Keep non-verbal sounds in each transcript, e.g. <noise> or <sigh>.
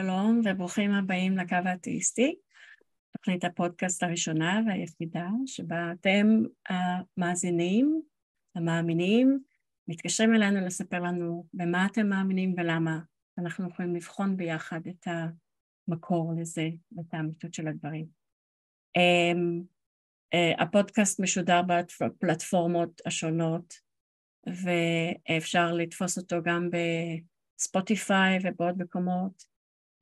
שלום וברוכים הבאים לקו האתאיסטי, תוכנית הפודקאסט הראשונה והיחידה שבה אתם המאזינים, המאמינים, מתקשרים אלינו לספר לנו במה אתם מאמינים ולמה. אנחנו יכולים לבחון ביחד את המקור לזה ואת האמיתות של הדברים. אמ, אה, הפודקאסט משודר בפלטפורמות השונות ואפשר לתפוס אותו גם בספוטיפיי ובעוד מקומות.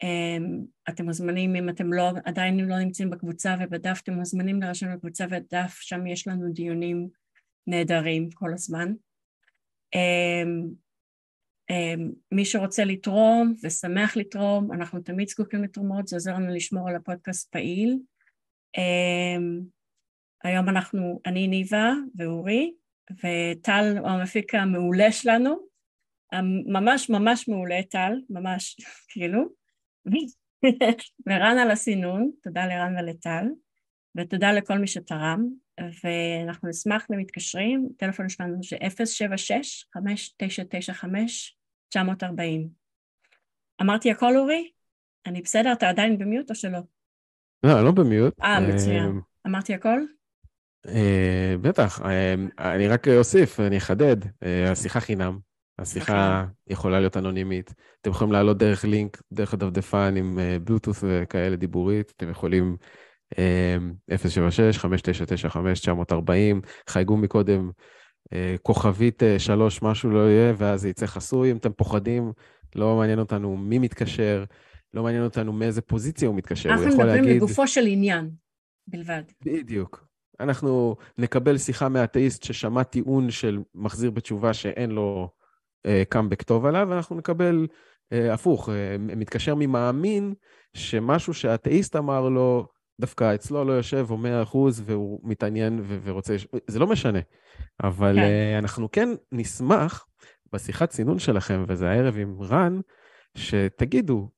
אמ, אתם מוזמנים, אם אתם לא, עדיין לא נמצאים בקבוצה ובדף, אתם מוזמנים לרשום בקבוצה ובדף, שם יש לנו דיונים נהדרים כל הזמן. אמ, אמ, מי שרוצה לתרום ושמח לתרום, אנחנו תמיד זקוקים לתרומות, זה עוזר לנו לשמור על הפודקאסט פעיל. היום אנחנו, אני ניבה ואורי, וטל הוא המפיק המעולה שלנו, ממש ממש מעולה טל, ממש <laughs> כאילו, <laughs> ורן על הסינון, תודה לרן ולטל, ותודה לכל מי שתרם, ואנחנו נשמח למתקשרים, טלפון שלנו זה 076-5995-940. אמרתי הכל אורי? אני בסדר? אתה עדיין במיוט או שלא? לא, לא במיוט. אה, מצוין. אה, אמרתי הכל? אה, בטח, אה, אני רק אוסיף, אני אחדד, השיחה חינם, השיחה okay. יכולה להיות אנונימית. אתם יכולים לעלות דרך לינק, דרך הדפדפן עם בלוטות' uh, וכאלה דיבורית. אתם יכולים uh, 076-5995-940, חייגו מקודם, uh, כוכבית uh, שלוש, משהו לא יהיה, ואז זה יצא חסוי. אם אתם פוחדים, לא מעניין אותנו מי מתקשר, לא מעניין אותנו מאיזה פוזיציה הוא מתקשר. אנחנו מדברים להגיד... לגופו של עניין בלבד. בדיוק. אנחנו נקבל שיחה מאתאיסט ששמע טיעון של מחזיר בתשובה שאין לו קאמבק טוב עליו, ואנחנו נקבל uh, הפוך, uh, מתקשר ממאמין שמשהו שהאתאיסט אמר לו, דווקא אצלו לא יושב, או מאה אחוז, והוא מתעניין ו- ורוצה, זה לא משנה. אבל כן. אנחנו כן נשמח בשיחת צינון שלכם, וזה הערב עם רן, שתגידו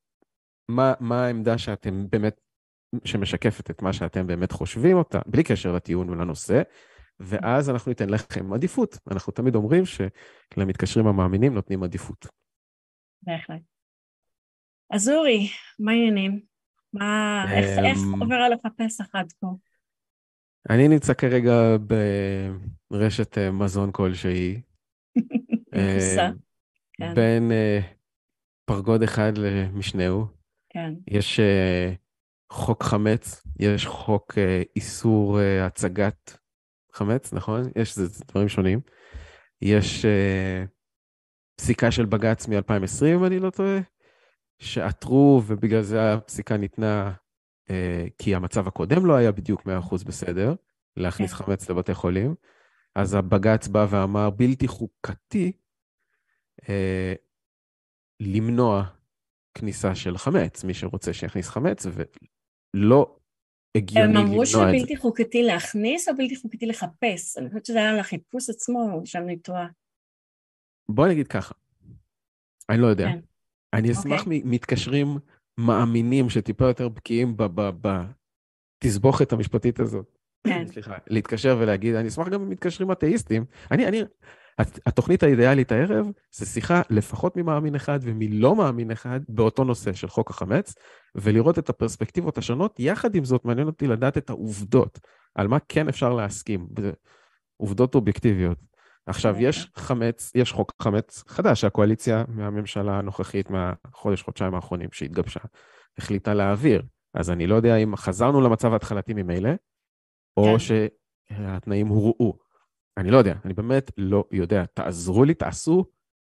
מה, מה העמדה שאתם באמת, שמשקפת את מה שאתם באמת חושבים אותה, בלי קשר לטיעון ולנושא, ואז אנחנו ניתן לכם עדיפות. אנחנו תמיד אומרים שלמתקשרים המאמינים נותנים עדיפות. בהחלט. אז אורי, מה העניינים? מה, איך, איך אמ, עובר עליך פסח עד כה? אני נמצא כרגע ברשת אה, מזון כלשהי. <laughs> אה, כן. בין uh, פרגוד אחד למשנהו. כן. יש חוק חמץ, יש חוק איסור הצגת חמץ, נכון? יש זה דברים שונים. יש uh, פסיקה של בג"ץ מ-2020, אם אני לא טועה, שעתרו, ובגלל זה הפסיקה ניתנה, uh, כי המצב הקודם לא היה בדיוק 100% בסדר, להכניס כן. חמץ לבתי חולים. אז הבג"ץ בא ואמר, בלתי חוקתי uh, למנוע כניסה של חמץ, מי שרוצה שיכניס חמץ, ולא הגיוני למנוע את זה. הם אמרו שבלתי חוקתי להכניס או בלתי חוקתי לחפש? אני חושבת שזה היה על החיפוש עצמו, שם אני טועה. בוא נגיד ככה, אני לא יודע. כן. אני אשמח okay. אוקיי. מתקשרים מאמינים שטיפה יותר בקיאים בתסבוכת המשפטית הזאת. כן. סליחה, להתקשר ולהגיד, אני אשמח גם ממתקשרים אתאיסטים. אני, אני, התוכנית האידיאלית הערב זה שיחה לפחות ממאמין אחד ומלא מאמין אחד באותו נושא של חוק החמץ, ולראות את הפרספקטיבות השונות. יחד עם זאת, מעניין אותי לדעת את העובדות, על מה כן אפשר להסכים, עובדות אובייקטיביות. עכשיו. יש חמץ, יש חוק חמץ חדש שהקואליציה מהממשלה הנוכחית מהחודש, חודשיים האחרונים שהתגבשה, החליטה להעביר. אז אני לא יודע אם חזרנו למצב ההתחלתי ממילא, או כן. שהתנאים הורעו. אני לא יודע, אני באמת לא יודע. תעזרו לי, תעשו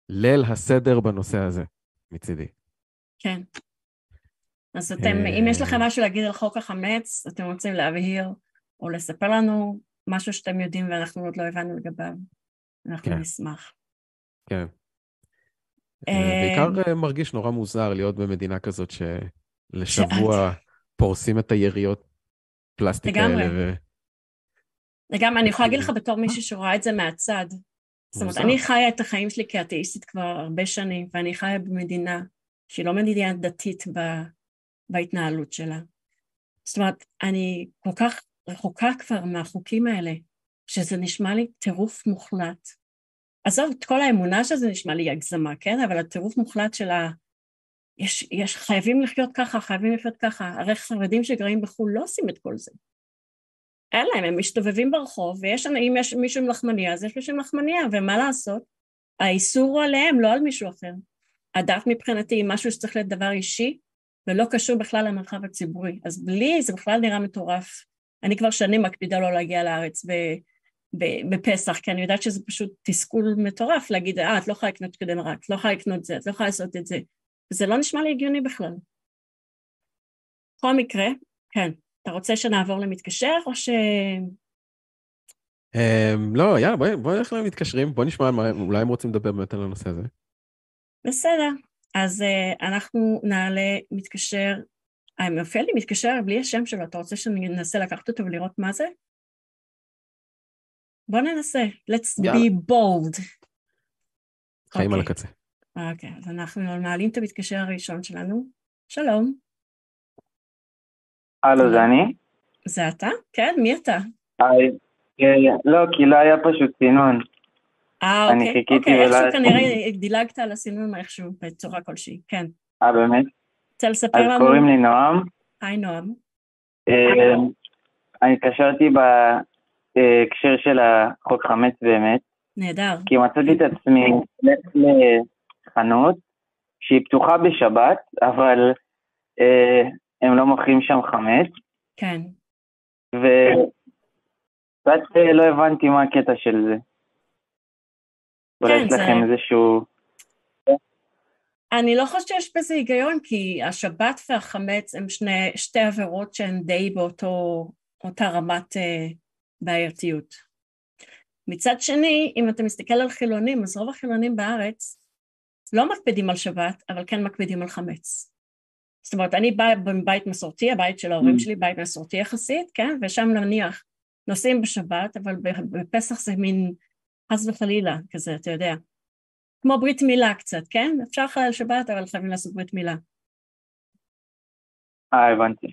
ליל הסדר בנושא הזה, מצידי. כן. אז אתם, אם יש לכם משהו להגיד על חוק החמץ, אתם רוצים להבהיר או לספר לנו משהו שאתם יודעים ואנחנו עוד לא הבנו לגביו, אנחנו כן. נשמח. כן. אה, בעיקר אה, מרגיש נורא מוזר להיות במדינה כזאת שלשבוע פורסים את היריות פלסטיק האלה. וגם אני יכולה להגיד לך בתור מישהי שרואה את זה מהצד. זאת אומרת, אני חיה את החיים שלי כאתאיסטית כבר הרבה שנים, ואני חיה במדינה שהיא לא מדינה דתית בהתנהלות שלה. זאת אומרת, אני כל כך רחוקה כבר מהחוקים האלה, שזה נשמע לי טירוף מוחלט. עזוב, את כל האמונה שזה נשמע לי הגזמה, כן? אבל הטירוף מוחלט של יש, יש, חייבים לחיות ככה, חייבים לחיות ככה. הרי חרדים שגרים בחו"ל לא עושים את כל זה. אין להם, הם מסתובבים ברחוב, ויש, אם יש מישהו עם לחמניה, אז יש מישהו עם לחמניה, ומה לעשות? האיסור הוא עליהם, לא על מישהו אחר. הדת מבחינתי היא משהו שצריך להיות דבר אישי, ולא קשור בכלל למרחב הציבורי. אז בלי זה בכלל נראה מטורף. אני כבר שנים מקפידה לא להגיע לארץ ב, ב, בפסח, כי אני יודעת שזה פשוט תסכול מטורף להגיד, אה, את לא יכולה לקנות קדם רק, את לא יכולה לקנות זה, את לא יכולה לעשות את זה. וזה לא נשמע לי הגיוני בכלל. בכל מקרה, כן. אתה רוצה שנעבור למתקשר או ש... Um, לא, יאללה, בואי בוא נלך למתקשרים, בואי נשמע אולי הם רוצים לדבר באמת על הנושא הזה. בסדר, אז uh, אנחנו נעלה מתקשר, אה, מופיע לי מתקשר בלי השם שלו, אתה רוצה שאני אנסה לקחת אותו ולראות מה זה? בוא ננסה, let's יאללה. be bold. חיים okay. על אוקיי. הקצה. אוקיי, okay, אז אנחנו מעלים את המתקשר הראשון שלנו. שלום. הלו, זה אני? זה אתה? כן, מי אתה? היי. אה, לא, כי לא היה פשוט סינון. אה, אוקיי, אוקיי, איכשהו כנראה דילגת על הסינון איכשהו בצורה כלשהי, כן. אה, באמת? רוצה לספר לנו? אז קוראים לי נועם. היי, נועם. אה, אני התקשרתי בהקשר של החוק חמץ באמת. נהדר. כי מצאתי את עצמי לחנות שהיא פתוחה בשבת, אבל אה, הם לא מוכרים שם חמץ. כן. וקצת אה, לא הבנתי מה הקטע של זה. כן, זה... יש לכם איזשהו... אני לא חושבת שיש בזה היגיון, כי השבת והחמץ הם שני, שתי עבירות שהן די באותה רמת אה, בעייתיות. מצד שני, אם אתה מסתכל על חילונים, אז רוב החילונים בארץ לא מקפידים על שבת, אבל כן מקפידים על חמץ. זאת אומרת, אני באה מבית מסורתי, הבית של ההורים mm. שלי, בית מסורתי יחסית, כן? ושם נניח נוסעים בשבת, אבל בפסח זה מין חס וחלילה כזה, אתה יודע. כמו ברית מילה קצת, כן? אפשר לחלל שבת, אבל חייבים לעשות ברית מילה. אה, הבנתי.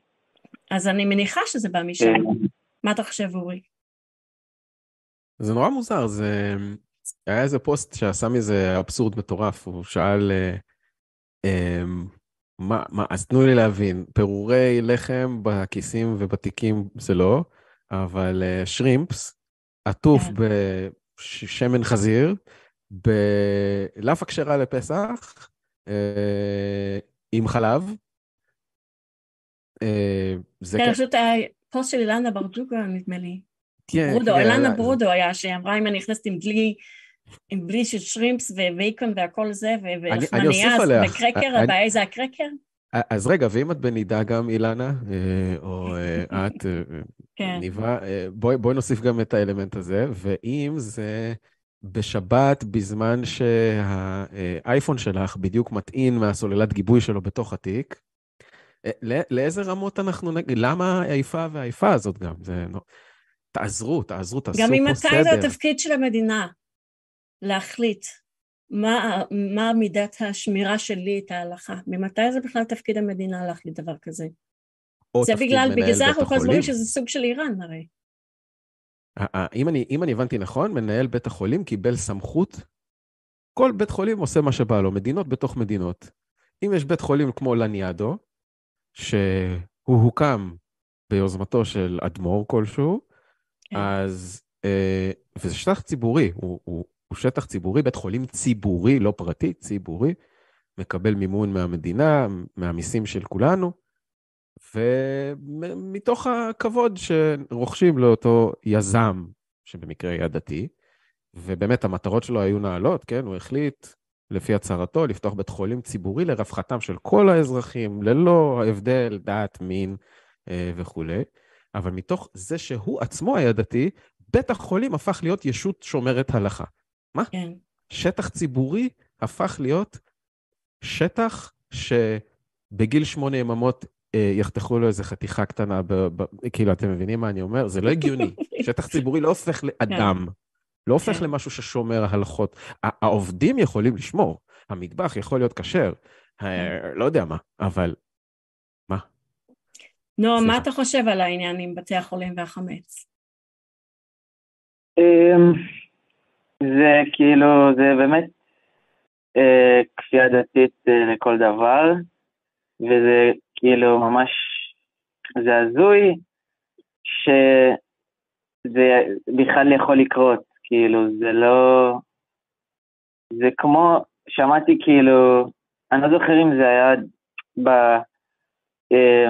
אז אני מניחה שזה בא משם. כן. מה אתה חושב, אורי? זה נורא מוזר, זה... היה איזה פוסט שעשה מזה אבסורד מטורף, הוא שאל... אה, אה, מה, מה, אז תנו לי להבין, פירורי לחם בכיסים ובתיקים זה לא, אבל uh, שרימפס, עטוף כן. בשמן חזיר, בלאפה כשרה לפסח, uh, עם חלב. Uh, זה כן, פשוט הפוסט של אילנה ברדוגו, נדמה לי. כן, ברודו, כן, אילנה ברודו היה, שאמרה אם אני נכנסת עם דלי עם בלי של שרימפס ובייקון והכל זה, ולחמניה, וקרקר, הבעיה זה הקרקר? אז רגע, ואם את בנידה גם, אילנה, אה, או אה, את, אה, <laughs> כן. ניבה, בואי נוסיף גם את האלמנט הזה, ואם זה בשבת, בזמן שהאייפון שלך בדיוק מטעין מהסוללת גיבוי שלו בתוך התיק, לאיזה רמות אנחנו נגיד, למה האיפה והאיפה הזאת גם? זה... תעזרו, תעזרו, תעשו פה סדר. גם ממתי זה התפקיד של המדינה? להחליט מה, מה מידת השמירה שלי את ההלכה. ממתי זה בכלל תפקיד המדינה להחליט דבר כזה? זה בגלל, בגלל זה אנחנו כל הזמן אומרים שזה סוג של איראן הרי. אם אני, אם אני הבנתי נכון, מנהל בית החולים קיבל סמכות, כל בית חולים עושה מה שבא לו, מדינות בתוך מדינות. אם יש בית חולים כמו לניאדו, שהוא הוקם ביוזמתו של אדמו"ר כלשהו, כן. אז, אה, וזה שטח ציבורי, הוא, הוא, הוא שטח ציבורי, בית חולים ציבורי, לא פרטי, ציבורי, מקבל מימון מהמדינה, מהמיסים של כולנו, ומתוך הכבוד שרוכשים לאותו יזם, שבמקרה היה דתי, ובאמת המטרות שלו היו נעלות, כן? הוא החליט, לפי הצהרתו, לפתוח בית חולים ציבורי לרווחתם של כל האזרחים, ללא הבדל דת, מין אה, וכולי. אבל מתוך זה שהוא עצמו היה דתי, בית החולים הפך להיות ישות שומרת הלכה. מה? כן. שטח ציבורי הפך להיות שטח שבגיל שמונה יממות אה, יחתכו לו איזה חתיכה קטנה, ב, ב, כאילו, אתם מבינים מה אני אומר? זה לא הגיוני. <laughs> שטח ציבורי לא הופך לאדם, כן. לא הופך כן. למשהו ששומר הלכות. העובדים יכולים לשמור, המטבח יכול להיות כשר, כן. לא יודע מה, אבל מה? נועה, מה אתה חושב על העניין עם בתי החולים והחמץ? זה כאילו, זה באמת אה, כפייה דתית אה, לכל דבר, וזה כאילו ממש, זה הזוי שזה בכלל יכול לקרות, כאילו, זה לא... זה כמו, שמעתי כאילו, אני לא זוכר אם זה היה ב... אה,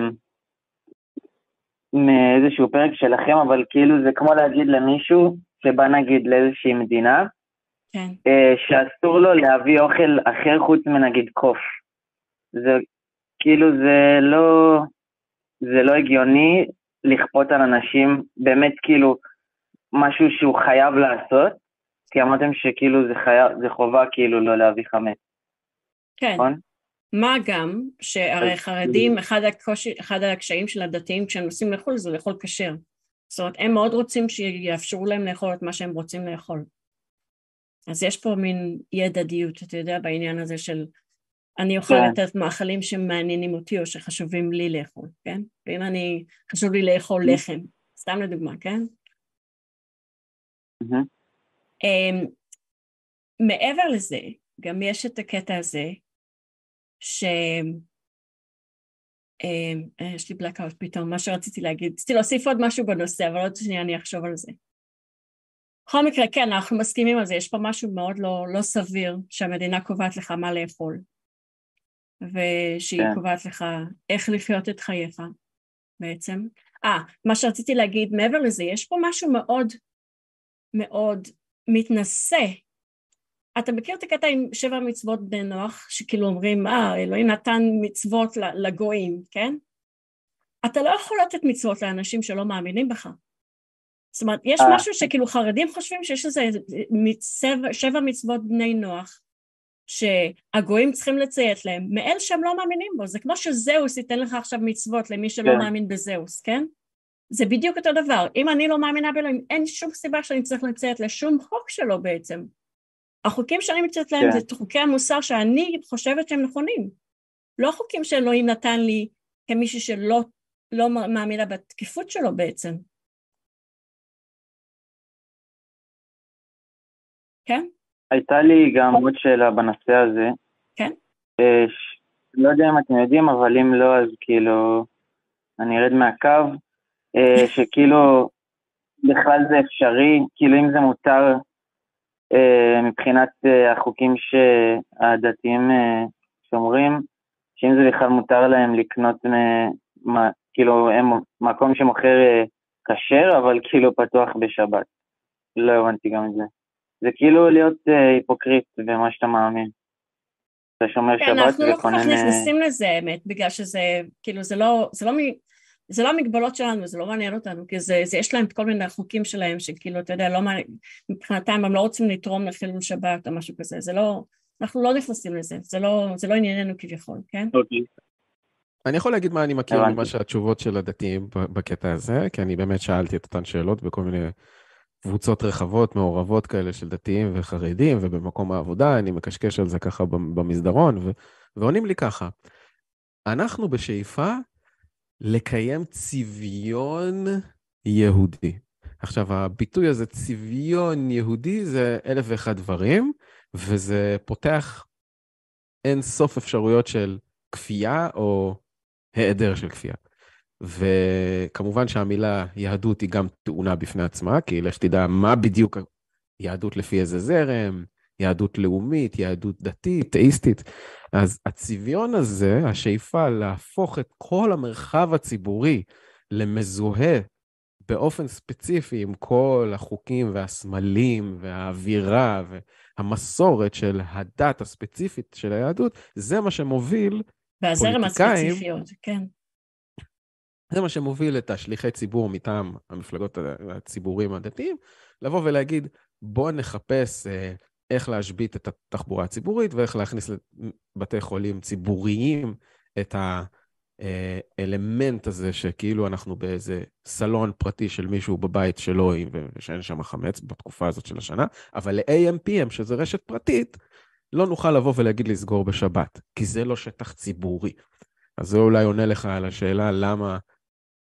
מאיזשהו פרק שלכם, אבל כאילו זה כמו להגיד למישהו שבא נגיד לאיזושהי מדינה, כן. אה, שאסור לו להביא אוכל אחר חוץ מנגיד קוף. זה כאילו זה לא, זה לא הגיוני לכפות על אנשים באמת כאילו משהו שהוא חייב לעשות, כי אמרתם שכאילו זה, חייב, זה חובה כאילו לא להביא חמץ. כן. נכון? מה גם שהרי חרדים, אחד, הקושי, אחד הקשיים של הדתיים כשהם נוסעים לחו"ל זה לאכול כשר. זאת אומרת, הם מאוד רוצים שיאפשרו להם לאכול את מה שהם רוצים לאכול. אז יש פה מין אי הדדיות, אתה יודע, בעניין הזה של אני אוכל כן. את המאכלים שמעניינים אותי או שחשובים לי לאכול, כן? ואם אני, חשוב לי לאכול לחם, סתם לדוגמה, כן? Mm-hmm. מעבר לזה, גם יש את הקטע הזה ש... אה, יש לי בלקאוט פתאום, מה שרציתי להגיד, רציתי להוסיף עוד משהו בנושא, אבל עוד שנייה אני אחשוב על זה. בכל מקרה, כן, אנחנו מסכימים על זה, יש פה משהו מאוד לא, לא סביר שהמדינה קובעת לך מה לאכול, ושהיא כן. קובעת לך איך לחיות את חייך בעצם. אה, מה שרציתי להגיד, מעבר לזה, יש פה משהו מאוד מאוד מתנשא אתה מכיר את הקטע עם שבע מצוות בני נוח, שכאילו אומרים, אה, אלוהים נתן מצוות לגויים, כן? אתה לא יכול לתת מצוות לאנשים שלא מאמינים בך. זאת אומרת, יש אה. משהו שכאילו חרדים חושבים שיש איזה מצב, שבע מצוות בני נוח, שהגויים צריכים לציית להם, מאל שהם לא מאמינים בו. זה כמו שזהוס ייתן לך עכשיו מצוות למי שלא כן. מאמין בזהוס, כן? זה בדיוק אותו דבר. אם אני לא מאמינה באלוהים, אין שום סיבה שאני צריך לציית לשום חוק שלו בעצם. החוקים שאני מצאת להם כן. זה חוקי המוסר שאני חושבת שהם נכונים. לא חוקים שאלוהים נתן לי כמישהו שלא לא מאמינה בתקיפות שלו בעצם. כן? הייתה לי גם עוד שאלה בנושא הזה. כן? אה, ש... לא יודע אם אתם יודעים, אבל אם לא, אז כאילו, אני ארד מהקו, אה, שכאילו, בכלל זה אפשרי, כאילו אם זה מותר מבחינת אה, החוקים שהדתיים אה, שומרים, שאם זה בכלל מותר להם לקנות, מה, כאילו, הם מקום שמוכר כשר, אבל כאילו פתוח בשבת. לא הבנתי גם את זה. זה כאילו להיות היפוקריט במה שאתה מאמין. אתה שומר כן, שבת וקונה... כן, אנחנו לא כל כך נכנסים לזה, האמת, בגלל שזה, כאילו, זה לא, זה לא מ... זה לא המגבלות שלנו, זה לא מעניין אותנו, כי זה, זה יש להם את כל מיני חוקים שלהם, שכאילו, אתה יודע, לא מעניין, מבחינתם הם לא רוצים לתרום לחילול שבת או משהו כזה, זה לא, אנחנו לא נכנסים לזה, זה לא, זה לא ענייננו כביכול, כן? אוקיי. אני יכול להגיד מה אני מכיר ממה שהתשובות של הדתיים בקטע הזה, כי אני באמת שאלתי את אותן שאלות בכל מיני קבוצות רחבות, מעורבות כאלה של דתיים וחרדים, ובמקום העבודה, אני מקשקש על זה ככה במסדרון, ו... ועונים לי ככה, אנחנו בשאיפה לקיים צביון יהודי. עכשיו, הביטוי הזה, צביון יהודי, זה אלף ואחד דברים, וזה פותח אין סוף אפשרויות של כפייה או היעדר של כפייה. וכמובן שהמילה יהדות היא גם טעונה בפני עצמה, כי לך תדע מה בדיוק יהדות לפי איזה זרם, יהדות לאומית, יהדות דתית, תאיסטית. אז הצביון הזה, השאיפה להפוך את כל המרחב הציבורי למזוהה באופן ספציפי עם כל החוקים והסמלים והאווירה והמסורת של הדת הספציפית של היהדות, זה מה שמוביל והזרם הספציפיות, כן. זה מה שמוביל את השליחי ציבור מטעם המפלגות הציבוריים הדתיים, לבוא ולהגיד, בואו נחפש אה, איך להשבית את התחבורה הציבורית ואיך להכניס לבתי חולים ציבוריים את האלמנט הזה שכאילו אנחנו באיזה סלון פרטי של מישהו בבית שלו ושאין שם חמץ בתקופה הזאת של השנה, אבל ל-AMPM, שזה רשת פרטית, לא נוכל לבוא ולהגיד לסגור בשבת, כי זה לא שטח ציבורי. אז זה אולי עונה לך על השאלה למה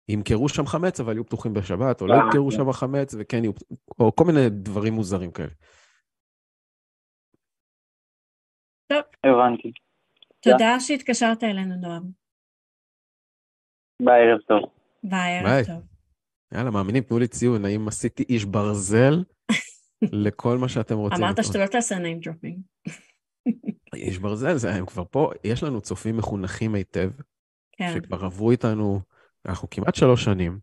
ימכרו שם חמץ, אבל יהיו פתוחים בשבת, או לא ימכרו שם חמץ, וכן יהיו, או כל מיני דברים מוזרים כאלה. טוב. הבנתי. תודה שהתקשרת אלינו, נועם. ביי, ערב טוב. ביי, ערב טוב. יאללה, מאמינים, תנו לי ציון, האם עשיתי איש ברזל <laughs> לכל מה שאתם רוצים. אמרת שאתה לא תעשה name dropping. <laughs> איש ברזל, זה, הם כבר פה, יש לנו צופים מחונכים היטב, כן. שכבר עברו איתנו, אנחנו כמעט שלוש שנים.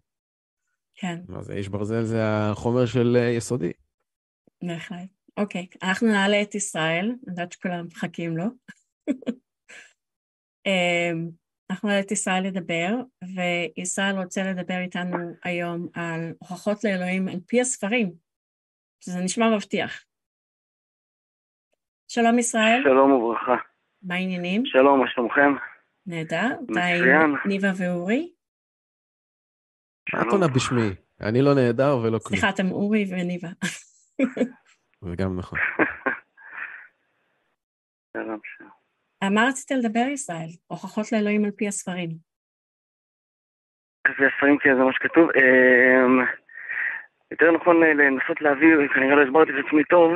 כן. אז איש ברזל זה החומר של אה, יסודי. בהחלט. אוקיי, אנחנו נעלה את ישראל, אני יודעת שכולם מחכים לו. <laughs> אמ, אנחנו נעלה את ישראל לדבר, וישראל רוצה לדבר איתנו היום על הוכחות לאלוהים על פי הספרים, שזה נשמע מבטיח. שלום ישראל. שלום וברכה. מה העניינים? שלום, מה שלומכם? נהדר. מצוין. ניבה ואורי? מה את עונה בשמי? אני לא נהדר ולא כלום. סליחה, אתם אורי וניבה. <laughs> זה גם נכון. מה רצית לדבר, ישראל? הוכחות לאלוהים על פי הספרים. פי הספרים, כן, זה מה שכתוב. אמ, יותר נכון אה, לנסות להביא, כנראה לא הסברתי את עצמי טוב,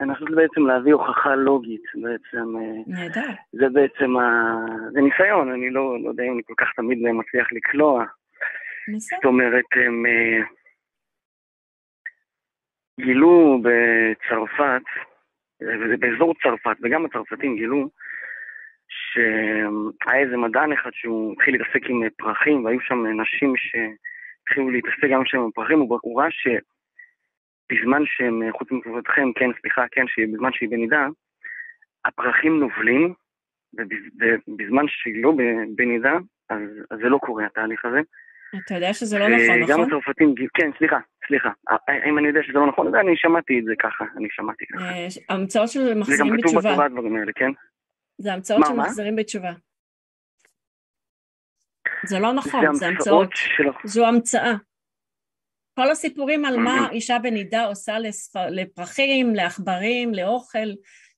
לנסות בעצם להביא הוכחה לוגית, בעצם. אה, נהדר. זה בעצם, ה... זה ניסיון, אני לא, לא יודע אם אני כל כך תמיד מצליח לקלוע. בסדר. זאת אומרת, הם אה, גילו בצרפת, באזור צרפת, וגם הצרפתים גילו, שהיה איזה מדען אחד שהוא התחיל להתעסק עם פרחים, והיו שם נשים שהתחילו להתעסק גם שם עם פרחים, הוא ראה שבזמן שהם, חוץ מכבודכם, כן, סליחה, כן, שבזמן שהיא בנידה, הפרחים נובלים, ובזמן שהיא לא בנידה, אז, אז זה לא קורה התהליך הזה. אתה יודע שזה לא נכון, נכון? גם הצרפתים, כן, סליחה, סליחה. אם אני יודע שזה לא נכון, אני שמעתי את זה ככה, אני שמעתי ככה. אה, המצאות של מחזירים בתשובה. זה גם כתוב בתורה הדברים האלה, כן? זה המצאות של מחזירים בתשובה. זה לא נכון, זה המצאות. זו המצאה. כל הסיפורים על מה אישה בנידה עושה לפרחים, לעכברים, לאוכל,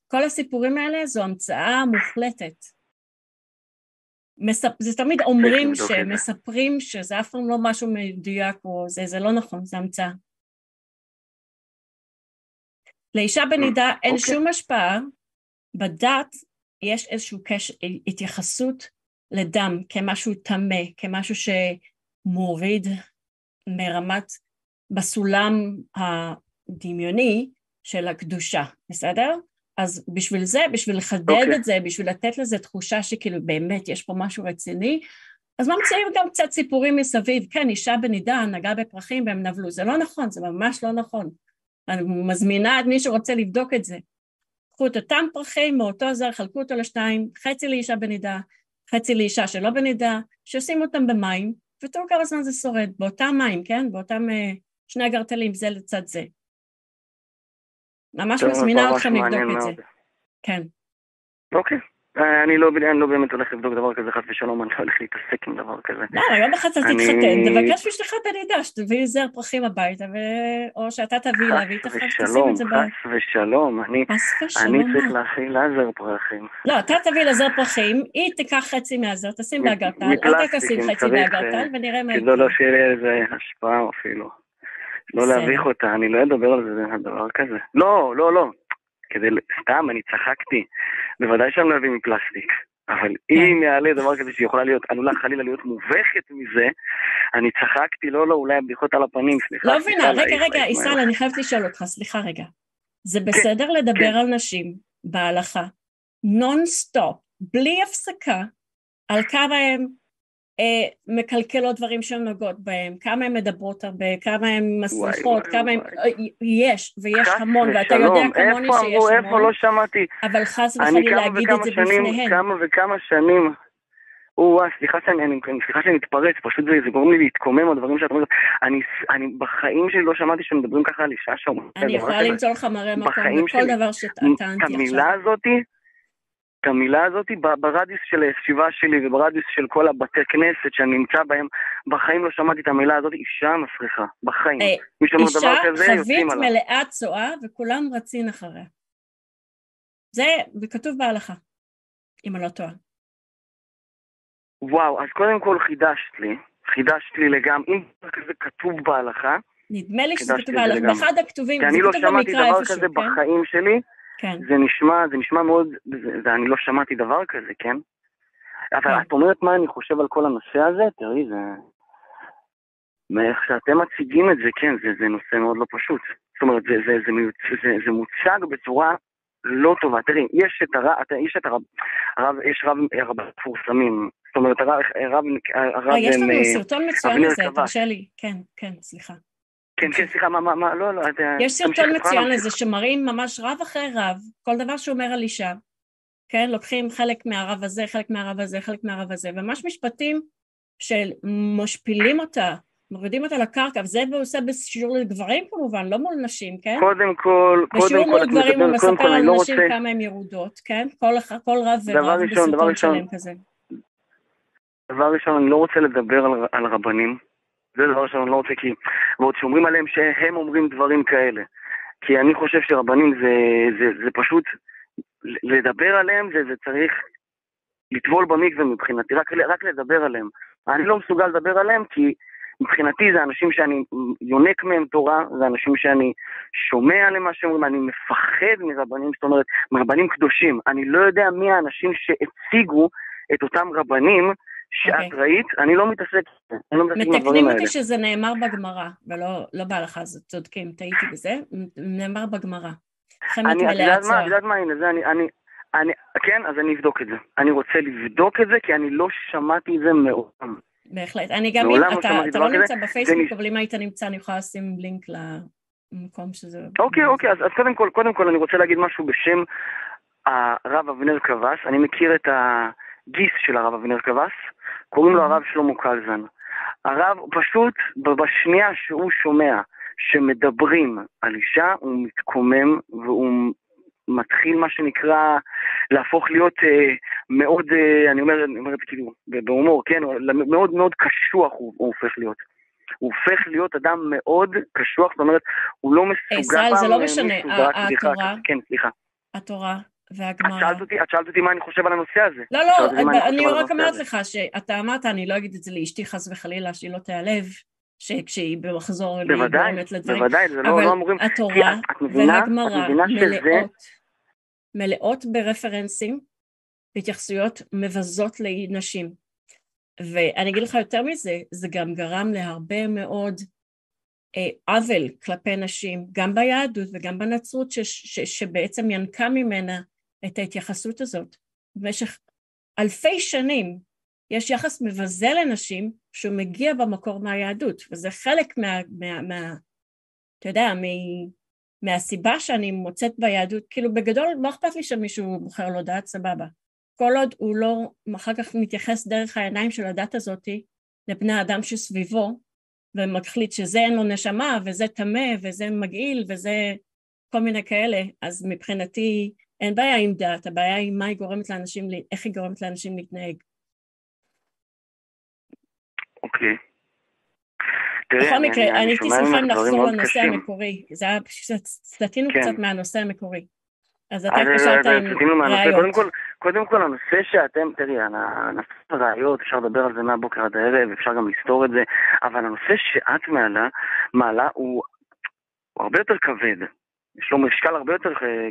כל הסיפורים האלה זו המצאה מוחלטת. מספ... זה תמיד אומרים שמספרים שזה אף פעם לא משהו מדויק או זה, זה לא נכון, זה המצאה. לאישה בנידה אין אוקיי. שום השפעה, בדת יש איזושהי קש... התייחסות לדם כמשהו טמא, כמשהו שמוריד מרמת, בסולם הדמיוני של הקדושה, בסדר? אז בשביל זה, בשביל לחדד okay. אוקיי. את זה, בשביל לתת לזה תחושה שכאילו באמת יש פה משהו רציני, אז ממציאים גם קצת סיפורים מסביב, כן, אישה בנידה נגעה בפרחים והם נבלו, זה לא נכון, זה ממש לא נכון. אני מזמינה את מי שרוצה לבדוק את זה. קחו את אותם פרחים מאותו זר, חלקו אותו לשתיים, חצי לאישה בנידה, חצי לאישה שלא בנידה, שישים אותם במים, ותראו כמה זמן זה שורד, באותם מים, כן? באותם uh, שני הגרטלים, זה לצד זה. ממש מזמינה אתכם לבדוק את זה. כן. אוקיי. אה, אני לא, אני לא באמת הולך לבדוק דבר כזה, חס ושלום, אני לא הולך להתעסק עם דבר כזה. לא, יום אחד אתה תתחתן, תבקש מאשתך בנידה, שתביא זר פרחים הביתה, או שאתה תביא לה, והיא תשים את זה ב... חס ושלום, אני צריך להכין לה זר פרחים. לא, אתה תביא לה זר פרחים, היא תיקח חצי מהזר, תשים באגרטל, אתה תשים חצי באגרטל, ונראה מה. כדי לא שיהיה לי איזה השפעה אפילו. לא להביך אותה, אני לא אדבר על זה, דבר כזה. לא, לא, לא. כדי, סתם, אני צחקתי. בוודאי שאני לא אביא מפלסטיק. אבל כן. אם יעלה דבר כזה שיכולה להיות, עלולה חלילה להיות מובכת מזה, אני צחקתי, לא, לא, אולי הבדיחות על הפנים, סליחה. לא מבינה, רגע, רגע, ישראל, אני חייבת לשאול אותך, סליחה רגע. זה כן, בסדר לדבר כן. על נשים בהלכה, נונסטופ, בלי הפסקה, על כמה הם מקלקלות דברים שהן נוגעות בהם, כמה הן מדברות הרבה, כמה הן מסריחות, כמה הן... יש, ויש המון, ואתה יודע כמוני שיש המון. איפה לא שמעתי? אבל חס וחלילה להגיד את זה בפניהן. כמה וכמה שנים. או-אה, סליחה שאני, סליחה שאני מתפרץ, פשוט זה, זה גורם לי להתקומם על דברים שאת אומרת. אני, אני בחיים שלי לא שמעתי שמדברים ככה על אישה שאומרת אני יכולה למצוא לך מראה מקום בכל דבר שטענתי עכשיו. המילה הזאתי, את המילה הזאת ברדיוס של הישיבה שלי וברדיוס של כל הבתי כנסת שאני נמצא בהם, בחיים לא שמעתי את המילה הזאת, אישה מסריחה, בחיים. אה, אישה חבית מלאה צואה וכולם רצים אחריה. זה, וכתוב בהלכה, אם אני לא טועה. וואו, אז קודם כל חידשת לי, חידשת לי לגמרי, אם זה כתוב בהלכה, נדמה לי שזה כתוב בהלכה, באחד הכתובים, זה כתוב במקרא איפשהו, כן? כי אני לא שמעתי דבר כזה בחיים שלי, כן. זה נשמע, זה נשמע מאוד, זה, זה, אני לא שמעתי דבר כזה, כן? אבל כן. את אומרת מה אני חושב על כל הנושא הזה? תראי, זה... מאיך שאתם מציגים את זה, כן, זה, זה נושא מאוד לא פשוט. זאת אומרת, זה, זה, זה, זה, זה, זה מוצג בצורה לא טובה. תראי, יש את הרב, יש את הרב, הרב יש רב, רב מפורסמים. זאת אומרת, הרב, הרב, הרב... אה, יש לנו אה, סרטון מצוין לזה, תרשה לי. כן, כן, סליחה. כן, כן, סליחה, מה, מה, מה, לא, לא, יש סרטון מצוין לזה שמראים ממש רב אחרי רב, כל דבר שהוא אומר על אישה, כן, לוקחים חלק מהרב הזה, חלק מהרב הזה, חלק מהרב הזה, וממש משפטים שמשפילים אותה, מורידים אותה לקרקע, וזה הוא עושה בשיעור לגברים כמובן, לא מול נשים, כן? קודם כל, קודם כל, בשיעור מול גברים הוא מספר על לא נשים רוצה... כמה הן ירודות, כן? כל, כל רב ורב בסרטון שלם כזה. דבר ראשון, אני לא רוצה לדבר על, על רבנים, זה דבר שאני לא רוצה, כי... ועוד שאומרים עליהם שהם אומרים דברים כאלה. כי אני חושב שרבנים זה, זה, זה פשוט, לדבר עליהם זה, זה צריך לטבול במקווה מבחינתי, רק, רק לדבר עליהם. אני לא מסוגל לדבר עליהם כי מבחינתי זה אנשים שאני יונק מהם תורה, זה אנשים שאני שומע עליהם מה שאומרים, אני מפחד מרבנים, זאת אומרת, מרבנים קדושים. אני לא יודע מי האנשים שהציגו את אותם רבנים שאת okay. אוקיי. ראית, אני לא מתעסק, אני לא מתעסק עם הדברים האלה. מתקנים אותי שזה נאמר בגמרא, ולא לא בהלכה, אז צודקים, טעיתי בזה, נאמר בגמרא. אני, את יודעת מה, את יודעת מה, הנה, זה אני, אני, אני, כן, אז אני אבדוק את זה. אני רוצה לבדוק את זה, כי אני לא שמעתי את זה מעולם. בהחלט. אני גם, אם לא אתה, אתה לא נמצא בפייסבוק, אבל אם היית נמצא, אני יכולה לשים לינק למקום שזה... אוקיי, אוקיי, אז, אז קודם כל, קודם כל אני רוצה להגיד משהו בשם הרב אבנר קבס. אני מכיר את הגיס של הרב אבנר קבס. קוראים לו הרב שלמה קלזן. הרב פשוט, בשנייה שהוא שומע שמדברים על אישה, הוא מתקומם והוא מתחיל מה שנקרא להפוך להיות אה, מאוד, אה, אני אומר, אני אומר את זה כאילו בהומור, כן, מאוד מאוד קשוח הוא, הוא הופך להיות. הוא הופך להיות אדם מאוד קשוח, זאת אומרת, הוא לא מסוגל... ישראל, זה לא משנה, התורה... כן, סליחה. התורה והגמרא. את שאלת אותי מה אני חושב על הנושא הזה. לא, לא, אני רק אומרת לך שאתה אמרת, אני לא אגיד את זה לאשתי חס וחלילה, שהיא לא תיעלב, שכשהיא במחזור גורמת לדברים. בוודאי, זה לא, לא אמורים... אבל התורה והגמרא מלאות, מלאות ברפרנסים, בהתייחסויות מבזות לנשים. ואני אגיד לך יותר מזה, זה גם גרם להרבה מאוד אה, עוול כלפי נשים, גם ביהדות וגם בנצרות, ש, ש, שבעצם ינקה ממנה את ההתייחסות הזאת. במשך אלפי שנים יש יחס מבזה לנשים שהוא מגיע במקור מהיהדות, וזה חלק מה... מה, מה אתה יודע, מ, מהסיבה שאני מוצאת ביהדות, כאילו בגדול לא אכפת לי שמישהו בוחר לו דת, סבבה. כל עוד הוא לא אחר כך מתייחס דרך העיניים של הדת הזאתי לבני האדם שסביבו, ומחליט שזה אין לו נשמה, וזה טמא, וזה מגעיל, וזה כל מיני כאלה, אז מבחינתי אין בעיה עם דת, הבעיה היא מה היא גורמת לאנשים, איך היא גורמת לאנשים להתנהג. אוקיי. בכל מקרה, אני הייתי שמחה אם נחזור לנושא המקורי, זה היה פשוט, סטינו כן. קצת מהנושא המקורי. אז אתה התקשרת עם ראיות. קודם כל, הנושא שאתם, תראי, הנושא הראיות, אפשר לדבר על זה מהבוקר עד הערב, אפשר גם לסתור את זה, אבל הנושא שאת מעלה, מעלה הוא, הוא הרבה יותר כבד, יש לו משקל הרבה יותר אה,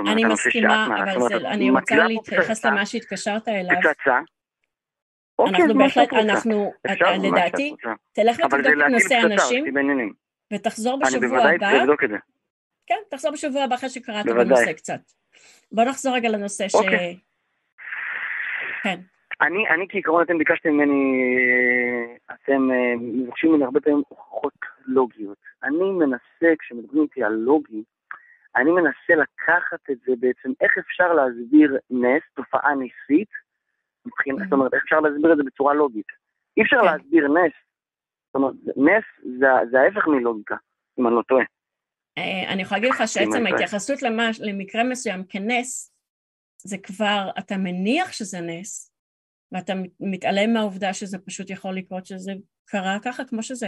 גדול. אני מסכימה, אבל זה, אני רוצה להתייחס למה שהתקשרת אליו. פצצה. אוקיי, אנחנו בהחלט, אנחנו, לדעתי, תלך ותבדוק את נושא הנשים, ותחזור בשבוע הבא. אני בוודאי אבדוק את זה. כן, תחזור בשבוע הבא אחרי שקראת בנושא קצת. בוא נחזור רגע לנושא ש... אוקיי. כן. אני, אני כעיקרון אתם ביקשתם ממני, אתם אה, מבקשים ממני הרבה פעמים הוכחות לוגיות. אני מנסה, כשמדברים איתי על לוגי, אני מנסה לקחת את זה בעצם, איך אפשר להסביר נס, תופעה ניסית, מבחינת, זאת אומרת, איך אפשר להסביר את זה בצורה לוגית. אי אפשר כן. להסביר נס, זאת אומרת, נס זה, זה ההפך מלוגיקה, אם אני לא טועה. אה, אני יכולה להגיד לך שעצם ההתייחסות למקרה מסוים כנס, זה כבר, אתה מניח שזה נס, ואתה מתעלם מהעובדה שזה פשוט יכול לקרות שזה קרה ככה כמו שזה.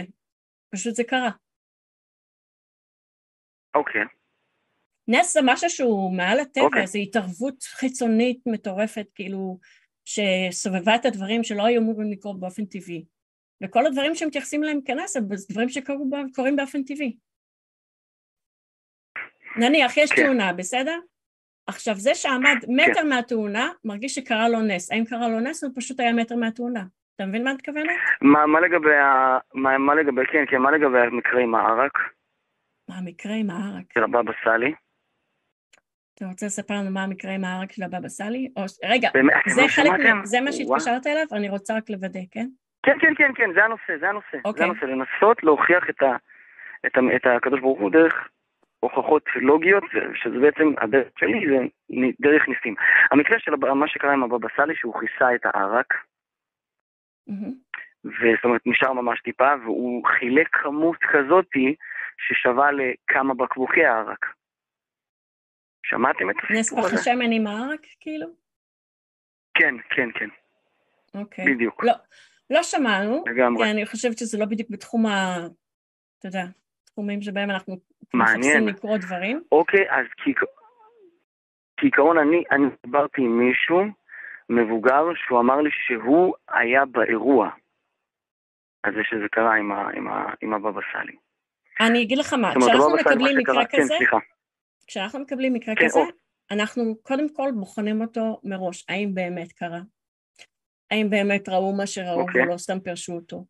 פשוט זה קרה. אוקיי. Okay. נס זה משהו שהוא מעל הטבע, okay. אוקיי. זו התערבות חיצונית מטורפת, כאילו, שסובבה את הדברים שלא היו אמורים לקרות באופן טבעי. וכל הדברים שמתייחסים אליהם כנס, הם דברים שקורים באופן טבעי. נניח, יש כן. תאונה, בסדר? עכשיו, זה שעמד מטר כן. מהתאונה, מרגיש שקרה לו נס. האם קרה לו נס? הוא פשוט היה מטר מהתאונה. אתה מבין מה את מתכוונת? מה, מה לגבי ה... מה, מה לגבי, כן, כן, מה לגבי המקרה עם הערק? מה המקרה עם הערק? של הבבא סאלי? אתה רוצה לספר לנו מה המקרה עם הערק של הבבא סאלי? או... רגע, באמת, זה חלק, מה... זה מה שהתקשרת אליו? אני רוצה רק לוודא, כן? כן, כן, כן, כן, זה הנושא, זה הנושא. Okay. זה אוקיי. הנושא, לנסות להוכיח את, ה, את, ה, את הקדוש ברוך הוא דרך הוכחות לוגיות, שזה בעצם, הדרך שלי זה דרך ניסים. המקרה של מה שקרה עם הבבא סאלי, שהוא כיסה את הערק, mm-hmm. וזאת אומרת, נשאר ממש טיפה, והוא חילק כמות כזאתי ששווה לכמה בקבוקי הערק. שמעתם את הסיפור הזה? נס פח השמן עם הערק, כאילו? כן, כן, כן. אוקיי. בדיוק. לא, לא שמענו, לגמרי. כי אני חושבת שזה לא בדיוק בתחום ה... אתה יודע, תחומים שבהם אנחנו מחפשים לקרוא דברים. אוקיי, אז כעיקרון אני, אני דיברתי עם מישהו מבוגר שהוא אמר לי שהוא היה באירוע הזה שזה קרה עם, ה, עם, ה, עם הבבא סאלי. אני אגיד לך מה, כשאנחנו מקבלים מקרה כן, כזה, כן, כשאנחנו מקבלים מקרה כן, כזה, או... אנחנו קודם כל בוחנים אותו מראש, האם באמת קרה? האם באמת ראו מה שראו okay. אוקיי. ולא סתם פירשו אותו?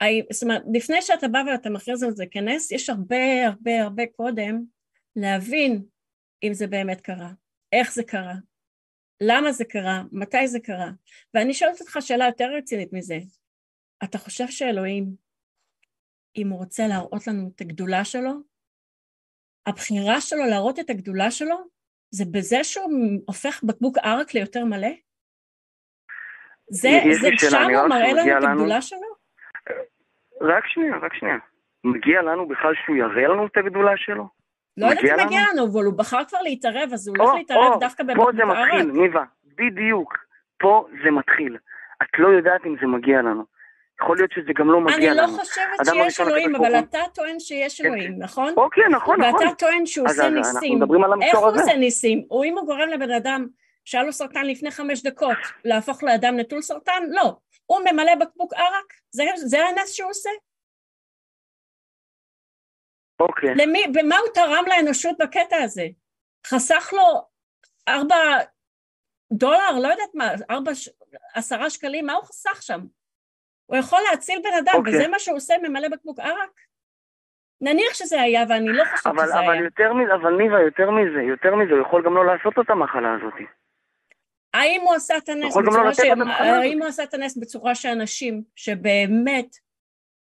האם, זאת אומרת, לפני שאתה בא ואתה מכריז על זה כנס, יש הרבה הרבה הרבה קודם להבין אם זה באמת קרה, איך זה קרה, למה זה קרה, מתי זה קרה. ואני שואלת אותך שאלה יותר רצינית מזה. אתה חושב שאלוהים, אם הוא רוצה להראות לנו את הגדולה שלו, הבחירה שלו להראות את הגדולה שלו, זה בזה שהוא הופך בקבוק ערק ליותר מלא? זה, זה שם הוא מראה לנו את הגדולה שלו? רק שנייה, רק שנייה. מגיע לנו בכלל שהוא יראה לנו את הגדולה שלו? לא יודעת אם מגיע לנו, אבל הוא בחר כבר להתערב, אז הוא הולך להתערב דווקא בבקבוק ערק. פה זה מתחיל, ניבה, בדיוק. פה זה מתחיל. את לא יודעת אם זה מגיע לנו. יכול להיות שזה גם לא מגיע לנו. אני לא חושבת שיש אלוהים, אבל אתה טוען שיש כן. אלוהים, נכון? אוקיי, נכון, נכון. ואתה טוען שהוא עושה ניסים. איך הוא עושה ניסים? הוא אם הוא גורם לבן אדם שהיה לו סרטן לפני חמש דקות, להפוך לאדם נטול סרטן? לא. הוא ממלא בקבוק ערק? זה הנס שהוא עושה? אוקיי. למי, במה הוא תרם לאנושות בקטע הזה? חסך לו ארבע דולר, לא יודעת מה, ארבע, עשרה שקלים, מה הוא חסך שם? הוא יכול להציל בן אדם, אוקיי. וזה מה שהוא עושה, ממלא בקבוק ערק? נניח שזה היה, ואני לא חושבת אבל, שזה אבל היה. יותר מזה, אבל ניבה, יותר מזה, יותר מזה, הוא יכול גם לא לעשות את המחלה הזאת. האם הוא עשה את הנס לא בצורה לא ש... האם הוא עשה את הנס בצורה שאנשים שבאמת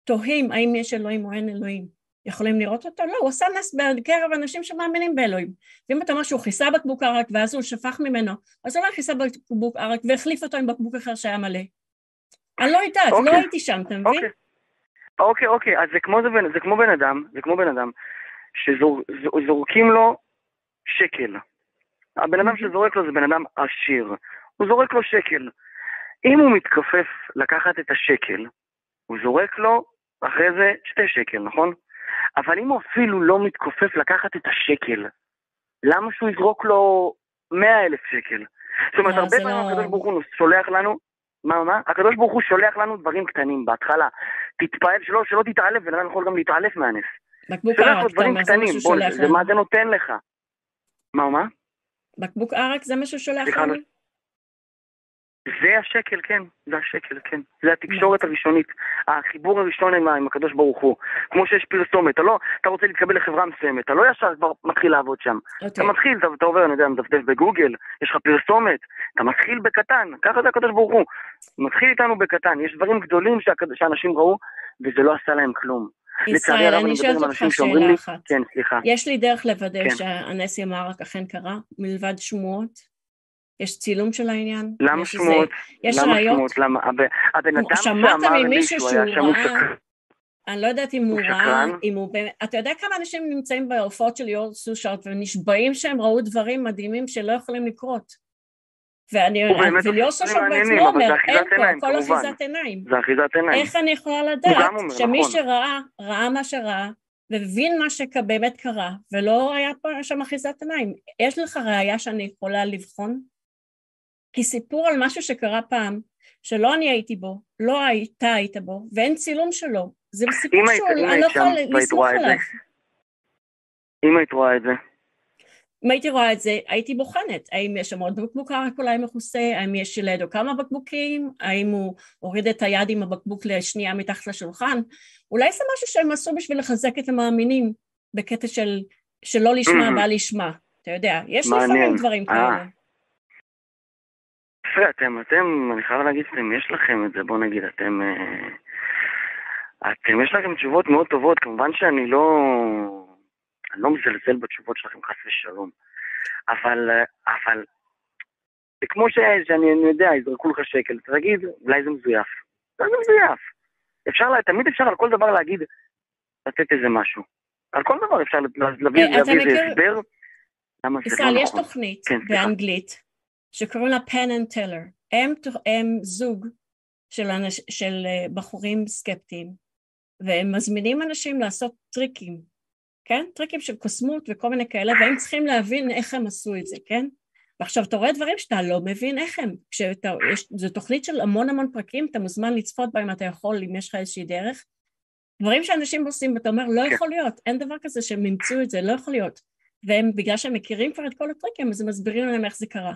תוהים האם יש אלוהים או אין אלוהים, יכולים לראות אותו? לא, הוא עשה נס בקרב אנשים שמאמינים באלוהים. ואם אתה אומר שהוא כיסה בקבוק ערק ואז הוא שפך ממנו, אז הוא לא כיסה בקבוק ערק והחליף אותו עם בקבוק אחר שהיה מלא. אני לא יודעת, לא אוקיי. לא הייתי שם, אתה מבין? אוקיי, אוקיי, אוקיי, אז זה כמו, זה, זה כמו בן אדם, זה כמו בן אדם, שזורקים לו שקל. הבן אדם שזורק לו זה בן אדם עשיר. הוא זורק לו שקל. אם הוא מתכופף לקחת את השקל, הוא זורק לו אחרי זה שתי שקל, נכון? אבל אם הוא אפילו לא מתכופף לקחת את השקל, למה שהוא יזרוק לו מאה אלף שקל? זאת אומרת, לא, הרבה פעמים לא- הקדוש ברוך הוא שולח לנו, מה, מה? הקדוש ברוך הוא שולח לנו דברים קטנים בהתחלה. תתפעל, שלא, שלא תתעלף, ולאדם יכול גם להתעלף מהנס. בקבוק ערק, אתה אומר, זה מה שהוא שולח לנו. מה זה נותן לך? מה, מה? בקבוק ערק זה מה שהוא שולח לנו? זה השקל, כן, זה השקל, כן. זה התקשורת הראשונית, החיבור הראשון עם, עם הקדוש ברוך הוא. כמו שיש פרסומת, אתה לא, אתה רוצה להתקבל לחברה מסוימת, אתה לא ישר כבר מתחיל לעבוד שם. Okay. אתה אוקיי. מתחיל, אתה, אתה עובר, אני יודע, מדפדף בגוגל, יש לך פרסומת, אתה מתחיל בקטן, ככה זה הקדוש ברוך הוא. מתחיל איתנו בקטן, יש דברים גדולים שהקד... שאנשים ראו, וזה לא עשה להם כלום. ישראל, אני שואלת אותך שאלה לי, אחת. כן, סליחה. יש לי דרך לוודא כן. שהנס ימרק אכן קרה, מלבד שמועות? יש צילום של העניין? למה שמועות? יש למה ראיות? למה? הבן אדם שאמר לי שהוא היה שם הוא שקרן. אני לא יודעת אם הוא ראה, אם הוא באמת, אתה יודע כמה אנשים נמצאים בהופעות של ליאור סושארט ונשבעים שהם ראו דברים מדהימים שלא יכולים לקרות. ואני, וליאור סושארט בעצמו אומר, אין פה, כל אחיזת עיניים. זה אחיזת עיניים. איך אני יכולה לדעת שמי נכון. שראה, ראה מה שראה, והבין מה שבאמת קרה, ולא היה פה שם אחיזת עיניים. יש לך ראייה שאני יכולה לבחון? כי סיפור על משהו שקרה פעם, שלא אני הייתי בו, לא אתה היית בו, ואין צילום שלו. זה סיפור שהוא, אני לא יכולה לסמוך עליו. אם היית רואה את זה, אם הייתי רואה את זה, הייתי בוחנת, האם יש שם עוד בקבוק רק אולי מכוסה, האם יש לידו כמה בקבוקים, האם הוא הוריד את היד עם הבקבוק לשנייה מתחת לשולחן, אולי זה משהו שהם עשו בשביל לחזק את המאמינים, בקטע של שלא לשמה בא לשמה, אתה יודע, יש לפעמים דברים אה. כאלה. יפה, אתם, אתם, אני חייב להגיד שאתם, יש לכם את זה, בוא נגיד, אתם, אה, אתם, יש לכם תשובות מאוד טובות, כמובן שאני לא, אני לא מזלזל בתשובות שלכם, חס ושלום, אבל, אבל, זה כמו ש, שאני אני יודע, יזרקו לך שקל, תגיד, אולי זה מזויף. אולי זה מזויף. אפשר, תמיד אפשר על כל דבר להגיד, לתת איזה משהו. על כל דבר אפשר להביא אה, איזה הסבר. ישראל, לא יש נכון. תוכנית כן, באנגלית שקוראים לה Penn and Teller. הם זוג של, אנש, של אה, בחורים סקפטיים, והם מזמינים אנשים לעשות טריקים, כן? טריקים של קוסמות וכל מיני כאלה, והם צריכים להבין איך הם עשו את זה, כן? ועכשיו אתה רואה דברים שאתה לא מבין איך הם, כשאתה, יש, זו תוכנית של המון המון פרקים, אתה מוזמן לצפות בהם, אתה יכול, אם יש לך איזושהי דרך. דברים שאנשים עושים, ואתה אומר, לא כן. יכול להיות, אין דבר כזה שהם ימצאו את זה, לא יכול להיות. והם, בגלל שהם מכירים כבר את כל הטריקים, אז הם מסבירים להם איך זה קרה.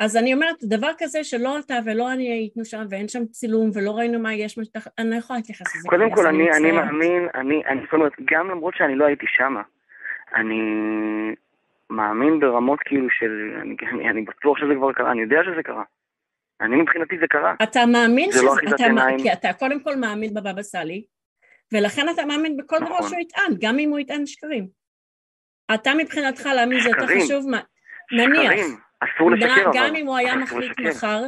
אז אני אומרת, דבר כזה שלא אתה ולא אני היינו שם ואין שם צילום ולא ראינו מה יש, אני לא יכולה להתייחס לזה. קודם כל, אני, אני מאמין, אני, אני, זאת אומרת, גם למרות שאני לא הייתי שם, אני מאמין ברמות כאילו של, אני, אני, אני בטוח שזה כבר קרה, אני יודע שזה קרה. אני מבחינתי זה קרה. אתה מאמין שזה, לא אתה, כי אתה קודם כל מאמין בבבא סאלי, ולכן אתה מאמין בכל נכון. דבר שהוא יטען, גם אם הוא יטען שקרים. אתה מבחינתך להאמין זה יותר חשוב, מה, נניח. שקרים, אסור לשקר אבל. גם אם הוא היה מחליט מחר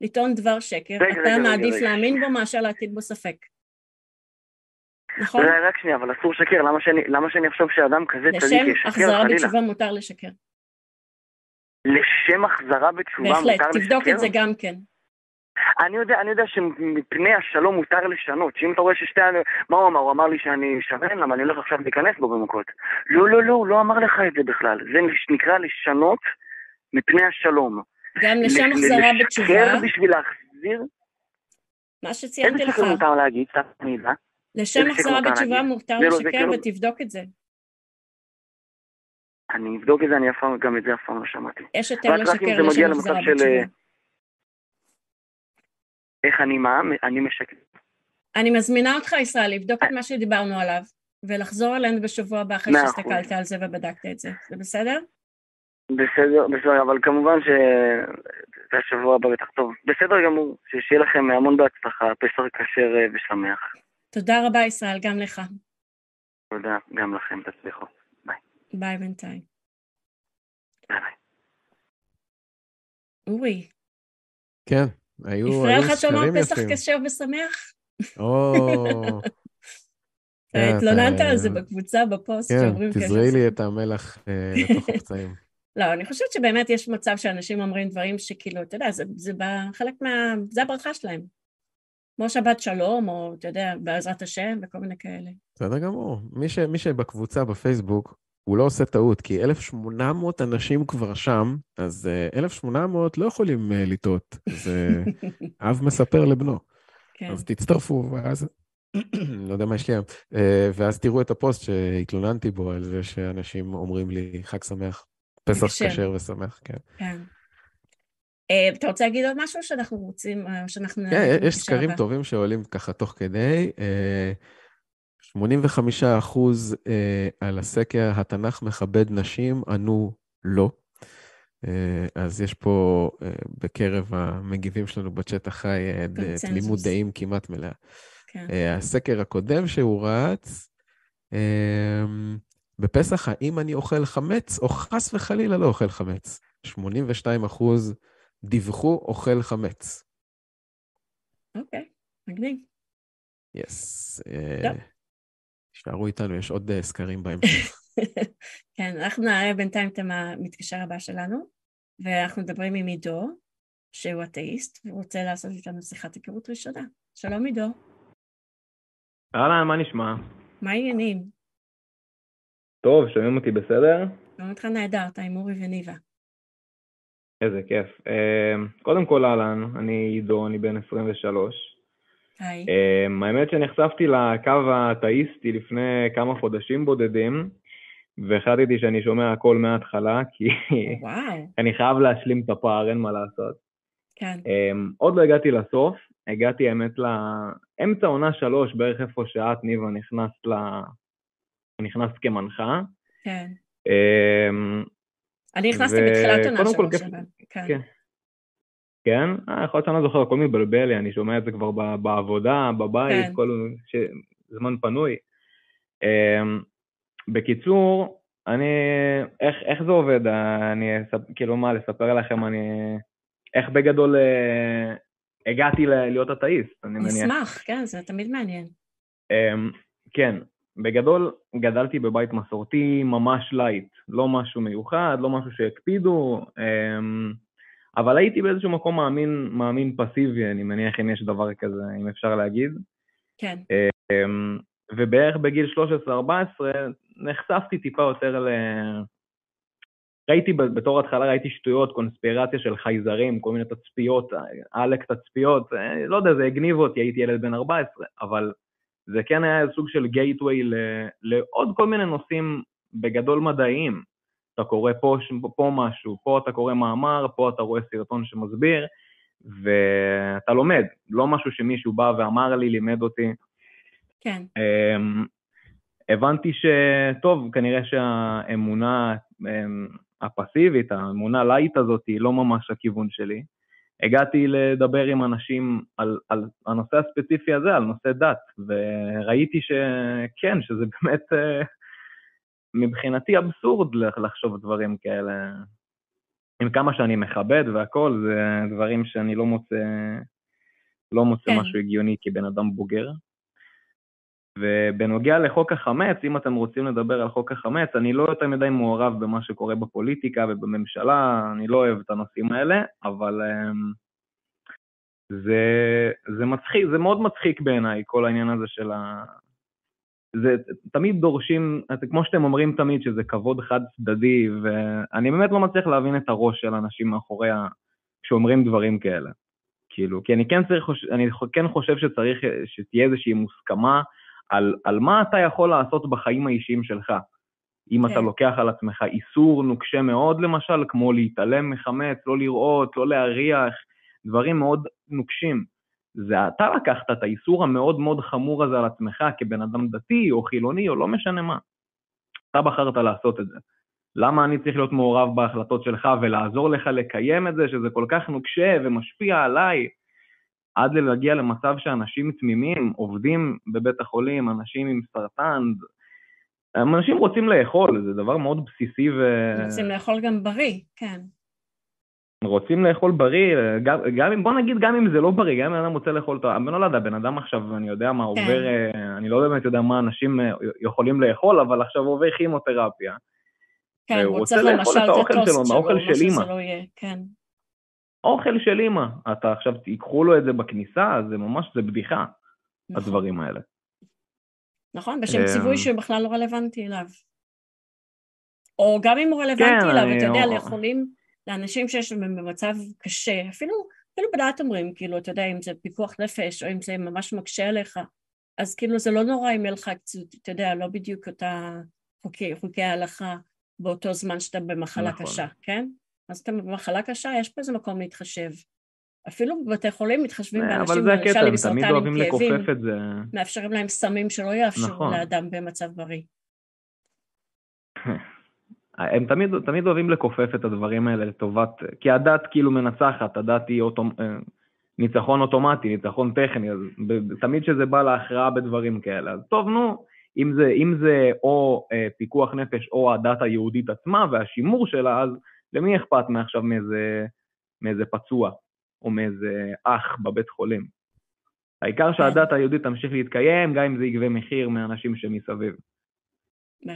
לטעון דבר שקר, אתה מעדיף להאמין. בו מאשר להטיל בו ספק. נכון? רק שנייה, אבל אסור לשקר, למה שאני אחשוב שאדם כזה צדיק ישקר חלילה? לשם החזרה בתשובה מותר לשקר. לשם החזרה בתשובה מותר לשקר? בהחלט, תבדוק את זה גם כן. אני יודע, אני יודע שמפני השלום מותר לשנות, שאם אתה רואה ששתי... מה הוא אמר? הוא אמר לי שאני שמן, למה אני הולך עכשיו להיכנס בו במכות. לא, לא, לא, הוא לא אמר לך את זה בכלל. זה נקרא לשנות מפני השלום. גם לשם החזרה בתשובה. לשקר בשביל להחזיר? מה שציינתי לך. איזה שקר מותר להגיד? סתם אני. לשם החזרה בתשובה מותר לא, לשקר כאילו- ותבדוק את זה. אני אבדוק את זה, אני אף פעם, גם את זה אף פעם לא שמעתי. יש יותר לשקר לשם החזרה בתשובה. אה, איך אני מה? אני משקר. אני מזמינה אותך, ישראל, לבדוק את מה שדיברנו עליו, ולחזור אלינו בשבוע הבא אחרי שהסתכלת על זה ובדקת את זה. זה בסדר? בסדר, בסדר, אבל כמובן שזה השבוע הבא בטח טוב. בסדר גמור, שיהיה לכם המון בהצלחה, פסח כשר אה, ושמח. תודה רבה, ישראל, גם לך. תודה, גם לכם, תצליחו. ביי. ביי בינתיים. ביי ביי. אורי. כן, היו סקרים יפים. לך שאומרים פסח כשר ושמח? או... התלוננת על זה בקבוצה, בפוסט, שאומרים כן. כן, תזרי לי את המלח אה, לתוך הפצעים. <laughs> לא, אני חושבת שבאמת יש מצב שאנשים אומרים דברים שכאילו, אתה יודע, זה, זה חלק מה... זה הברכה שלהם. כמו שבת שלום, או אתה יודע, בעזרת השם, וכל מיני כאלה. בסדר גמור. מי, ש, מי שבקבוצה בפייסבוק, הוא לא עושה טעות, כי 1,800 אנשים כבר שם, אז 1,800 לא יכולים לטעות. זה <laughs> אב מספר לבנו. כן. אז תצטרפו, ואז, <clears throat> לא יודע מה יש לי היום, ואז תראו את הפוסט שהתלוננתי בו על זה שאנשים אומרים לי, חג שמח. פסח כשר ושמח, כן. כן. Uh, אתה רוצה להגיד עוד משהו שאנחנו רוצים, uh, שאנחנו... כן, יש סקרים. טובים שעולים ככה תוך כדי. Uh, אה, 85 אחוז על הסקר, התנ"ך מכבד נשים, ענו לא. אז יש פה בקרב המגיבים שלנו בצ'אט החי תמימות דעים כמעט מלאה. כן. הסקר הקודם שהוא רץ, בפסח, האם אני אוכל חמץ, או חס וחלילה לא אוכל חמץ? 82 אחוז דיווחו אוכל חמץ. אוקיי, מגניב. יס. תישארו איתנו, יש עוד אה, סקרים בהמשך. <laughs> כן, אנחנו נראה בינתיים את המתקשר הבא שלנו, ואנחנו מדברים עם עידו, שהוא אתאיסט, והוא רוצה לעשות איתנו שיחת היכרות ראשונה. שלום עידו. אהלן, מה נשמע? מה העניינים? טוב, שומעים אותי בסדר? שומעים אותך נהדר, אתה עם אורי וניבה. איזה כיף. אמ, קודם כל, אהלן, אני עידו, אני בן 23. היי. אמ, האמת שנחשפתי לקו האתאיסטי לפני כמה חודשים בודדים, והחלטתי שאני שומע הכל מההתחלה, <laughs> כי אני חייב להשלים את הפער, אין מה לעשות. כן. Um, עוד לא הגעתי לסוף, הגעתי האמת לאמצע עונה שלוש, בערך איפה שאת, ניבה, נכנסת ל... נכנסת כמנחה. כן. Um, אני נכנסתי. בתחילת עונה כיף... כן. כן. כן? אה, יכול להיות שאני לא זוכר, הכל מבלבל לי, אני שומע את זה כבר בעבודה, בבית, כן. כל ש... זמן פנוי. Um, בקיצור, אני, איך, איך זה עובד? אני, כאילו מה, לספר לכם, אני, איך בגדול אה, הגעתי להיות אתאיסט, אני מניח. נשמח, כן, זה תמיד מעניין. אה, כן, בגדול גדלתי בבית מסורתי ממש לייט, לא משהו מיוחד, לא משהו שהקפידו, אה, אבל הייתי באיזשהו מקום מאמין, מאמין פסיבי, אני מניח אם יש דבר כזה, אם אפשר להגיד. כן. אה, ובערך בגיל 13-14 נחשפתי טיפה יותר ל... ראיתי בתור התחלה, ראיתי שטויות, קונספירציה של חייזרים, כל מיני תצפיות, עלק תצפיות, אה, לא יודע, זה הגניב אותי, הייתי ילד בן 14, אבל זה כן היה סוג של גייטווי לעוד כל מיני נושאים בגדול מדעיים. אתה קורא פה, פה משהו, פה אתה קורא מאמר, פה אתה רואה סרטון שמסביר, ואתה לומד, לא משהו שמישהו בא ואמר לי, לימד אותי. כן. אמ, הבנתי שטוב, כנראה שהאמונה אמ, הפסיבית, האמונה לייט הזאת, היא לא ממש הכיוון שלי. הגעתי לדבר עם אנשים על, על הנושא הספציפי הזה, על נושא דת, וראיתי שכן, שזה באמת אה, מבחינתי אבסורד לחשוב דברים כאלה. עם כמה שאני מכבד והכול, זה דברים שאני לא מוצא, לא מוצא כן. משהו הגיוני כבן אדם בוגר. ובנוגע לחוק החמץ, אם אתם רוצים לדבר על חוק החמץ, אני לא יותר מדי מעורב במה שקורה בפוליטיקה ובממשלה, אני לא אוהב את הנושאים האלה, אבל um, זה, זה מצחיק, זה מאוד מצחיק בעיניי, כל העניין הזה של ה... זה תמיד דורשים, כמו שאתם אומרים תמיד, שזה כבוד חד צדדי, ואני באמת לא מצליח להבין את הראש של אנשים מאחורי ה... שאומרים דברים כאלה. כאילו, כי אני כן צריך, אני כן חושב שצריך שתהיה איזושהי מוסכמה על, על מה אתה יכול לעשות בחיים האישיים שלך. אם כן. אתה לוקח על עצמך איסור נוקשה מאוד, למשל, כמו להתעלם מחמץ, לא לראות, לא להריח, דברים מאוד נוקשים. זה אתה לקחת את האיסור המאוד מאוד חמור הזה על עצמך כבן אדם דתי או חילוני או לא משנה מה. אתה בחרת לעשות את זה. למה אני צריך להיות מעורב בהחלטות שלך ולעזור לך לקיים את זה, שזה כל כך נוקשה ומשפיע עליי? עד להגיע למצב שאנשים תמימים עובדים בבית החולים, אנשים עם סרטן, אנשים רוצים לאכול, זה דבר מאוד בסיסי ו... רוצים לאכול גם בריא, כן. רוצים לאכול בריא, גם, גם אם, בוא נגיד גם אם זה לא בריא, גם אם אדם רוצה לאכול, אני לא יודע, בן אדם עכשיו, אני יודע מה כן. עובר, אה, אני לא באמת יודע מה אנשים אה, יכולים לאכול, אבל עכשיו עובר כימותרפיה. כן, הוא רוצה למשל את הטוסט שלו, משהו שלא יהיה, כן. אוכל של אימא, אתה עכשיו, ייקחו לו את זה בכניסה, זה ממש, זה בדיחה, נכון. הדברים האלה. נכון, בשם ציווי שבכלל לא רלוונטי אליו. או גם אם הוא רלוונטי כן, אליו, אתה יודע, לחולים, לאנשים שיש להם במצב קשה, אפילו, אפילו בדעת אומרים, כאילו, אתה יודע, אם זה פיקוח נפש, או אם זה ממש מקשה עליך, אז כאילו זה לא נורא אם יהיה לך, אתה יודע, לא בדיוק אותה חוקי, חוקי ההלכה באותו זמן שאתה במחלה נכון. קשה, כן? אז אתה במחלה קשה, יש פה איזה מקום להתחשב. אפילו בבתי חולים מתחשבים אה, באנשים, למשל עם סרטן עם כאבים, מאפשרים להם סמים שלא יאפשרו נכון. לאדם במצב בריא. <laughs> הם תמיד, תמיד אוהבים לכופף את הדברים האלה לטובת, כי הדת כאילו מנצחת, הדת היא אוטומ... אה, ניצחון אוטומטי, ניצחון טכני, אז תמיד שזה בא להכרעה בדברים כאלה. אז טוב, נו, אם זה, אם זה או אה, פיקוח נפש או הדת היהודית עצמה והשימור שלה, אז למי אכפת מעכשיו מאיזה, מאיזה פצוע או מאיזה אח בבית חולים? העיקר כן. שהדת היהודית תמשיך להתקיים, גם אם זה יגבה מחיר מאנשים שמסביב.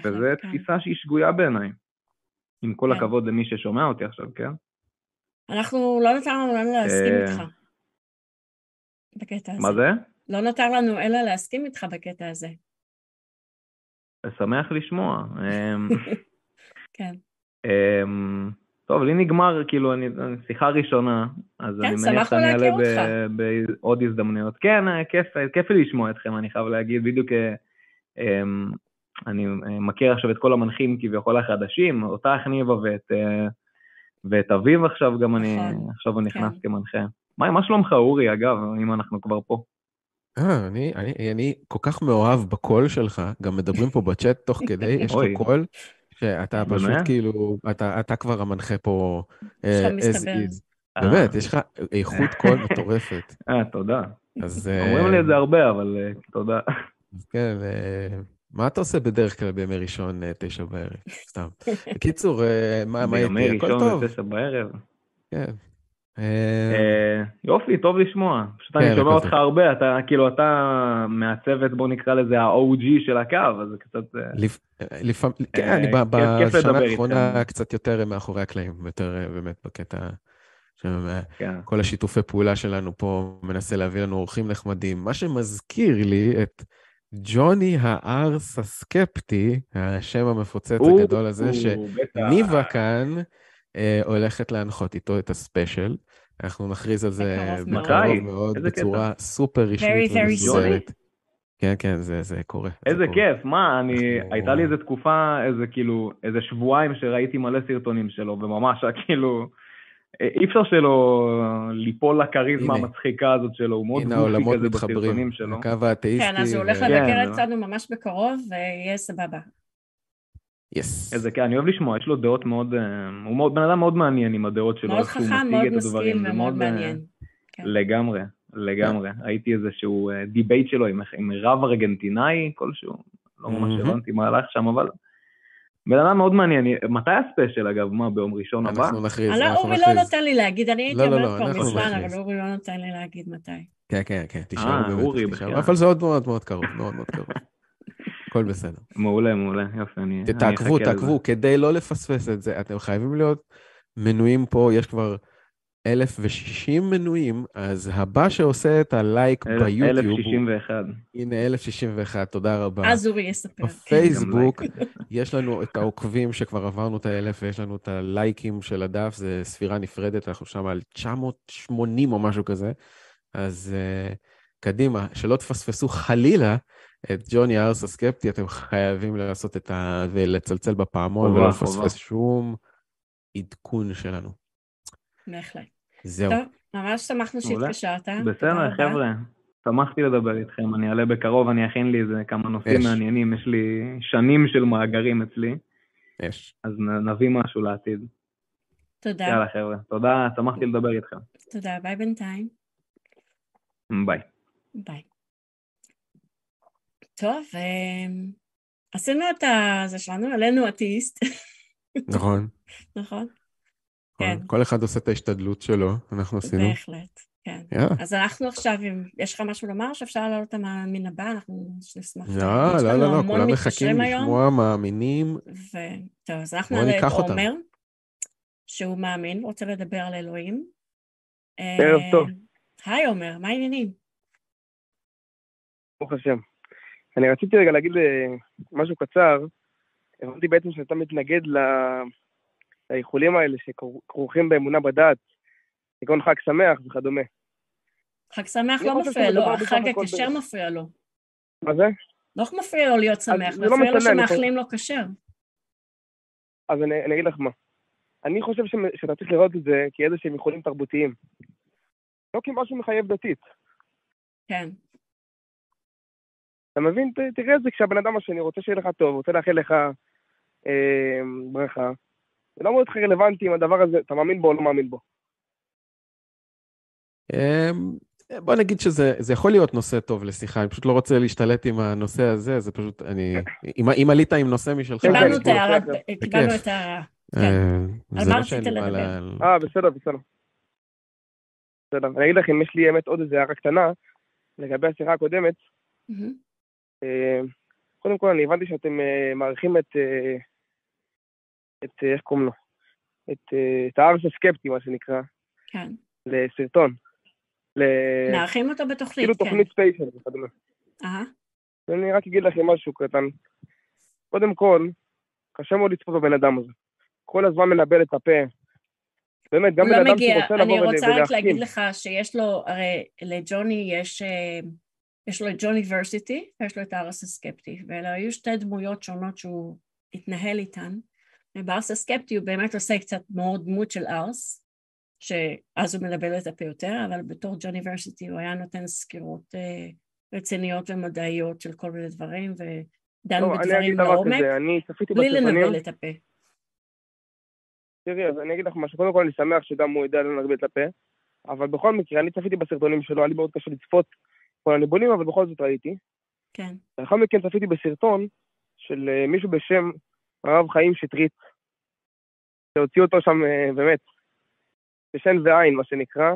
וזו כן. תפיסה שהיא שגויה בעיניי. עם כל כן. הכבוד למי ששומע אותי עכשיו, כן? אנחנו, לא נותר לנו אלא להסכים אה, איתך בקטע הזה. מה זה? לא נותר לנו אלא להסכים איתך בקטע הזה. שמח לשמוע. אמ, <laughs> כן. טוב, לי נגמר, כאילו, אני, שיחה ראשונה, אז כן, אני מניח שאני אעלה בעוד הזדמנויות. כן, כיף, כיף לי לשמוע אתכם, אני חייב להגיד, בדיוק, אה, אמ, אני מכיר עכשיו את כל המנחים כביכול החדשים, אותך ניבה ואת, ואת אביב עכשיו גם אני, נכון. עכשיו אני נכנס כן. כמנחה. מה, מה שלומך אורי, אגב, אם אנחנו כבר פה? אה, אני, אני, אני כל כך מאוהב בקול שלך, גם מדברים פה בצ'אט תוך כדי, יש לך קול שאתה פשוט כאילו, אתה, אתה כבר המנחה פה uh, as is. באמת, יש לך איכות קול מטורפת. <laughs> אה, תודה. אז... <laughs> אומרים לי את זה הרבה, אבל תודה. כן, מה אתה עושה בדרך כלל בימי ראשון, תשע בערב? סתם. <laughs> בקיצור, מה, מה, בימי ראשון, תשע בערב? כן. אה, יופי, טוב לשמוע. פשוט אני כן, שומע אותך הרבה, אתה כאילו, אתה מהצוות, בוא נקרא לזה ה-OG של הקו, אז זה קצת... אה, לפעמים, כן, אני בשנה האחרונה קצת יותר מאחורי הקלעים, יותר באמת בקטע... כן. כל השיתופי פעולה שלנו פה מנסה להביא לנו אורחים נחמדים, מה שמזכיר לי את ג'וני הארס הסקפטי, השם המפוצץ הגדול הזה, שניבה כאן אה, הולכת להנחות איתו את הספיישל. אנחנו נכריז על זה בקרוב מאוד, בצורה סופר רשמית ומסודרת. כן, כן, זה, זה קורה. איזה זה כיף, קורה. מה, אני, אנחנו... הייתה לי איזה תקופה, איזה כאילו, איזה שבועיים שראיתי מלא סרטונים שלו, וממש כאילו, אי אפשר שלא ליפול לכריזמה המצחיקה הזאת שלו, הוא מאוד גופי כזה בסרטונים שלו. הנה, העולמות מתחברים, הקו האתאיסטי. כן, אז הוא הולך לבקר אצלנו ממש בקרוב, ויהיה סבבה. יס. איזה כן, אני אוהב לשמוע, יש לו דעות מאוד, אה, הוא מאוד, בן אדם מאוד מעניין עם הדעות שלו, מאוד חכם, מאוד מסכים ומאוד אה, מעניין. כן. לגמרי, לגמרי. ראיתי איזשהו debate אה, שלו עם, עם רב ארגנטינאי כלשהו, לא ממש הבנתי מה הלך שם, אבל בן אדם מאוד מעניין. מתי ה special אגב? מה, ביום ראשון הבא? אנחנו נכריז, אנחנו נכריז. אורי לא נותן לי להגיד, אני הייתי לא, לא, אומרת לא, כבר מזמן, אבל אורי לא נותן לי להגיד מתי. כן, כן, כן, תשארו באמת, תשארו, אבל זה עוד מאוד מאוד קרוב, מאוד מאוד קרוב. <laughs> הכל בסדר. מעולה, מעולה, יופי, אני תעקבו, תעקבו, כדי לא לפספס את זה, אתם חייבים להיות מנויים פה, יש כבר 1,060 מנויים, אז הבא שעושה את הלייק ביוטיוב... 1,061. הנה, 1,061, תודה רבה. אז אורי יספר. בפייסבוק יש לנו את העוקבים שכבר עברנו את ה-1,000, ויש לנו את הלייקים של הדף, זה ספירה נפרדת, אנחנו שם על 980 או משהו כזה. אז uh, קדימה, שלא תפספסו חלילה את ג'וני ארס הסקפטי, אתם חייבים לעשות את ה... ולצלצל בפעמון ולא לפספס שום עדכון שלנו. בהחלט. זהו. טוב, ממש שמחנו שהתקשרת. בסדר, חבר'ה. שמחתי לדבר איתכם, אני אעלה בקרוב, אני אכין לי איזה כמה נושאים יש. מעניינים, יש לי שנים של מאגרים אצלי. יש. אז נביא משהו לעתיד. תודה. יאללה חבר'ה, תודה, שמחתי לדבר איתכם. תודה, ביי בינתיים. ביי. ביי. טוב, אמ, עשינו את זה שלנו, עלינו אטיסט. <laughs> נכון. נכון. כן. כל אחד עושה את ההשתדלות שלו, אנחנו עשינו. בהחלט, כן. Yeah. אז אנחנו עכשיו, אם יש לך משהו לומר, שאפשר לעלות את המאמין הבא, אנחנו נשמח. לא, לא, לא, לא, כולם מחכים לשמוע מאמינים. ו... טוב, אז אנחנו נעלה את עומר, שהוא מאמין, רוצה לדבר על אלוהים. ערב טוב. היי עומר, מה העניינים? ברוך השם. אני רציתי רגע להגיד אה, משהו קצר. הבנתי בעצם שאתה מתנגד לאיחולים האלה שכרוכים באמונה בדת, כגון חג שמח וכדומה. חג שמח לא מפריע לו, החג הכשר מפריע לו. מה זה? לא מפריע לו להיות שמח, לא מפריע לו שמאכלים לו כשר. אז אני, אני אגיד לך מה. אני חושב שאתה צריך לראות את זה כאיזה שהם איחולים תרבותיים. לא כמשהו מחייב דתית. כן. אתה מבין? תראה את זה כשהבן אדם השני רוצה שיהיה לך טוב, רוצה לאחל לך אה, ברכה. זה לא אמור להיות לך רלוונטי אם הדבר הזה, אתה מאמין בו או לא מאמין בו. אמ, בוא נגיד שזה יכול להיות נושא טוב לשיחה, אני פשוט לא רוצה להשתלט עם הנושא הזה, זה פשוט, אני... אם, אם עלית עם נושא משלך... קיבלנו את ההערה, קיבלנו את ההערה. כן. אה, על מה רצית לדבר? אה, בסדר, בסדר. בסדר. אני אגיד לך אם יש לי באמת עוד איזה הערה קטנה לגבי השיחה הקודמת. אה, קודם כל, אני הבנתי שאתם אה, מעריכים את, אה, את איך קוראים לו? את, את הארס הסקפטי, מה שנקרא. כן. לסרטון. מארחים אותו בתוכנית, כאילו כן. תוכנית ספיישל וכדומה. אהה. אני רק אגיד לכם משהו קטן. קודם כל, קשה מאוד לצפות בבן אדם הזה. כל הזמן מנבל את הפה. באמת, גם לא בן אדם שרוצה לבוא ולהחכים. אני רוצה רק להגיד לך שיש לו, הרי לג'וני יש יש לו את ג'וני ורסיטי ויש לו את הארס הסקפטי, ואלה היו שתי דמויות שונות שהוא התנהל איתן. ובארס הסקפטי הוא באמת עושה קצת מאוד דמות של ארס, שאז הוא מלבל את הפה יותר, אבל בתור ג'וני ורסיטי הוא היה נותן סקירות אה, רציניות ומדעיות של כל מיני דברים, ודן לא, בדברים לעומק, בלי לנבל את הפה. תראי, אז אני אגיד לך משהו, קודם כל אני שמח שגם הוא יודע לנגבל את הפה, אבל בכל מקרה, אני צפיתי בסרטונים שלו, היה לי מאוד קשה לצפות כל הניבולים, אבל בכל זאת ראיתי. כן. לאחר מכן צפיתי בסרטון של uh, מישהו בשם הרב חיים שטרית, שהוציא אותו שם uh, באמת, בשן ועין, מה שנקרא.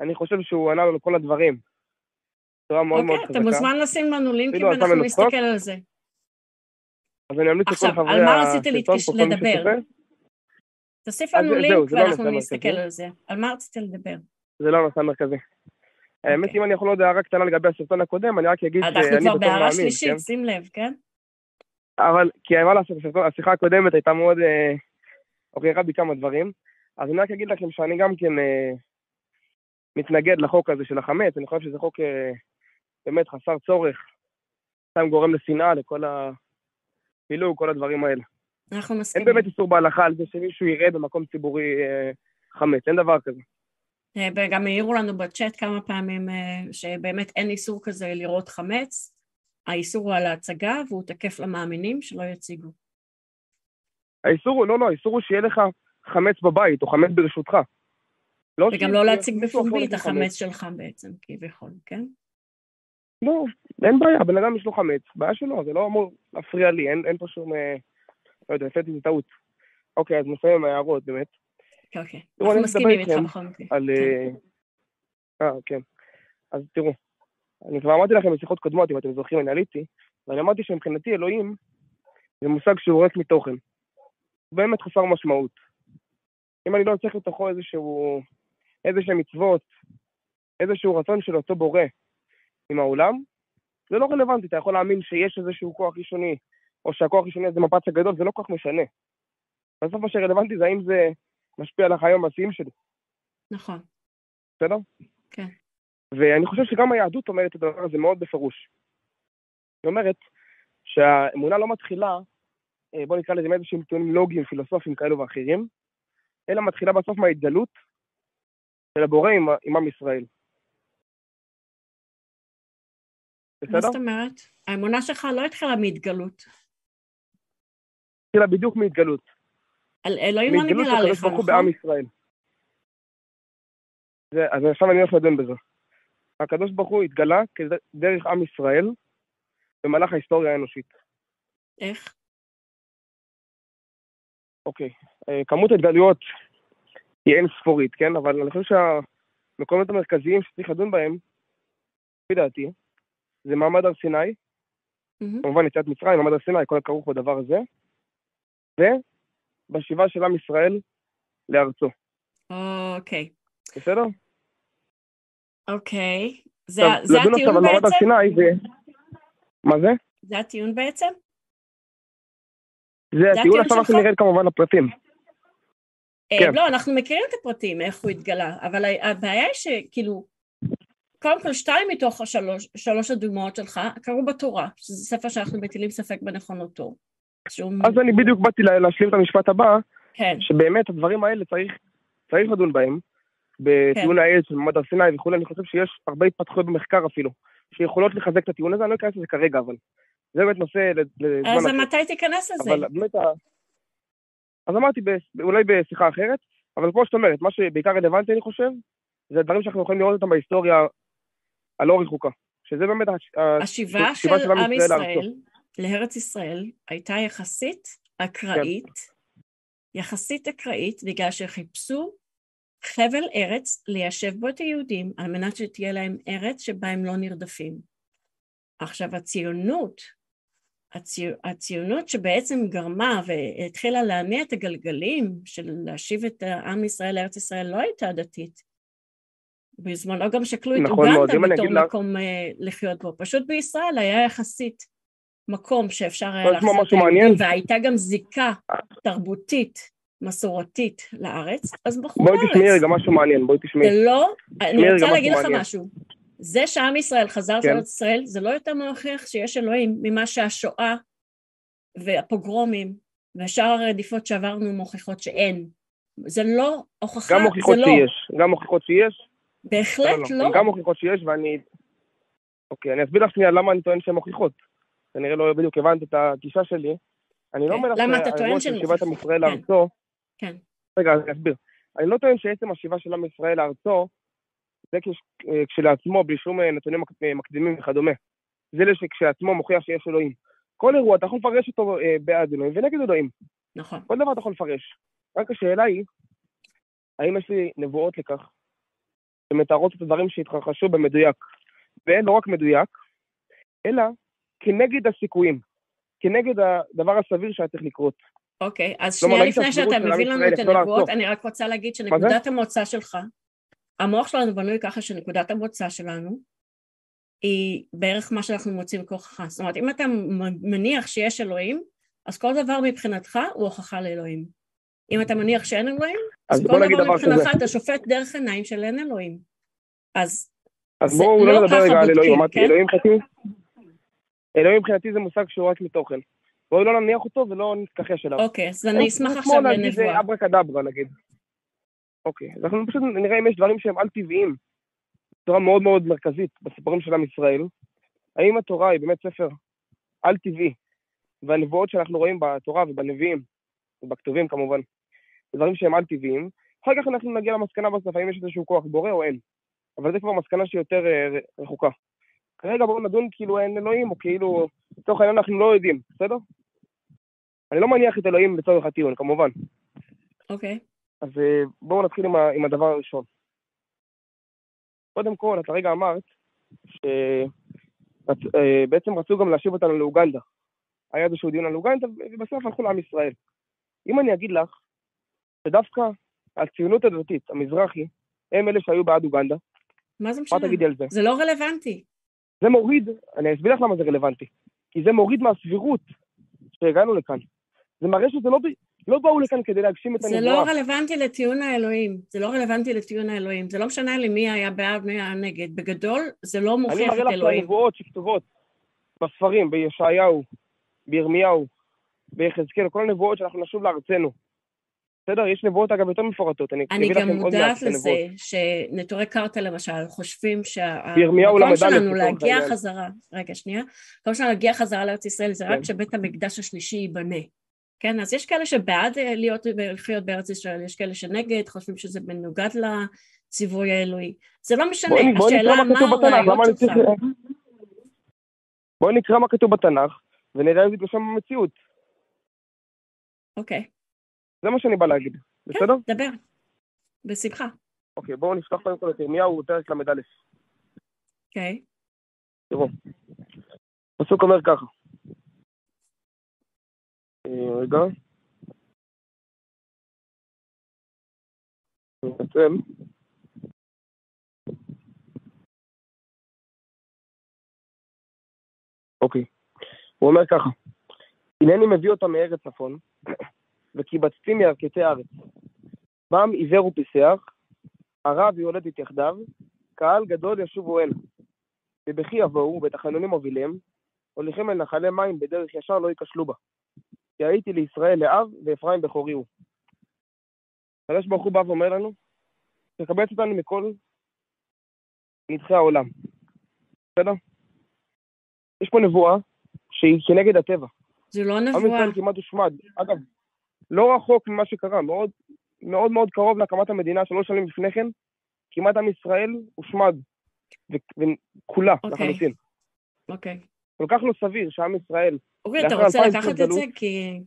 אני חושב שהוא ענה לנו כל הדברים. בצורה מאוד מאוד חזקה. אוקיי, אתה מוזמן לשים לנו לינקים ואנחנו נסתכל על זה. אז אני אמליץ לכל חברי הסרטון פה, כל מי שצופה. תוסיף לנו לינק לא ואנחנו נסתכל על זה. על מה רצית לדבר? זה לא הנושא המרכזי. האמת, אוקיי. אם אני יכול עוד הערה קטנה לגבי הסרטון הקודם, אני רק אגיד שאני בתור מאמין, אנחנו כבר בהערה שלישית, כן? שים לב, כן? אבל, כי מה לעשות, השיחה הקודמת הייתה מאוד, עוררה בי כמה דברים, אז אני רק אגיד לכם שאני גם כן אה, מתנגד לחוק הזה של החמץ, אני חושב שזה חוק אה, באמת חסר צורך, סתם גורם לשנאה לכל הפילוג, כל הדברים האלה. אנחנו מסכימים. אין באמת איסור בהלכה על זה שמישהו יראה במקום ציבורי אה, חמץ, אין דבר כזה. אה, וגם העירו לנו בצ'אט כמה פעמים אה, שבאמת אין איסור כזה לראות חמץ, האיסור הוא על ההצגה והוא תקף למאמינים שלא יציגו. האיסור הוא, לא, לא, האיסור הוא שיהיה לך חמץ בבית או חמץ ברשותך. לא וגם לא להציג בפומבי את החמץ שלך בעצם, כביכול, כן? לא, אין בעיה, בן אדם יש לו חמץ, בעיה שלו, זה לא אמור להפריע לי, אין, אין פה שום, אה, לא יודע, עשיתי את טעות. אוקיי, אז נסיים עם ההערות, באמת. אוקיי, אנחנו מסכימים איתך בכל מקרה. על... כן. אה, כן. אז תראו, אני כבר אמרתי לכם בשיחות קודמות, אם אתם זוכרים, אני עליתי, ואני אמרתי שמבחינתי אלוהים זה מושג שהוא ריק מתוכן. הוא באמת חסר משמעות. אם אני לא צריך לתוכו איזשהו, איזשהם מצוות, איזשהו רצון של אותו בורא עם העולם, זה לא רלוונטי, אתה יכול להאמין שיש איזשהו כוח ראשוני, או שהכוח הראשוני הזה מפץ הגדול, זה לא כל כך משנה. בסוף מה שרלוונטי זה האם זה משפיע על החיי המעשיים שלי. נכון. בסדר? כן. ואני חושב שגם היהדות אומרת את הדבר הזה מאוד בפירוש. היא אומרת שהאמונה לא מתחילה, אה, בוא נקרא לזה מאיזשהם טיעונים לוגיים, פילוסופיים כאלו ואחרים, אלא מתחילה בסוף מההתגלות של הבורא עם, עם עם ישראל. בסדר? מה זאת אומרת? האמונה שלך לא התחילה מהתגלות. התחילה בדיוק מהתגלות. אלוהים לא נגלה עליך, נכון? בעם ישראל. זה, אז עכשיו אני הולך לדון בזה. הקדוש ברוך הוא התגלה כדרך עם ישראל במהלך ההיסטוריה האנושית. איך? אוקיי, אה, כמות ההתגלויות היא אין ספורית, כן? אבל אני חושב שהמקומות המרכזיים שצריך לדון בהם, לפי דעתי, זה מעמד הר סיני, כמובן יציאת מצרים, מעמד הר סיני, כל הכרוך בדבר הזה, ובשיבה של עם ישראל לארצו. אוקיי. בסדר? אוקיי. זה, זה הטיעון בעצם? סיני, ו... מה זה? זה הטיעון בעצם? זה הטיעון, עכשיו אנחנו נרד כמובן לפרטים. אה, כן. לא, אנחנו מכירים את הפרטים, איך הוא התגלה, אבל הבעיה היא שכאילו, קודם כל שתיים מתוך השלוש, שלוש הדוגמאות שלך קרו בתורה, שזה ספר שאנחנו מטילים ספק בנכונותו. שום... אז אני בדיוק באתי להשלים את המשפט הבא, כן. שבאמת הדברים האלה צריך, צריך לדון בהם, בטיעון כן. העץ של ממד הר סיני וכולי, אני חושב שיש הרבה התפתחויות במחקר אפילו, שיכולות לחזק את הטיעון הזה, אני לא אכנס לזה כרגע, אבל זה באמת נושא לזמן... אז מתי תיכנס לזה? אבל באמת ה... אז אמרתי, אולי בשיחה אחרת, אבל כמו שאת אומרת, מה שבעיקר רלוונטי, אני חושב, זה דברים שאנחנו יכולים לראות אותם בהיסטוריה הלא רחוקה. שזה באמת השיבה של, של עם ישראל לארץ ישראל הייתה יחסית אקראית. יחסית אקראית, בגלל שחיפשו חבל ארץ ליישב בו את היהודים על מנת שתהיה להם ארץ שבה הם לא נרדפים. עכשיו הציונות, הציו, הציונות שבעצם גרמה והתחילה להניע את הגלגלים של להשיב את עם ישראל לארץ ישראל לא הייתה דתית. בזמנו גם שקלו את נכון אוגנדה בתור מקום לה... אה, לחיות בו, פשוט בישראל היה יחסית מקום שאפשר היה היהודים והייתה גם זיקה תרבותית מסורתית לארץ, אז בחרו לארץ. בואי תשמעי רגע משהו מעניין, בואי תשמעי. זה לא, אני רוצה להגיד לך משהו. זה שעם ישראל חזר כן. לארץ ישראל, זה לא יותר מוכיח שיש אלוהים ממה שהשואה והפוגרומים ושאר הרדיפות שעברנו מוכיחות שאין. זה לא הוכחה, גם מוכיחות לא. שיש, גם מוכיחות שיש. בהחלט לא. לא. גם מוכיחות שיש, ואני... אוקיי, אני אסביר לך שנייה למה אני טוען שהן מוכיחות. כנראה לא בדיוק הבנת את הגישה שלי. אני לא כן. אומר לך טוען שהן מוכיחות? עם ישראל כן. לארצו... כן. רגע, אני אסביר. אני לא טוען שעצם השיבה של עם ישראל לארצו, זה אה, כשלעצמו, בלי שום אה, נתונים אה, מקדימים וכדומה. זה כשלעצמו מוכיח שיש אלוהים. כל אירוע, אתה יכול לפרש אותו בעד אלוהים ונגד אלוהים. נכון. כל דבר אתה יכול לפרש. רק השאלה היא, האם יש לי נבואות לכך, שמתארות את הדברים שהתרחשו במדויק, ולא רק מדויק, אלא כנגד הסיכויים, כנגד הדבר הסביר שהיה צריך לקרות. אוקיי, אז שנייה לפני שאתה מביא לנו את הנבואות, אני רק רוצה להגיד שנקודת המוצא שלך, המוח שלנו בנוי ככה שנקודת המוצא שלנו היא בערך מה שאנחנו מוצאים בכוחך. זאת אומרת, אם אתה מניח שיש אלוהים, אז כל דבר מבחינתך הוא הוכחה לאלוהים. אם אתה מניח שאין אלוהים, אז, אז כל דבר מבחינתך אתה שופט דרך עיניים של אין אלוהים. אז אז בואו לא, לא נדבר רגע על אלוהים, אמרתי, כן? אלוהים מבחינתי, אלוהים מבחינתי זה מושג שהוא רק מתוכן. בואו לא נניח אותו ולא נתכחש אליו. אוקיי, אז אני אשמח עכשיו לנבואה. להגיד אברה קדברה נגיד. אוקיי, אז אנחנו פשוט נראה אם יש דברים שהם על-טבעיים, בצורה מאוד מאוד מרכזית בסיפורים של עם ישראל. האם התורה היא באמת ספר על-טבעי, והנבואות שאנחנו רואים בתורה ובנביאים, ובכתובים כמובן, זה דברים שהם על-טבעיים. אחר כך אנחנו נגיע למסקנה בסוף, האם יש איזשהו כוח בורא או אין. אבל זה כבר מסקנה שהיא יותר uh, רחוקה. כרגע בואו נדון כאילו אין אלוהים, או כאילו, לצורך העניין אנחנו לא יודעים, בסדר? אני לא מניח את אלוהים לצורך הטיעון, כמובן. אוקיי. Okay. אז אה, בואו נתחיל עם, ה, עם הדבר הראשון. קודם כל, את הרגע אמרת שבעצם אה, רצו גם להשיב אותנו לאוגנדה. היה איזשהו דיון על אוגנדה, ובסוף הלכו לעם ישראל. אם אני אגיד לך שדווקא הציונות הדתית, המזרחי, הם אלה שהיו בעד אוגנדה, מה זה משנה? מה תגידי על זה? זה לא רלוונטי. זה מוריד, אני אסביר לך למה זה רלוונטי. כי זה מוריד מהסבירות שהגענו לכאן. זה מראה שזה לא, לא באו לכאן כדי להגשים את הנבואה. זה לא רלוונטי לטיעון האלוהים. זה לא רלוונטי לטיעון האלוהים. זה לא משנה לי מי היה בעד, מי היה נגד. בגדול, זה לא מוכיח את אלוהים. אני מראה לך הנבואות שכתובות בספרים, בישעיהו, בירמיהו, ביחזקאל, כל הנבואות שאנחנו נשוב לארצנו. בסדר? יש נבואות אגב יותר מפורטות. אני, אני גם מודעת לזה שנטורי קרתא למשל חושבים שהמקום שלנו להגיע חזרה, רגע שנייה, המקום שלנו להגיע חזרה לארץ ישראל זה רק כן. כשבית המקדש השלישי ייבנה. כן, אז יש כאלה שבעד אה, להיות, לחיות בארץ ישראל, יש כאלה שנגד, חושבים שזה מנוגד לציווי האלוהי. זה לא משנה, השאלה מה הראיות שלך. בואי נקרא מה כתוב בתנ"ך, ונראה אם זה מתגשם במציאות. אוקיי. זה מה שאני בא להגיד, כן, בסדר? כן, דבר. בשמחה. אוקיי, בואו נפתח קודם כל את ירמיהו, פרק ל"א. אוקיי. תראו, הפסוק אומר ככה. אה, רגע. מתנצל. אוקיי. הוא אומר ככה, הנני מביא אותם מארץ צפון, וקיבצתי מירכתי ארץ. בם עיוור ופיסח, ערב יולדת יחדיו, קהל גדול ישובו הנה. בבכי יבואו, בתחנונים מובילים, הוליכים אל נחלי מים בדרך ישר לא ייכשלו בה. כי הייתי לישראל לאב ואפרים בכורי הוא. הקדוש ברוך הוא בא ואומר לנו, תקבץ אותנו מכל נדחי העולם. בסדר? יש פה נבואה שהיא כנגד הטבע. זה לא נבואה. עם ישראל כמעט הושמד. אגב, לא רחוק ממה שקרה, מאוד מאוד, מאוד קרוב להקמת המדינה, שלוש שנים לפני כן, כמעט עם ישראל הושמד, וכולה okay. אוקיי. לחלוטין. אוקיי. Okay. כל כך לא סביר שעם ישראל... אורי, אתה רוצה לקחת את זה? כי...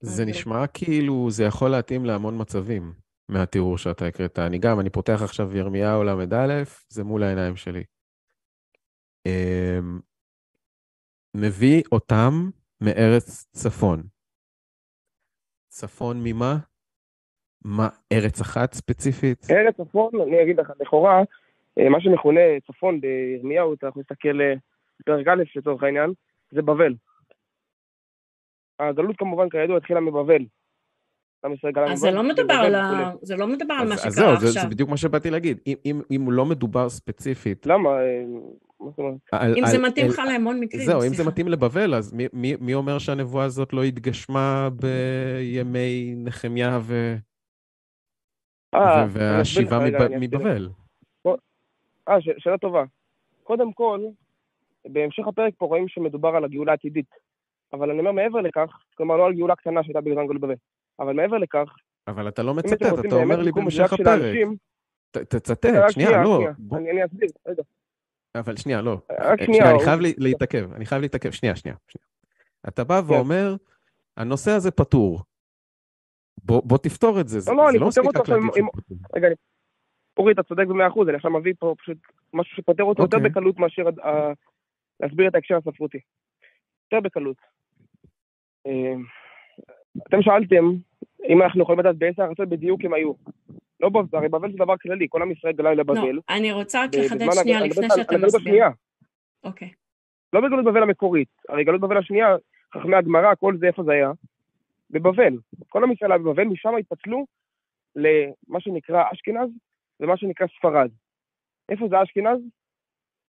זה אוקיי. נשמע כאילו זה יכול להתאים להמון מצבים מהתיאור שאתה הקראת. אני גם, אני פותח עכשיו ירמיהו ל"א, זה מול העיניים שלי. אמ, מביא אותם מארץ צפון. צפון ממה? מה, ארץ אחת ספציפית? ארץ צפון, אני אגיד לך, לכאורה, אה, מה שמכונה צפון בירמיהו, אתה יכול להסתכל אה, א' לצורך העניין, זה בבל. הגלות כמובן, כידוע, התחילה מבבל. עם ישראל גלה אז זה לא מדבר על ה... זה לא על מה שקרה עכשיו. אז זהו, זה בדיוק מה שבאתי להגיד. אם לא מדובר ספציפית... למה? אם זה מתאים לך להמון מקרים, זהו, אם זה מתאים לבבל, אז מי אומר שהנבואה הזאת לא התגשמה בימי נחמיה. אה, והשיבה מבבל? אה, שאלה טובה. קודם כל, בהמשך הפרק פה רואים שמדובר על הגאולה העתידית. אבל אני אומר מעבר לכך, כלומר לא על גאולה קטנה שהייתה בגלל גאולה בבל, אבל מעבר לכך... אבל אתה לא מצטט, אתה אומר לי בהמשך הפרק. תצטט, שנייה, לא. אני אסביר, רגע. אבל שנייה, לא. רק שנייה, אני חייב להתעכב, אני חייב להתעכב, שנייה, שנייה. אתה בא כן. ואומר, הנושא הזה פתור. בוא תפתור את זה, זה לא, לא מספיק רק להגיד שהוא פתור. רגע, אורי, אתה צודק במאה אחוז, אני עכשיו מביא פה פשוט משהו שפותר אותו יותר אוקיי. בקלות מאשר להסביר את ההקשר הספרותי. יותר בקלות. אתם שאלתם אם אנחנו יכולים לדעת באיזה ארצות בדיוק הם היו. לא בבל, הרי בבל זה דבר כללי, כל עם ישראל גלה לבבל. לא, אני רוצה רק לחדד שנייה לפני שאתה מסביר. אוקיי. לא בגלות בבל המקורית, הרי גלות בבל השנייה, חכמי הגמרא, כל זה, איפה זה היה? בבבל. כל עם ישראל היה בבבל, משם התפצלו למה שנקרא אשכנז ומה שנקרא ספרד. איפה זה אשכנז?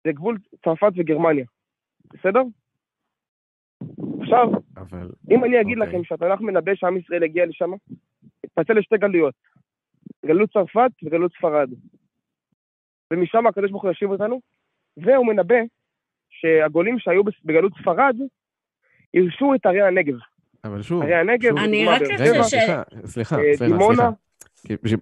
זה גבול צרפת וגרמניה. בסדר? עכשיו, אבל... אם אני אגיד אוקיי. לכם שהתנ"ך מנבא שעם ישראל יגיע לשם, יתפצל לשתי גלויות, גלות צרפת וגלות ספרד. ומשם הקדוש ברוך הוא ישיב אותנו, והוא מנבא שהגולים שהיו בגלות ספרד ירשו את ערי הנגב. אבל שוב, ערי הנגב, שוב, אני רק רגע, סליחה, סליחה, סליחה, סליחה.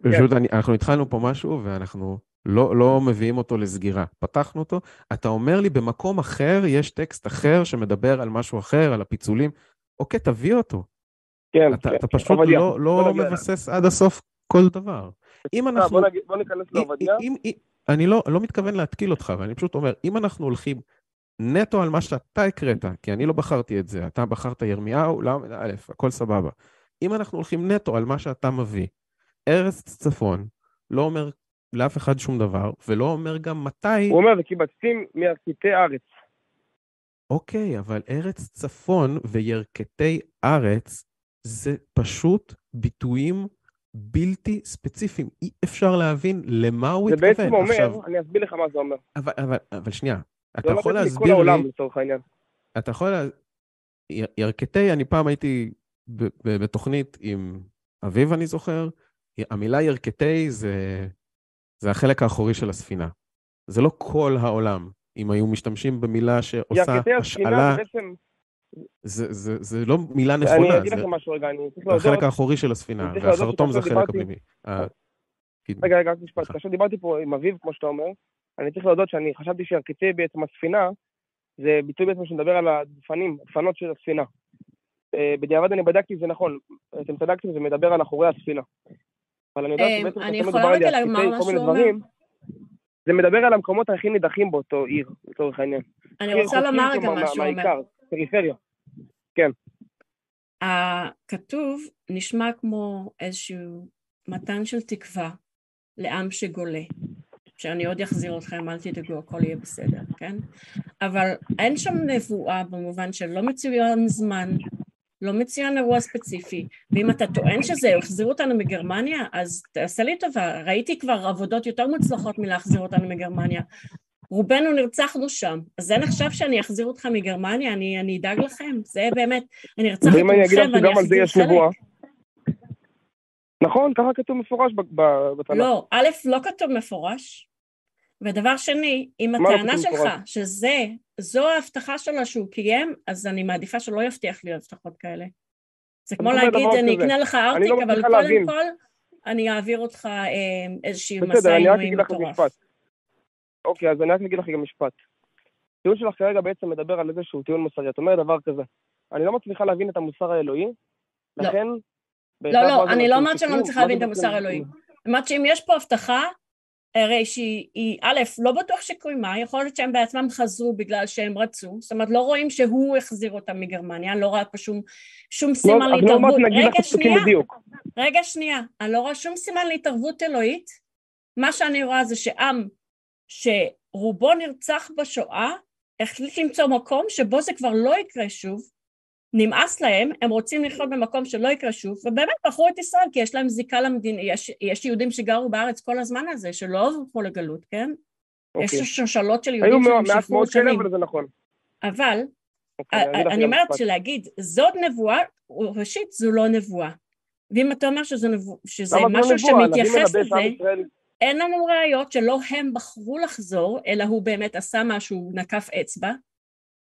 פשוט כן. אנחנו התחלנו פה משהו ואנחנו לא, לא מביאים אותו לסגירה. פתחנו אותו, אתה אומר לי במקום אחר יש טקסט אחר שמדבר על משהו אחר, על הפיצולים. אוקיי, תביא אותו. כן, אתה, כן. אתה פשוט לא, לא, לא מבסס עד הסוף כל דבר. אם אנחנו... בוא, נגיד, בוא ניכנס לעובדיה. אני לא, לא מתכוון להתקיל אותך, ואני פשוט אומר, אם אנחנו הולכים נטו על מה שאתה הקראת, כי אני לא בחרתי את זה, אתה בחרת ירמיהו, לא, א', הכל סבבה. אם אנחנו הולכים נטו על מה שאתה מביא, ארץ צפון לא אומר לאף אחד שום דבר, ולא אומר גם מתי... הוא אומר, וקיבצים מירכתי ארץ. אוקיי, אבל ארץ צפון וירכתי ארץ זה פשוט ביטויים בלתי ספציפיים. אי אפשר להבין למה הוא התכוון. זה בעצם אומר, עכשיו... אני אסביר לך מה זה אומר. אבל, אבל, אבל שנייה, אתה יכול להסביר לי... זה לא העולם לצורך העניין. אתה יכול... לה... ירכתי, אני פעם הייתי בתוכנית עם אביב, אני זוכר. המילה ירכתי זה זה החלק האחורי של הספינה. זה לא כל העולם. אם היו משתמשים במילה שעושה השאלה... זה, זה, זה לא מילה נכונה. אני אגיד לכם משהו רגע, אני צריך להודות... החלק האחורי של הספינה, והחרטום זה החלק הפנימי. אה, רגע, רגע, רק משפט. כאשר דיברתי פה עם אביב, כמו שאתה אומר, אני צריך להודות שאני חשבתי שהקצה בעצם הספינה, זה ביטוי בעצם שמדבר על הדפנים, הדפנות של הספינה. אה, בדיעבד אני בדקתי, זה נכון, אתם צדקתם, זה מדבר על אחורי הספינה. אבל אני יודעת אמ, שבעצם אני יכולה רגע לומר משהו אומר? זה מדבר על המקומות הכי נידחים באותו עיר, לצורך העניין. אני רוצה לומר רגע משהו אומר. פריפריה. כן. הכתוב נשמע כמו איזשהו מתן של תקווה לעם שגולה. שאני עוד אחזיר אתכם, אל תדאגו, הכל יהיה בסדר, כן? אבל אין שם נבואה במובן של לא מצוין זמן, לא מצוין אירוע ספציפי, ואם אתה טוען שזה יחזיר אותנו מגרמניה, אז תעשה לי טובה, ראיתי כבר עבודות יותר מוצלחות מלהחזיר אותנו מגרמניה. רובנו נרצחנו שם, אז זה נחשב שאני אחזיר אותך מגרמניה, אני, אני אדאג לכם, זה באמת, אני ארצח את כולכם ואני אחזיר חלק. נכון, ככה כתוב מפורש בתנ"ך. לא, א', לא כתוב מפורש, ודבר שני, אם הטענה שלך פורש? שזה זו ההבטחה שלו שהוא קיים, אז אני מעדיפה שלא יבטיח לי הבטחות כאלה. זה כמו להגיד, אני אקנה לך ארטיק, לא אבל קודם להבין. כל, אני אעביר אותך אה, איזושהי מסע עינויים מטורף. אוקיי, אז אני רק אגיד לך גם משפט. הטיעון שלך כרגע בעצם מדבר על איזשהו טיעון מוסרי. את אומרת דבר כזה, אני לא מצליחה להבין את המוסר האלוהי, לא. לכן... לא, לא, אני לא אומרת שאני לא מצליחה להבין את המוסר האלוהי. אני אומרת שאם יש פה הבטחה, הרי שהיא, א', לא בטוח שקוימה, יכול להיות שהם בעצמם חזרו בגלל שהם רצו, זאת אומרת לא רואים שהוא החזיר אותם מגרמניה, אני לא רואה פה שום, שום לא, סימן לא, להתערבות. לא רגע שנייה, רגע שנייה, אני לא רואה שום סימן להתערבות אלוהית, מה שאני רואה זה שעם שרובו נרצח בשואה, החליט למצוא מקום שבו זה כבר לא יקרה שוב, נמאס להם, הם רוצים לחיות במקום שלא יקרה שוב, ובאמת בחרו את ישראל כי יש להם זיקה למדינה, יש, יש יהודים שגרו בארץ כל הזמן הזה, שלא עברו לגלות, כן? אוקיי. יש שושלות של יהודים שנמשכו שנים. היו מעט מאוד כאלה, אבל זה נכון. אבל, אוקיי, אני אומרת שלהגיד, זאת נבואה, ראשית זו לא נבואה. ואם אתה אומר שזה, נבוא, שזה משהו שמתייחס לזה, אין לנו ראיות שלא הם בחרו לחזור, אלא הוא באמת עשה משהו, נקף אצבע,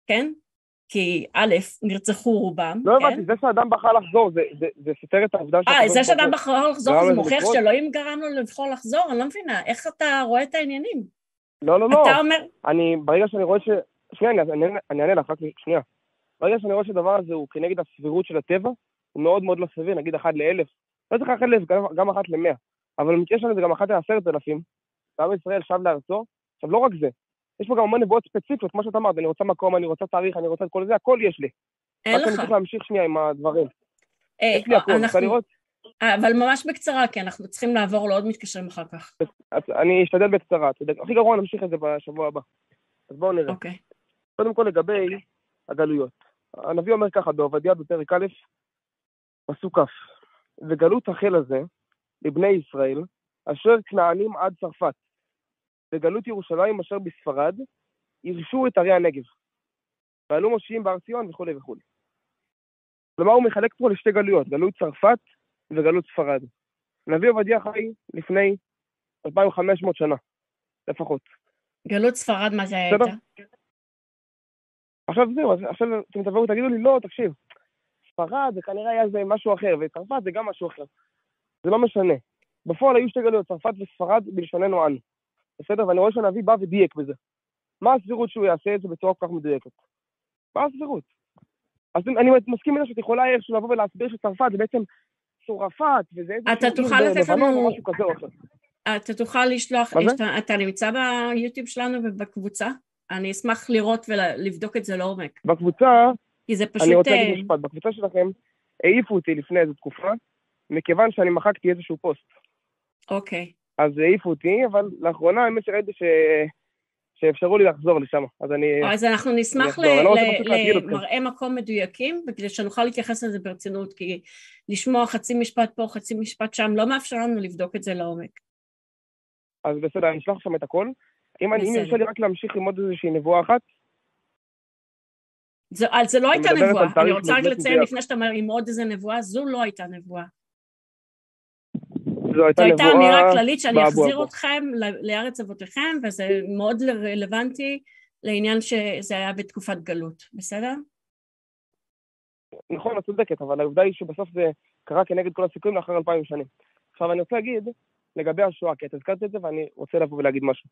כן? כי א', נרצחו רובם, לא כן? הבנתי, זה שאדם בחר לחזור, זה, זה, זה סותר את העובדה אה, זה שאדם בחר לחזור, זה מוכיח שאלוהים גרם לו לבחור לחזור? אני לא מבינה, איך אתה רואה את העניינים? לא, לא, לא. אתה אומר... אני, ברגע שאני רואה ש... שנייה, אני, אני אענה לך, רק שנייה. ברגע שאני רואה שהדבר הזה הוא כנגד הסבירות של הטבע, הוא מאוד מאוד לא סביר, נגיד אחת לאלף. לא צריך אחת לאלף, גם אחת למאה. אבל במקרה שלנו זה גם אחת לעשרת אלפים. ועם ישראל שב לארצו. עכשיו, לא רק זה, יש פה גם המון נבואות ספציפיות, כמו שאתה אמרת, אני רוצה מקום, אני רוצה תאריך, אני רוצה את כל זה, הכל יש לי. אין לך. רק אני צריך להמשיך שנייה עם הדברים. אה, יש לי הכל, אנחנו... לראות? אה, אבל ממש בקצרה, כי אנחנו צריכים לעבור לעוד מתקשרים אחר כך. אני אשתדל בקצרה, הכי גרוע נמשיך את זה בשבוע הבא. אז בואו נראה. אוקיי. קודם כל לגבי הגלויות. הנביא אומר ככה, בעובדיה בפרק א', פסוק כ', וגלות החל הזה לבני ישראל, אשר כנענים עד צרפת, וגלות ירושלים אשר בספרד, ירשו את ערי הנגב. ועלו מושיעים בהר ציון וכולי וכולי. כלומר, הוא מחלק פה לשתי גלויות, גלות צרפת וגלות ספרד. הנביא עובדיה חי לפני 2,500 שנה, לפחות. גלות ספרד, מה זה הייתה? עכשיו זהו, עכשיו אתם תבואו ותגידו לי, לא, תקשיב, ספרד זה כנראה היה איזה משהו אחר, וצרפת זה גם משהו אחר. זה לא משנה. בפועל היו שתי גלויות, צרפת וספרד בלשוננו אנו. בסדר? ואני רואה שהנביא בא ודייק בזה. מה הסבירות שהוא יעשה את זה בצורה כל כך מדויקת? מה הסבירות? אז אני מסכים איתה שאת יכולה איכשהו לבוא ולהסביר שצרפת זה בעצם צורפת, וזה איזה... אתה תוכל לתת לנו... אתה תוכל לשלוח... אתה נמצא ביוטיוב שלנו ובקבוצה? אני אשמח לראות ולבדוק את זה לעומק. בקבוצה... כי זה פשוט... אני רוצה להגיד אה, משפט. בקבוצה שלכם העיפו אותי לפני איזו תקופה, מכיוון שאני מחקתי איזשהו פוסט. אוקיי. אז העיפו אותי, אבל לאחרונה האמת שראיתי ש... שאפשרו לי לחזור לשם, אז אני... אז אנחנו נשמח לא למראה מקום מדויקים, וכדי שנוכל להתייחס לזה ברצינות, כי לשמוע חצי משפט פה, חצי משפט שם, לא מאפשר לנו לבדוק את זה לעומק. אז בסדר, אני אשלח שם את הכל. אם אני ירשה לי רק להמשיך עם עוד איזושהי נבואה אחת. זה, זה לא הייתה נבואה, אני רוצה רק לציין לפני שאתה אומר עם עוד איזה נבואה, זו לא הייתה נבואה. זו הייתה, הייתה אמירה כללית שאני אחזיר אתכם לארץ אבותיכם, וזה מאוד רלוונטי לעניין שזה היה בתקופת גלות, בסדר? נכון, את צודקת, אבל העובדה היא שבסוף זה קרה כנגד כל הסיכויים לאחר אלפיים שנים. עכשיו אני רוצה להגיד לגבי השואה, כי את הזכרת את זה ואני רוצה לבוא ולהגיד משהו.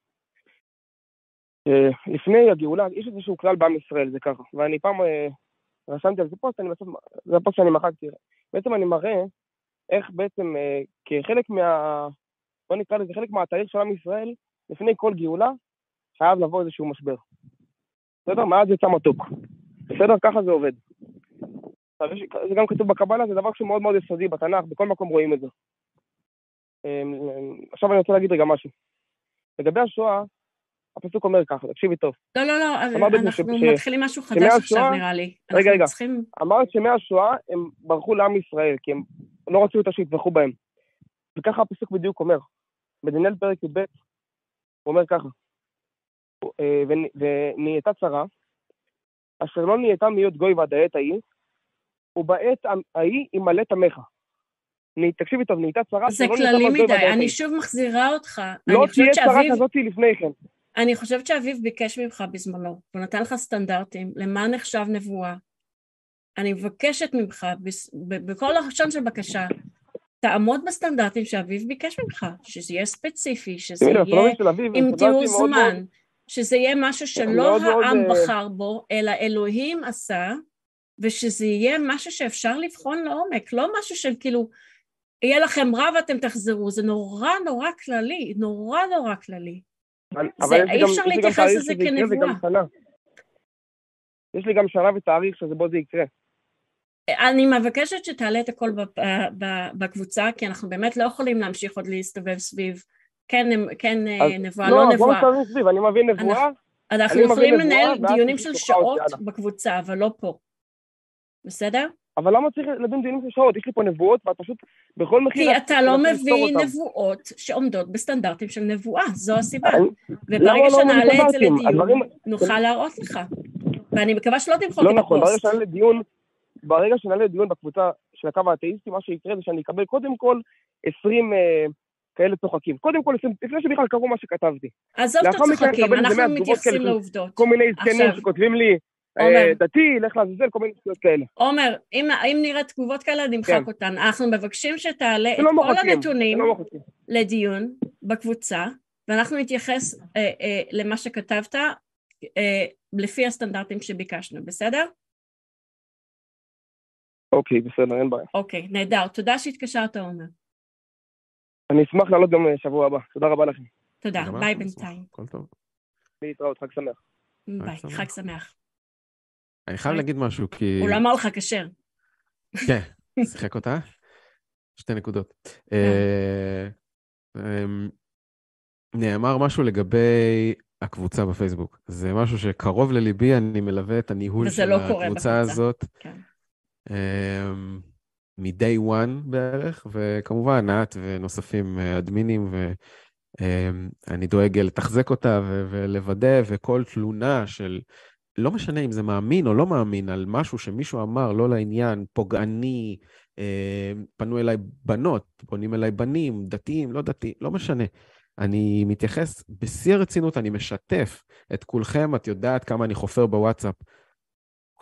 אה, לפני הגאולה, יש איזשהו כלל בעם ישראל, זה ככה, ואני פעם אה, רשמתי על זה פוסט, אני בסוף, זה הפוסט שאני מחקתי. בעצם אני מראה איך בעצם אה, כחלק מה... בוא נקרא לזה חלק מהתהליך של עם ישראל, לפני כל גאולה, חייב לבוא איזשהו משבר. בסדר? מאז יצא מתוק. בסדר? ככה זה עובד. זה גם כתוב בקבלה, זה דבר שהוא מאוד מאוד יסודי בתנ"ך, בכל מקום רואים את זה. עכשיו אני רוצה להגיד רגע משהו. לגבי השואה, הפסוק אומר ככה, תקשיבי טוב. לא, לא, לא, אנחנו ש... מתחילים משהו חדש עכשיו נראה לי. רגע, רגע. צריכים... אמרת שמהשואה הם ברחו לעם ישראל, כי הם לא רצו יותר שיטבחו בהם. וככה הפסוק בדיוק אומר. בדניאל פרק י"ב, הוא אומר ככה, אה, ונהייתה צרה, אשר לא נהייתה מהיות גוי ועד העת ההיא, ובעת ההיא ימלא תמך. תקשיבי טוב, נהייתה צרה, זה כללי מדי, אני שוב מחזירה אותך. לא תהיה צרה כזאת לפני כן. אני חושבת שאביב ביקש ממך בזמנו, הוא נתן לך סטנדרטים, למה נחשב נבואה. אני מבקשת ממך, בכל הלשון של בקשה, תעמוד בסטנדרטים שאביב ביקש ממך, שזה יהיה ספציפי, שזה יהיה עם תיאור זמן, שזה יהיה משהו שלא העם אה, בחר בו, אלא אלוהים עשה, ושזה יהיה משהו שאפשר לבחון לעומק, לא משהו של כאילו, יהיה לכם רע ואתם תחזרו, זה נורא נורא כללי, נורא נורא כללי. אי אפשר להתייחס לזה כנבואה. יש לי גם שנה ותאריך שזה בו זה יקרה. אני מבקשת שתעלה את הכל בקבוצה, כי אנחנו באמת לא יכולים להמשיך עוד להסתובב סביב כן, כן אה, נבואה, לא, לא נבואה. לא, בואו סביב, אני מבין נבואה. אנחנו יכולים לנהל דיונים של שעות בקבוצה, אבל לא פה. בסדר? אבל למה צריך לדון דיונים של שעות? יש לי פה נבואות, ואת פשוט בכל מחיר... כי אתה לא מביא נבואות שעומדות בסטנדרטים של נבואה, זו הסיבה. וברגע לא שנעלה את זה לדיון, נוכל להראות לך. ואני מקווה שלא תמחוק לא את נכון, הפוסט. ברגע שנעלה לדיון, ברגע שנעלה לדיון בקבוצה של הקו האתאיסטי, מה שיקרה זה שאני אקבל קודם כל 20 אה, כאלה צוחקים. קודם כל, לפני שבכלל קראו מה שכתבתי. עזוב את הצוחקים, אנחנו מתייחסים לעובדות. כל מיני זקנים שכותבים לי, אה, דתי, לך לעזאזל, כל מיני זכויות כאלה. עומר, אם, אם נראה תגובות כאלה, נמחק כן. אותן. אנחנו מבקשים שתעלה את לא כל מוחקים, הנתונים לא לדיון בקבוצה, ואנחנו נתייחס אה, אה, למה שכתבת אה, לפי הסטנדרטים שביקשנו, בסדר? אוקיי, בסדר, אין בעיה. אוקיי, נהדר. תודה שהתקשרת, עומר. אני אשמח לעלות גם שבוע הבא. תודה רבה לכם. תודה, ביי בינתיים. כל טוב. להתראות, חג שמח. ביי, חג שמח. אני חייב להגיד משהו, כי... הוא לא אמר לך כשר. כן, שיחק אותה. שתי נקודות. כן. אה, אמ, נאמר משהו לגבי הקבוצה בפייסבוק. זה משהו שקרוב לליבי, אני מלווה את הניהול של לא הקבוצה הזאת. כן. אמ, מ-day one בערך, וכמובן את ונוספים אה, אדמינים, ואני דואג לתחזק אותה ולוודא, וכל תלונה של לא משנה אם זה מאמין או לא מאמין, על משהו שמישהו אמר לא לעניין, פוגעני, אה, פנו אליי בנות, פונים אליי בנים, דתיים, לא דתיים, לא משנה. אני מתייחס בשיא הרצינות, אני משתף את כולכם, את יודעת כמה אני חופר בוואטסאפ.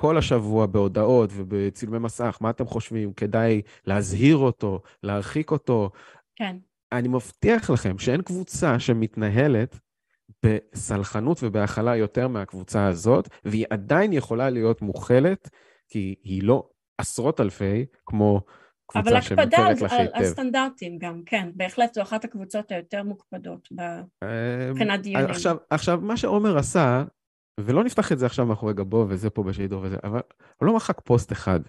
כל השבוע בהודעות ובצילומי מסך, מה אתם חושבים? כדאי להזהיר אותו, להרחיק אותו. כן. אני מבטיח לכם שאין קבוצה שמתנהלת בסלחנות ובהכלה יותר מהקבוצה הזאת, והיא עדיין יכולה להיות מוכלת, כי היא לא עשרות אלפי, כמו קבוצה שמוכרת לך היטב. אבל הקפדה על הסטנדרטים גם, כן, בהחלט זו אחת הקבוצות היותר מוקפדות מבחינת אמ, דיונים. עכשיו, עכשיו, מה שעומר עשה, ולא נפתח את זה עכשיו מאחורי גבו וזה פה בשידור וזה, אבל הוא לא מחק פוסט אחד.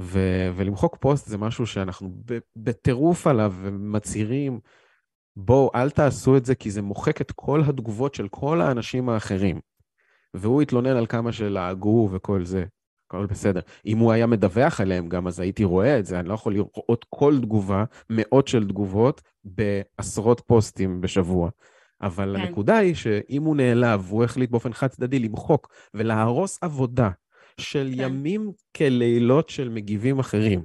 ו- ולמחוק פוסט זה משהו שאנחנו בטירוף עליו ומצהירים בואו, אל תעשו את זה, כי זה מוחק את כל התגובות של כל האנשים האחרים. והוא התלונן על כמה שלעגו וכל זה. הכל בסדר. אם הוא היה מדווח עליהם גם, אז הייתי רואה את זה. אני לא יכול לראות כל תגובה, מאות של תגובות, בעשרות פוסטים בשבוע. אבל כן. הנקודה היא שאם הוא נעלב, והוא החליט באופן חד צדדי למחוק ולהרוס עבודה של כן. ימים כלילות של מגיבים אחרים,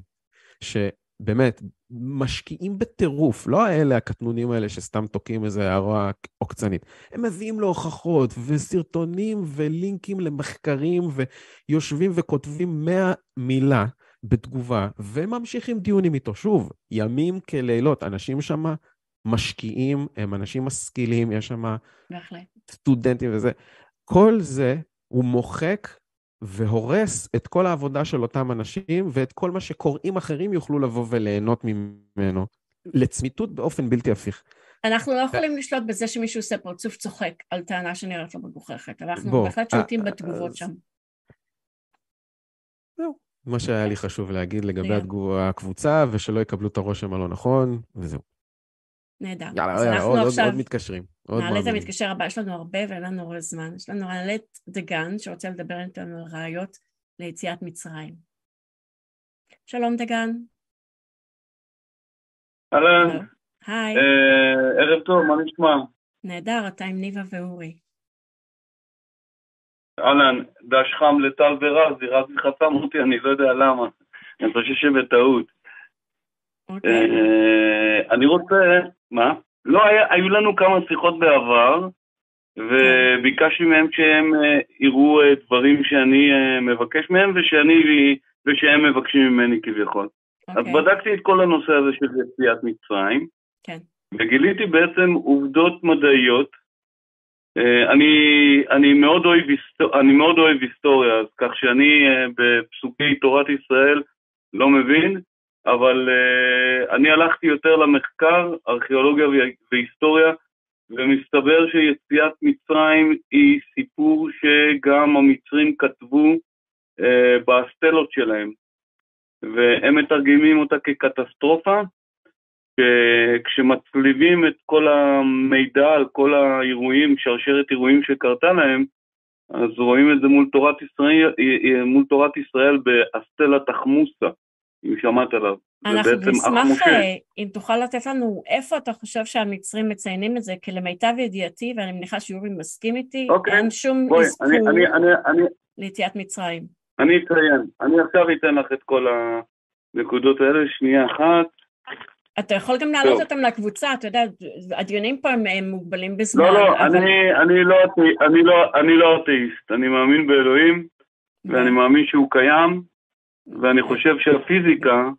ש... באמת, משקיעים בטירוף, לא האלה הקטנונים האלה שסתם תוקעים איזה הערה עוקצנית. הם מביאים לו הוכחות וסרטונים ולינקים למחקרים ויושבים וכותבים מאה מילה בתגובה וממשיכים דיונים איתו. שוב, ימים כלילות, אנשים שם משקיעים, הם אנשים משכילים, יש שם סטודנטים וזה. כל זה הוא מוחק והורס את כל העבודה של אותם אנשים, ואת כל מה שקוראים אחרים יוכלו לבוא וליהנות ממנו, לצמיתות באופן בלתי הפיך. אנחנו לא יכולים לשלוט בזה שמישהו עושה פרצוף צוחק על טענה שנראית לו מגוחכת, אנחנו בהחלט שולטים אה, בתגובות שם. זהו, מה שהיה לי חשוב להגיד לגבי הקבוצה, ושלא יקבלו את הרושם הלא נכון, וזהו. נהדר. יאללה, יאללה, עוד, עכשיו... עוד מתקשרים. נעלה את המתקשר הבא, יש לנו הרבה ואין לנו הרבה זמן. יש לנו נעלה את דגן, שרוצה לדבר איתנו על ראיות ליציאת מצרים. שלום דגן. אהלן. היי. אה, ערב טוב, מה נשמע? נהדר, אתה עם ניבה ואורי. אהלן, דש חם לטל ורזי, רזי חסם אותי, אני לא יודע למה. אני חושב שבטעות. אוקיי. אה, אני רוצה, מה? לא, היה, היו לנו כמה שיחות בעבר, וביקשתי מהם שהם אה, יראו אה, דברים שאני מבקש מהם ושאני, ושהם מבקשים ממני כביכול. Okay. אז אוקיי. בדקתי את כל הנושא הזה של יציאת מצרים, כן. וגיליתי בעצם עובדות מדעיות. אני, אני, מאוד אוהב, אני מאוד אוהב היסטוריה, אז כך שאני בפסוקי תורת ישראל לא מבין, אבל uh, אני הלכתי יותר למחקר, ארכיאולוגיה והיסטוריה, ומסתבר שיציאת מצרים היא סיפור שגם המצרים כתבו uh, בסטלות שלהם, והם מתרגמים אותה כקטסטרופה, כשמצליבים את כל המידע על כל האירועים, שרשרת אירועים שקרתה להם, אז רואים את זה מול תורת ישראל, מול תורת ישראל באסטלה תחמוסה, אם שמעת עליו. אנחנו נשמח אה, אם תוכל לתת לנו איפה אתה חושב שהמצרים מציינים את זה, כי למיטב ידיעתי, ואני מניחה שיורי מסכים איתי, אוקיי. אין שום אזכור ליציאת מצרים. אני אציין, אני עכשיו אתן לך את כל הנקודות האלה, שנייה אחת. אתה יכול גם להעלות אותם לקבוצה, אתה יודע, הדיונים פה הם מוגבלים בזמן. לא, לא, אבל... אני, אני, לא אני, לא, אני לא אתאיסט, אני מאמין באלוהים, ואני מאמין שהוא קיים, ואני חושב שהפיזיקה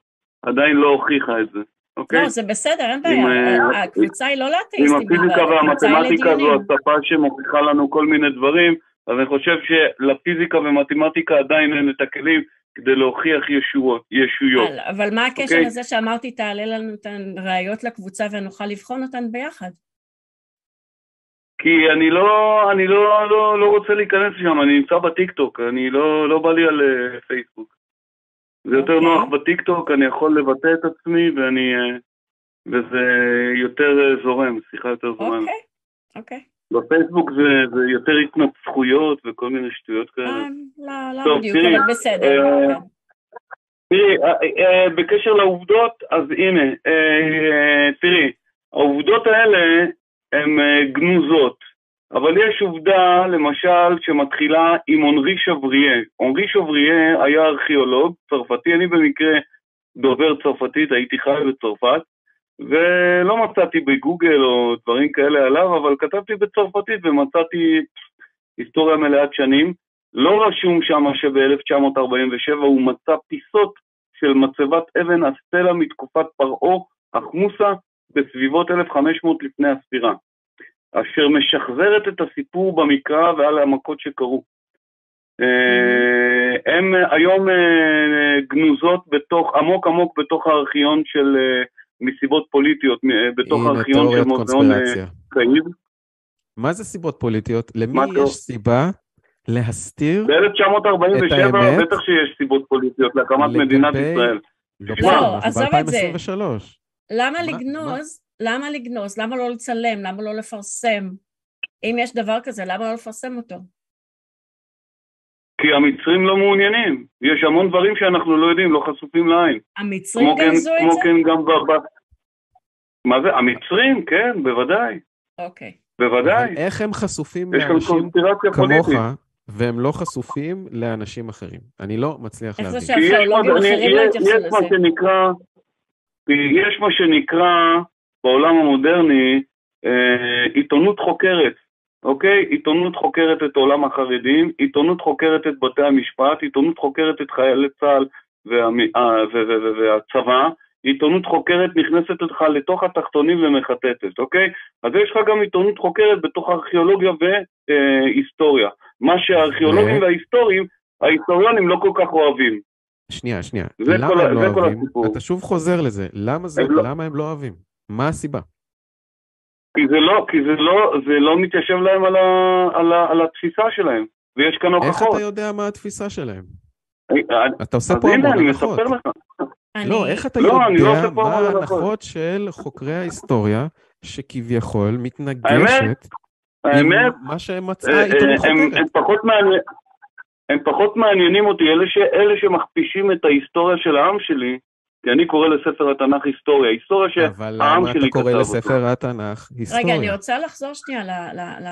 עדיין לא הוכיחה את זה, אוקיי? לא, זה בסדר, אין בעיה, אה, הקבוצה היא לא לאתאיסטים. אם הפיזיקה והמתמטיקה זו השפה שמוכיחה לנו כל מיני דברים, אז אני חושב שלפיזיקה ומתמטיקה עדיין אין את הכלים כדי להוכיח ישויות. ישויות. אבל מה הקשר okay? אוקיי? לזה שאמרתי תעלה לנו את הראיות לקבוצה ונוכל לבחון אותן ביחד? כי אני לא, אני לא, לא, לא רוצה להיכנס לשם, אני נמצא בטיקטוק, אני לא, לא בא לי על uh, פייסבוק. זה יותר okay. אוקיי. נוח בטיקטוק, אני יכול לבטא את עצמי ואני, uh, וזה יותר uh, זורם, שיחה יותר זורמת. אוקיי, okay. אוקיי. Okay. בפייסבוק זה, זה יותר התנצחויות וכל מיני שטויות כאלה. אה, לא, לא בדיוק, אבל בסדר. אה, תראי, אה, בקשר לעובדות, אז הנה, תראי, העובדות האלה הן גנוזות, אבל יש עובדה, למשל, שמתחילה עם אונרי שבריאה. אונרי שבריאה היה ארכיאולוג צרפתי, אני במקרה דובר צרפתית, הייתי חי בצרפת, ולא מצאתי בגוגל או דברים כאלה עליו, אבל כתבתי בצרפתית ומצאתי היסטוריה מלאת שנים. לא רשום שם שב-1947 הוא מצא פיסות של מצבת אבן אסטלה מתקופת פרעה, אחמוסה, בסביבות 1500 לפני הספירה, אשר משחזרת את הסיפור במקרא ועל המכות שקרו. אה, הן היום אה, גנוזות בתוך, עמוק עמוק בתוך הארכיון של אה, מסיבות פוליטיות בתוך הארכיון של מוזיאון אה, קאיב. מה זה סיבות פוליטיות? למי יש סיבה להסתיר ב-1947 בטח שיש סיבות פוליטיות להקמת מדינת ישראל. לא, לא עזוב את זה. למה לגנוז? למה לגנוז? למה לא לצלם? למה לא לפרסם? אם יש דבר כזה, למה לא לפרסם אותו? כי המצרים לא מעוניינים. יש המון דברים שאנחנו לא יודעים, לא חשופים לעין. המצרים גנזו כן, את זה? כמו כן גם ב... מה זה? המצרים, כן, בוודאי. אוקיי. בוודאי. איך הם חשופים לאנשים כמוך, והם לא חשופים לאנשים אחרים? אני לא מצליח להבין. איך זה שהארכיאולוגים אחרים לא התייחסו לזה? יש מה שנקרא בעולם המודרני אה, עיתונות חוקרת. אוקיי? עיתונות חוקרת את עולם החרדים, עיתונות חוקרת את בתי המשפט, עיתונות חוקרת את חיילי צה"ל. אה, והצבא, עיתונות חוקרת נכנסת לך לתוך התחתונים ומחטטת, אוקיי? אז יש לך גם עיתונות חוקרת בתוך ארכיאולוגיה והיסטוריה. מה שהארכיאולוגים וההיסטוריים, ההיסטוריונים לא כל כך אוהבים. שנייה, שנייה. למה כל, הם לא אוהבים? אתה שוב חוזר לזה. למה, זה, הם לא... למה הם לא אוהבים? מה הסיבה? כי זה לא, כי זה לא, זה לא מתיישב להם על, ה, על, ה, על התפיסה שלהם, ויש כאן הוכחות. איך אתה יודע מה התפיסה שלהם? אתה עושה פה המון הנחות. לא, איך אתה לא, יודע לא מה ההנחות של חוקרי ההיסטוריה שכביכול מתנגשת עם מה שמצאה אה, עיתונות חוקרת? הם פחות מעניינים אותי, אלה שמכפישים את ההיסטוריה של העם שלי, כי אני קורא לספר התנ"ך היסטוריה, היסטוריה שהעם שלי כתב אותו. אבל למה אתה קורא לספר התנ"ך היסטוריה? רגע, אני רוצה לחזור שנייה ל...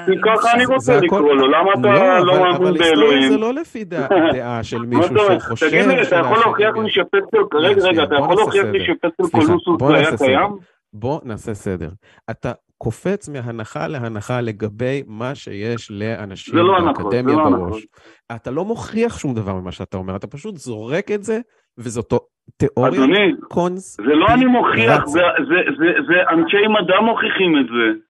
כי ככה אני רוצה לקרוא לו, למה אתה לא, לא מאמין באלוהים? אבל היסטוריה זה לא לפי <laughs> דעה של מישהו שחושב... תגיד לי, אתה יכול להוכיח לי שפסל... רגע, רגע, אתה יכול להוכיח לי שפסל קולוסוס היה קיים? בוא נעשה סדר. אתה קופץ מהנחה להנחה לגבי מה שיש לאנשים לא באקדמיה לא בראש. אתה לא מוכיח שום דבר ממה שאתה אומר, אתה פשוט זורק את זה, וזאת תיאוריה אדוני, זה לא אני מוכיח, זה, זה, זה, זה אנשי מדע מוכיחים את זה.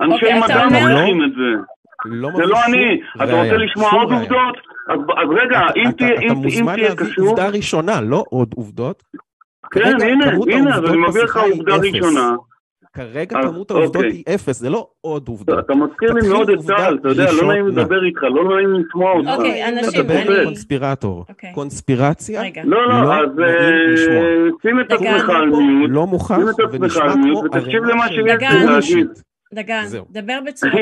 אנשי okay, אוקיי, מדע מוכיחים את זה. לא זה לא אני. אתה רוצה לשמוע עוד עובדות? אז, אז רגע, אתה, אם תהיה קשור... אתה מוזמן להביא עובדה ראשונה, לא עוד עובדות. כן, הנה, הנה, אז אני מביא לך עובדה ראשונה. כרגע כמות העובדות אוקיי. היא אפס, זה לא עוד עובדות. אתה מזכיר לי מאוד את צה"ל, אתה יודע, לא נעים לדבר איתך, לא נעים לשמוע אותך. אוקיי, אנשים, אני... אתה קונספירטור. אוקיי. קונספירציה, לא, לא, אז אה, שים את עצמך על מיוט. לא מוכח ונשמע כמו ותקשיב למה שיש לי להגיד. דגן, דבר בצורה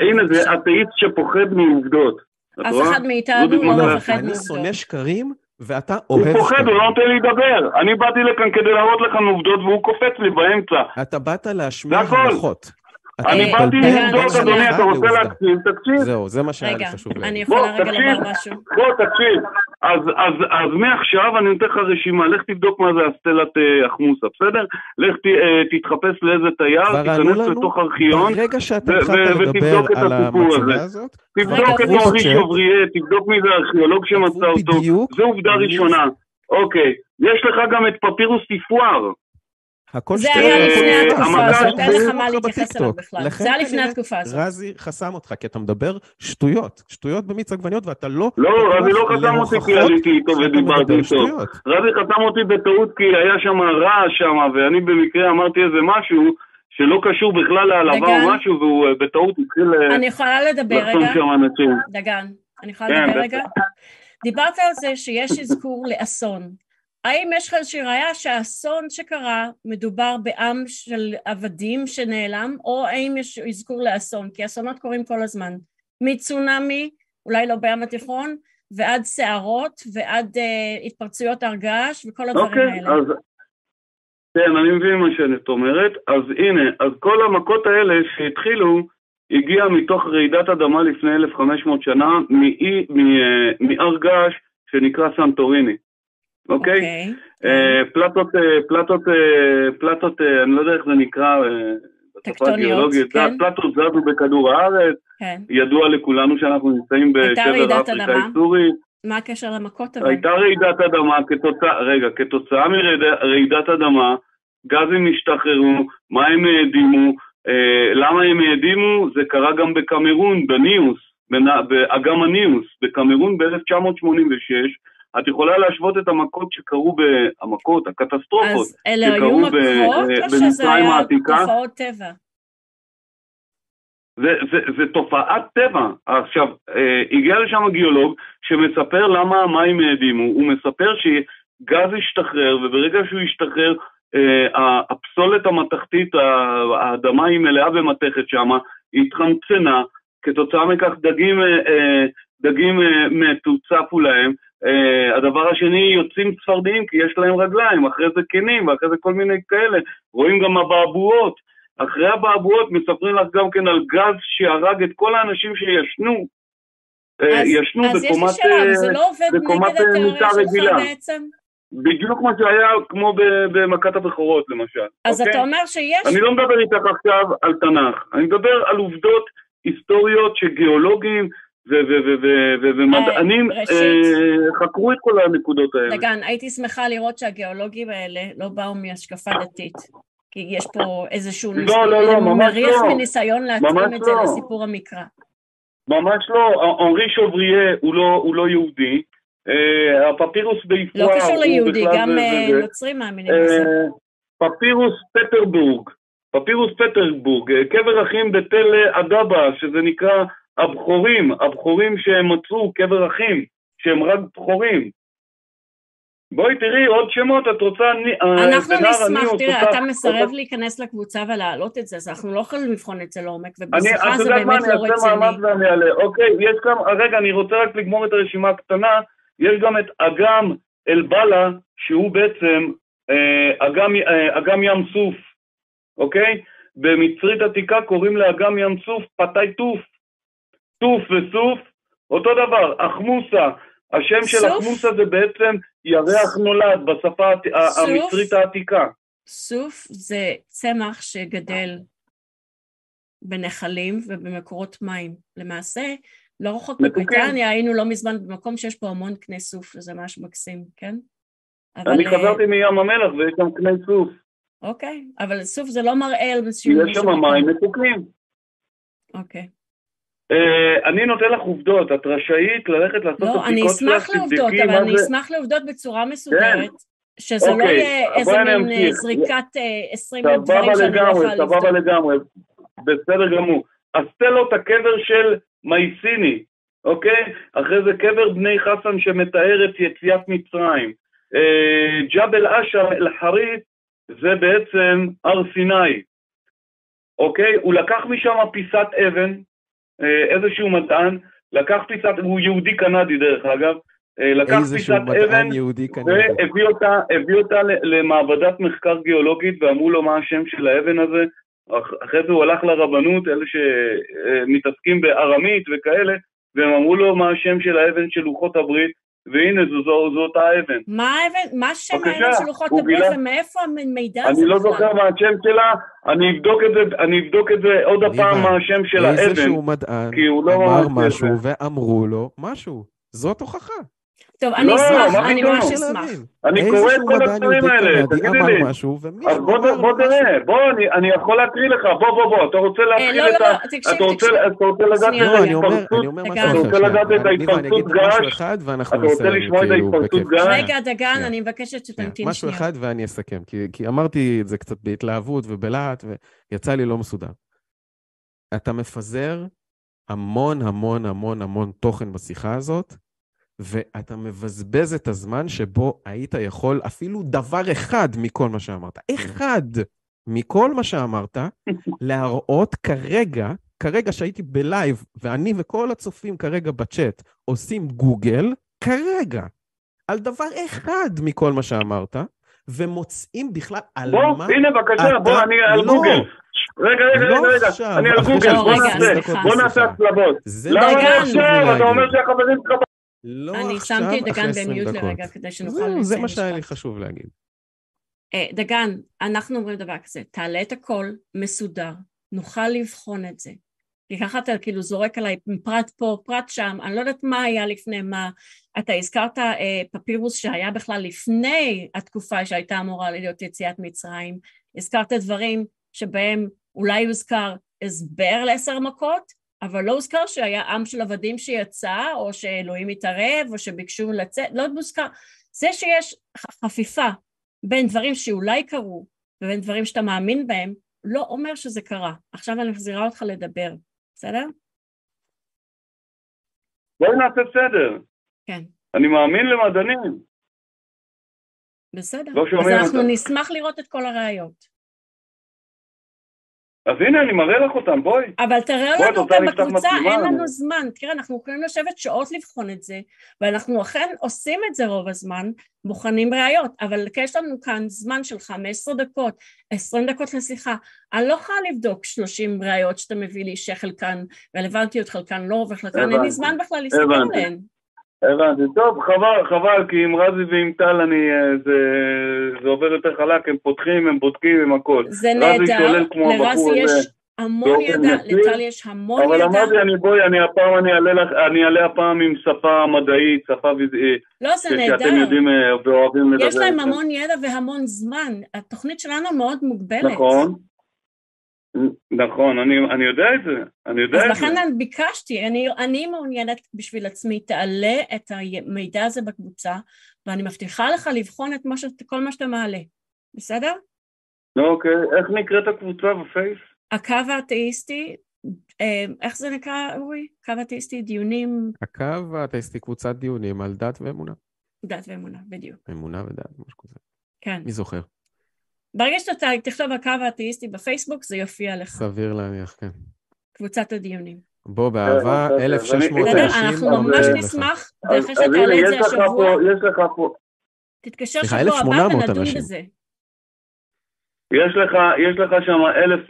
הנה, זה אתאיסט שפוחד מעובדות. אף אחד מאיתנו לא מפחד מעובדות. אני שונא שקרים, ואתה אוהב. הוא פוחד, הוא לא נותן לי לדבר. אני באתי לכאן כדי להראות לך עובדות, והוא קופץ לי באמצע. אתה באת להשמיע הנחות. אני באתי עם עובדות, אדוני, אתה רוצה להקשיב? תקשיב. זהו, זה מה שהיה לי חשוב להגיד. אני יכולה רגע לומר משהו? בוא, תקשיב. אז מעכשיו אני נותן לך רשימה, לך תבדוק מה זה אסטלת אחמוסה, בסדר? לך תתחפש לאיזה תייר, תיכנס לתוך ארכיון, לדבר על המצגה הזאת, תבדוק את אורי שובריאל, תבדוק מי זה הארכיאולוג שמצא אותו, זו עובדה ראשונה. אוקיי, יש לך גם את פפירוס טיפואר. הכל זה היה לפני התקופה הזאת, אין לך מה להתייחס אליו בכלל. זה היה לפני התקופה הזאת. רזי חסם אותך, כי אתה מדבר שטויות, שטויות במיץ עגבניות, ואתה לא... לא, רזי לא חסם אותי כי עליתי איתו ודיברתי איתו. רזי חסם אותי בטעות כי היה שם רעש שם, ואני במקרה אמרתי איזה משהו שלא קשור בכלל להעלבה או משהו, והוא בטעות התחיל... אני יכולה לדבר רגע? דגן, אני יכולה לדבר רגע? דיברת על זה שיש אזכור לאסון. האם יש לך איזושהי ראיה שהאסון שקרה מדובר בעם של עבדים שנעלם, או האם יש אזכור לאסון? כי אסונות קורים כל הזמן. מצונאמי, אולי לא בים התיכון, ועד סערות, ועד uh, התפרצויות הר געש, וכל הדברים okay, האלה. אז... כן, אני מבין מה שאת אומרת. אז הנה, אז כל המכות האלה שהתחילו, הגיע מתוך רעידת אדמה לפני 1,500 שנה, מהר געש שנקרא סנטוריני. אוקיי? אה, פלטות, אה, פלטות, אה, פלטות, אני לא יודע איך זה נקרא הגיאולוגית, כן. פלטות זזו בכדור הארץ, כן. ידוע לכולנו שאנחנו נמצאים בשבר אפריקה היסטורית. מה הקשר למכות אבל? הייתה רעידת אדמה כתוצאה, רגע, כתוצאה מרעידת אדמה, גזים השתחררו, מה הם העדימו, למה הם העדימו? זה קרה גם בקמרון, בניוס, באגם הניוס, בקמרון ב-1986, את יכולה להשוות את המכות שקרו, ב... המכות, הקטסטרופות, אז אלה היו מכות? או שזה היה תופעות טבע? זה, זה, זה תופעת טבע. עכשיו, אה, הגיע לשם גיאולוג שמספר למה המים העדימו, הוא מספר שגז השתחרר, וברגע שהוא השתחרר, אה, הפסולת המתכתית, האדמה היא מלאה במתכת שם, היא התחמצנה, כתוצאה מכך דגים, אה, דגים אה, מתו, צפו להם, הדבר השני, יוצאים צפרדעים כי יש להם רגליים, אחרי זה כנים ואחרי זה כל מיני כאלה. רואים גם אבעבועות. אחרי אבעבועות מספרים לך גם כן על גז שהרג את כל האנשים שישנו. אה, אז, ישנו אז בקומת, יש לי שאלה, זה לא עובד נגד התיאוריה שלך בעצם? בדיוק מה שהיה כמו במכת הבכורות למשל. אז אוקיי? אתה אומר שיש... אני לא מדבר איתך עכשיו על תנ"ך, אני מדבר על עובדות היסטוריות שגיאולוגים ומדענים אה, חקרו את כל הנקודות האלה. דגן, הייתי שמחה לראות שהגיאולוגים האלה לא באו מהשקפה דתית. כי יש פה איזשהו לא, לא, לא, ממש מריח לא. מניסיון להתאים את זה לא. לסיפור המקרא. ממש לא, אנרי שוברייה הוא לא, הוא לא יהודי, אה, הפפירוס ביפואר לא קשור ליהודי, גם נוצרים מאמינים בזה. פפירוס פטרבורג, פפירוס פטרבורג, קבר אחים בתל אדבה, שזה נקרא הבכורים, הבכורים שהם מצאו קבר אחים, שהם רק בכורים. בואי תראי עוד שמות, את רוצה... אה, אנחנו נשמח, תראה, אתה מסרב להיכנס לקבוצה ולהעלות את זה, אז אנחנו לא יכולים לבחון את זה לעומק, ובשיחה זה באמת לא רציני. אני אעשה מאמץ ואני אעלה. אוקיי, יש גם, רגע, אני רוצה רק לגמור את הרשימה הקטנה, יש גם את אגם אל-בלה, שהוא בעצם אה, אגם, אה, אגם ים סוף, אוקיי? במצרית עתיקה קוראים לאגם ים סוף פתאי טוף. טוף וסוף, אותו דבר, אחמוסה, השם של אחמוסה זה בעצם ירח נולד בשפה המצרית העתיקה. סוף זה צמח שגדל בנחלים ובמקורות מים. למעשה, לא רחוק בבריטניה, היינו לא מזמן במקום שיש פה המון קנה סוף, וזה ממש מקסים, כן? אני אה, חזרתי מים המלח ויש שם קנה סוף. אוקיי, אבל סוף זה לא מראה על איזשהו... יש שם מים מתוקים. אוקיי. Uh, אני נותן לך עובדות, את רשאית ללכת לעשות לא, את הבדיקות שלך, לא, אני אשמח לעובדות, אבל אני זה... אשמח לעובדות בצורה מסודרת, כן. שזה אוקיי, לא יהיה איזה מין אה, זריקת uh, עשרים דברים שאני לא יכולה לבדוק. סבבה לגמרי, בסדר גמור. תן לו את הקבר של מייסיני, אוקיי? אחרי זה קבר בני חסן שמתאר את יציאת מצרים. ג'בל אשר אל-חריף זה בעצם הר סיני, אוקיי? הוא לקח משם פיסת אבן, אה, איזשהו מדען, לקח פיסת, הוא יהודי קנדי דרך אגב, אה, לקח פיסת אבן והביא אותה, אותה למעבדת מחקר גיאולוגית ואמרו לו מה השם של האבן הזה, אחרי זה הוא הלך לרבנות, אלה שמתעסקים בארמית וכאלה, והם אמרו לו מה השם של האבן של לוחות הברית, והנה זו, זו, זו אותה אבן. מה האבן? מה שם האבן של לוחות הברית ומאיפה המידע הזה? אני לא זוכר מה השם שלה, אני אבדוק את זה, אני אבדוק את זה עוד הפעם מה השם של האבן. איזשהו מדען לא אמר משהו ואמרו לו משהו. זאת הוכחה. טוב, אני לא, אשמח, אני ממש אשמח. אני קורא את כל הדברים האלה, תגידי לי. אז בוא תראה, בוא, אני יכול להקריא לך, בוא, בוא, בוא, אתה רוצה להקריא אה, את לא, ה... לא, אתה רוצה לדעת את ההתפרצות געש? אתה רוצה לשמוע את ההתפרצות געש? רגע, דגן, אני מבקשת שתמתין שנייה. משהו אחד ואני אסכם, כי אמרתי את זה קצת בהתלהבות ובלהט, ויצא לי לא מסודר. אתה מפזר המון המון המון המון תוכן בשיחה הזאת, ואתה מבזבז את הזמן שבו היית יכול אפילו דבר אחד מכל מה שאמרת, אחד מכל מה שאמרת, להראות כרגע, כרגע שהייתי בלייב, ואני וכל הצופים כרגע בצ'אט עושים גוגל, כרגע, על דבר אחד מכל מה שאמרת, ומוצאים בכלל על בוא, מה... בוא, הנה בבקשה, בוא, אני על לא, גוגל. רגע, רגע, לא רגע, רגע, אני על גוגל, בוא נעשה, בוא נעשה הצלבות. למה עכשיו? אתה אומר שהחברים שלך לא אני עכשיו, שמתי את דגן במיוט לרגע כדי שנוכל לסיים זה מה שהיה לי חשוב להגיד. אה, דגן, אנחנו אומרים דבר כזה, תעלה את הכל מסודר, נוכל לבחון את זה. כי ככה אתה כאילו זורק עליי פרט פה, פרט שם, אני לא יודעת מה היה לפני מה. אתה הזכרת אה, פפירוס שהיה בכלל לפני התקופה שהייתה אמורה להיות יציאת מצרים, הזכרת דברים שבהם אולי הוזכר הסבר לעשר מכות, אבל לא הוזכר שהיה עם של עבדים שיצא, או שאלוהים התערב, או שביקשו לצאת, לא מוזכר. זה שיש חפיפה בין דברים שאולי קרו, ובין דברים שאתה מאמין בהם, לא אומר שזה קרה. עכשיו אני מחזירה אותך לדבר, בסדר? בואי נעשה סדר. כן. אני מאמין למדענים. בסדר. לא אז אנחנו אותם. נשמח לראות את כל הראיות. אז הנה, אני מראה לך אותם, בואי. אבל תראה בואי, לנו אותם בקבוצה, אין לנו זמן. תראה, אנחנו יכולים לשבת שעות לבחון את זה, ואנחנו אכן עושים את זה רוב הזמן, בוחנים ראיות, אבל יש לנו כאן זמן של 15 דקות, 20 דקות לשיחה. אני לא יכולה לבדוק 30 ראיות שאתה מביא לי, שחלקן רלוונטיות, חלקן לא, וחלקן אין לי זמן בכלל להסתכל עליהן. הבנתי. טוב, חבל, חבל, כי עם רזי ועם טל אני, אה, זה, זה עובר יותר חלק, הם פותחים, הם בודקים, עם הכל. זה נהדר, לרזי יש המון ידע, לטל יש המון אבל ידע. אבל אמרתי, אני בואי, אני הפעם, אני אעלה, לך, אני אעלה הפעם עם שפה מדעית, שפה ויזואית. לא, זה נהדר. שאתם יודעים אה, ואוהבים לדבר. יש להם המון ידע והמון זמן. התוכנית שלנו מאוד מוגבלת. נכון. נכון, אני, אני יודע את זה, אני יודע את זה. אז לכן אני ביקשתי, אני, אני מעוניינת בשביל עצמי, תעלה את המידע הזה בקבוצה, ואני מבטיחה לך לבחון את מה ש, כל מה שאתה מעלה, בסדר? אוקיי, איך נקראת הקבוצה בפייס? הקו האתאיסטי, אה, איך זה נקרא, אורי? קו האתאיסטי, דיונים... הקו האתאיסטי, קבוצת דיונים על דת ואמונה. דת ואמונה, בדיוק. אמונה ודת, משהו כזה. כן. מי זוכר? ברגע שאתה תכתוב הקו האתאיסטי בפייסבוק, זה יופיע לך. סביר להניח, כן. קבוצת הדיונים. בוא, באהבה, 1600 אנשים. אנחנו ממש נשמח, ואחרי שתעלה את זה השבוע, יש לך פה... תתקשר שבוע הבא ונדון בזה. יש לך, יש לך שם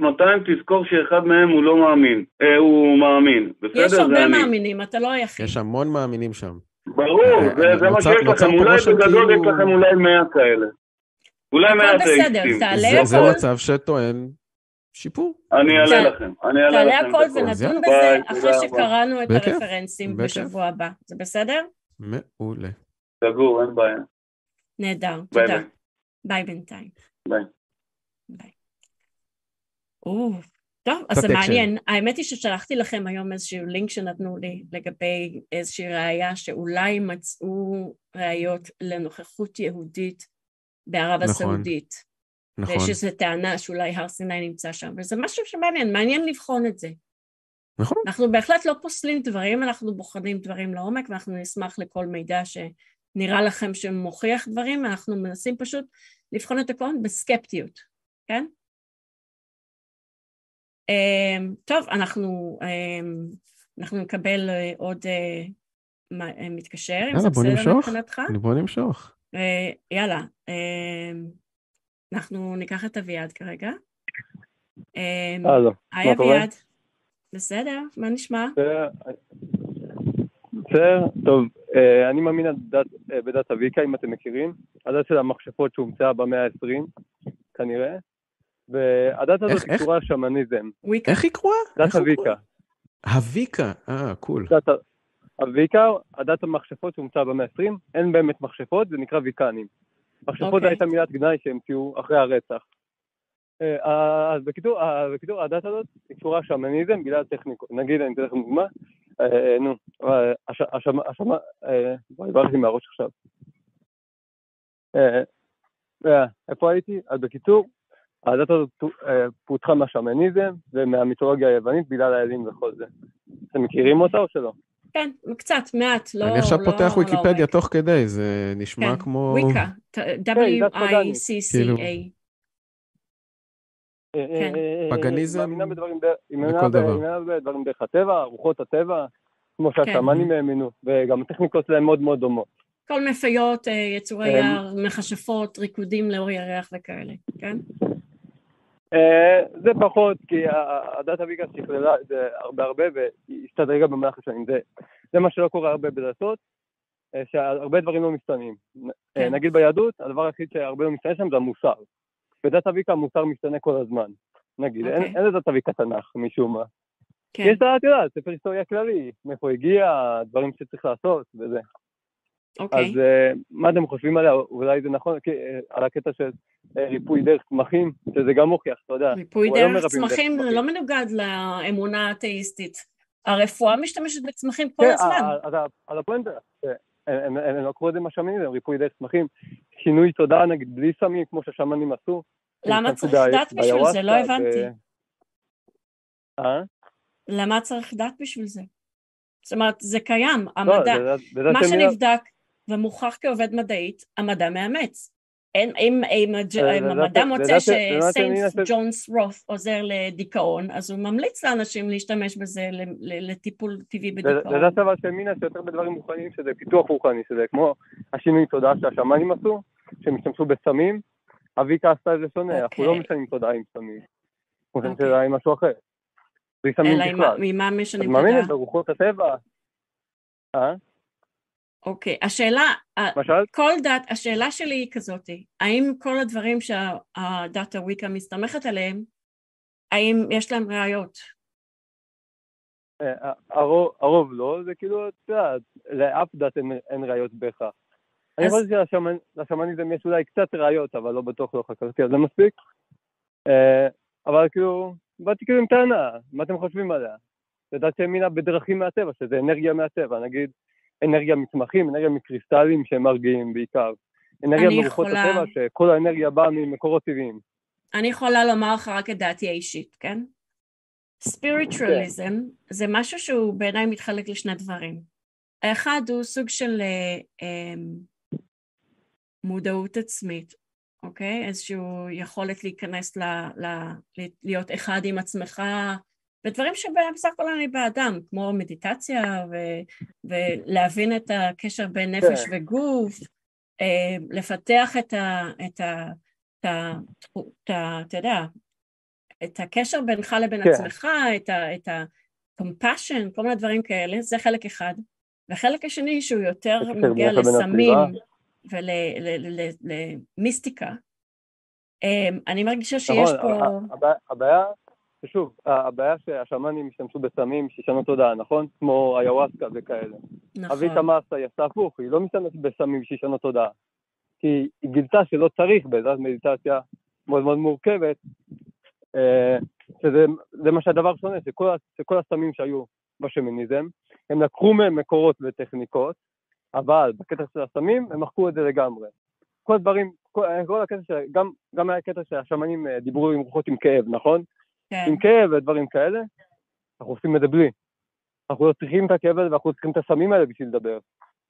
1,200, תזכור שאחד מהם הוא לא מאמין, אה, הוא מאמין, בסדר? יש הרבה מאמינים, אתה לא היחיד. יש המון מאמינים שם. ברור, אה, זה, זה מה שיש לכם, אולי בגדול יש לכם אולי 100 כאלה. אולי מעט בסדר, תעלה הכל. זה מצב שטעון שיפור. אני אעלה לכם, אני אעלה לכם. תעלה הכל ונדון בזה אחרי שקראנו את הרפרנסים בשבוע הבא. זה בסדר? מעולה. סגור, אין בעיה. נהדר, תודה. ביי בינתיים. ביי. ביי. טוב, אז זה מעניין. האמת היא ששלחתי לכם היום איזשהו לינק שנתנו לי לגבי איזושהי ראייה שאולי מצאו ראיות לנוכחות יהודית בערב נכון, הסעודית. נכון. ויש איזו טענה שאולי הר סיני נמצא שם, וזה משהו שמעניין, מעניין לבחון את זה. נכון. אנחנו בהחלט לא פוסלים דברים, אנחנו בוחנים דברים לעומק, ואנחנו נשמח לכל מידע שנראה לכם שמוכיח דברים, אנחנו מנסים פשוט לבחון את הכל בסקפטיות, כן? Um, טוב, אנחנו um, אנחנו נקבל עוד מתקשר, אם זה בסדר מבחינתך. בוא נמשוך. יאללה, אנחנו ניקח את אביעד כרגע. הלו, היי אביעד. בסדר, מה נשמע? בסדר, טוב, אה, אני מאמין אה, בדת אביקה, אם אתם מכירים. הדת של המכשפות שהומצאה במאה ה-20, כנראה. והדת הזאת היא קשורה לשמניזם. איך היא קרואה? דת אביקה. אביקה, אה, קול. אביקה, הדת המכשפות שהומצאה במאה ה-20, אין באמת מכשפות, זה נקרא ויקנים. מכשפות אוקיי. הייתה מילת גנאי שהמציאו אחרי הרצח. אה, אז בקיצור, הדת הזאת היא קשורה שמניזם בגלל טכניקות. נגיד, אני אתן לכם דוגמה, אה, נו, השמה, בואי, ברח לי מהראש עכשיו. אה, איפה הייתי? אז בקיצור, הדת הזאת פותחה מהשמניזם ומהמיתולוגיה היוונית בגלל האלים וכל זה. אתם מכירים אותה או שלא? כן, קצת, מעט, לא... אני עכשיו לא, פותח לא וויקיפדיה תוך כדי, זה נשמע כן, כמו... וויקה, W-I-C-C-A. כן. פגניזם, מאמינה בדברים, היא מאמינה בדברים דרך הטבע, רוחות הטבע, כמו כן. שהשמאנים האמינו, וגם הטכניקות שלהם מאוד מאוד דומות. כל מפיות, אה, יצורי יער, מכשפות, ריקודים לאור ירח וכאלה, כן? אה, זה פחות, כי הדת הוויגה שכללה את זה הרבה הרבה והיא השתדרגה במהלך השנים. זה מה שלא קורה הרבה בדתות, אה, שהרבה דברים לא משתנים. כן. נגיד ביהדות, הדבר היחיד שהרבה לא משתנה שם זה המוסר. בדת אביקה המוסר משתנה כל הזמן. נגיד, okay. אין, אוקיי. אין לדת אביקה תנ"ך משום מה. כן. יש לה, את יודעת, ספר היסטוריה כללי, מאיפה הגיע, דברים שצריך לעשות וזה. אוקיי. אז uh, מה אתם חושבים עליה? אולי זה נכון, על הקטע של ריפוי דרך צמחים, שזה גם מוכיח, אתה יודע. ריפוי דרך לא צמחים זה לא מנוגד לאמונה האתאיסטית. הרפואה משתמשת בצמחים כל כן, הזמן. אז על הפואנטה, הם לא קוראים לזה מה שמינים, ריפוי דרך צמחים. שינוי תודעה נגיד בלי סמים, כמו שהשמנים עשו. למה צריך דת בשביל זה? לא הבנתי. אה? למה צריך דת בשביל זה? זאת אומרת, זה קיים, לא, המדע, מה שנבדק ומוכח כעובד מדעית, המדע מאמץ. אם, המדע מוצא שסיינס ג'ונס רות עוזר לדיכאון, אז הוא ממליץ לאנשים להשתמש בזה לטיפול טבעי בדיכאון. זה הצבא של מינה שיותר בדברים מוכנים, שזה פיתוח רוחני, שזה כמו השינוי תודעה שהשמיים עשו, שהם השתמשו בסמים, אביקה עשתה את זה שונה, אנחנו לא אוקיי. משנים תודעה עם סמים, אנחנו משנים תודעה עם משהו אחר. בלי סמים בכלל. אלא ממה משנים תודעה? את מאמינת ברוחות הטבע. אה? אוקיי, השאלה, כל דת, השאלה שלי היא כזאת, האם כל הדברים שהדת הוויקה מסתמכת עליהם, האם יש להם ראיות? אה, הרוב לא, זה כאילו, את יודעת, לאף דת אין ראיות בהכרח. אני חושב שלשמניזם יש אולי קצת ראיות, אבל לא בטוח לא חקרתי על זה מספיק. אה, אבל כאילו, באתי כאילו עם טענה, מה אתם חושבים עליה? זה דת שהאמינה בדרכים מהטבע, שזה אנרגיה מהטבע, נגיד אנרגיה מצמחים, אנרגיה מקריסטלים שהם מרגיעים בעיקר. אנרגיה מרוחות יכולה... הטבע, שכל האנרגיה באה ממקורות טבעיים. אני יכולה לומר לך רק את דעתי האישית, כן? ספיריטואליזם okay. זה משהו שהוא בעיניי מתחלק לשני דברים. האחד הוא סוג של אה, אה, מודעות עצמית, אוקיי? איזושהי יכולת להיכנס ל, ל, להיות אחד עם עצמך, ודברים שבסך הכל אני באדם, כמו מדיטציה ו, ולהבין את הקשר בין נפש כן. וגוף, אה, לפתח את ה... את ה את ה... אתה יודע, את הקשר בינך לבין כן. עצמך, את ה... את ה compassion, כל מיני דברים כאלה, זה חלק אחד. והחלק השני שהוא יותר מגיע לסמים ולמיסטיקה. אה, אני מרגישה שיש פה... הבעיה ושוב, הבעיה שהשמאנים השתמשו בסמים שישנו תודעה, נכון? כמו איוואסקה וכאלה. נכון. אבית המאסה היא עשתה הפוך, היא לא משתמשת בסמים שישנו תודעה. כי היא גילתה שלא צריך בעזרת מדיטציה מאוד מאוד מורכבת, אה, שזה מה שהדבר שונה, שכל, שכל הסמים שהיו בשמיניזם, הם לקחו מהם מקורות וטכניקות, אבל בקטע של הסמים הם מחקו את זה לגמרי. כל הדברים, כל, כל הקטע, של, גם, גם הקטע שהשמנים אה, דיברו עם רוחות עם כאב, נכון? כן. עם כאב ודברים כאלה, אנחנו עושים את זה בלי. אנחנו לא צריכים את הכאב הזה ואנחנו צריכים את הסמים האלה בשביל לדבר.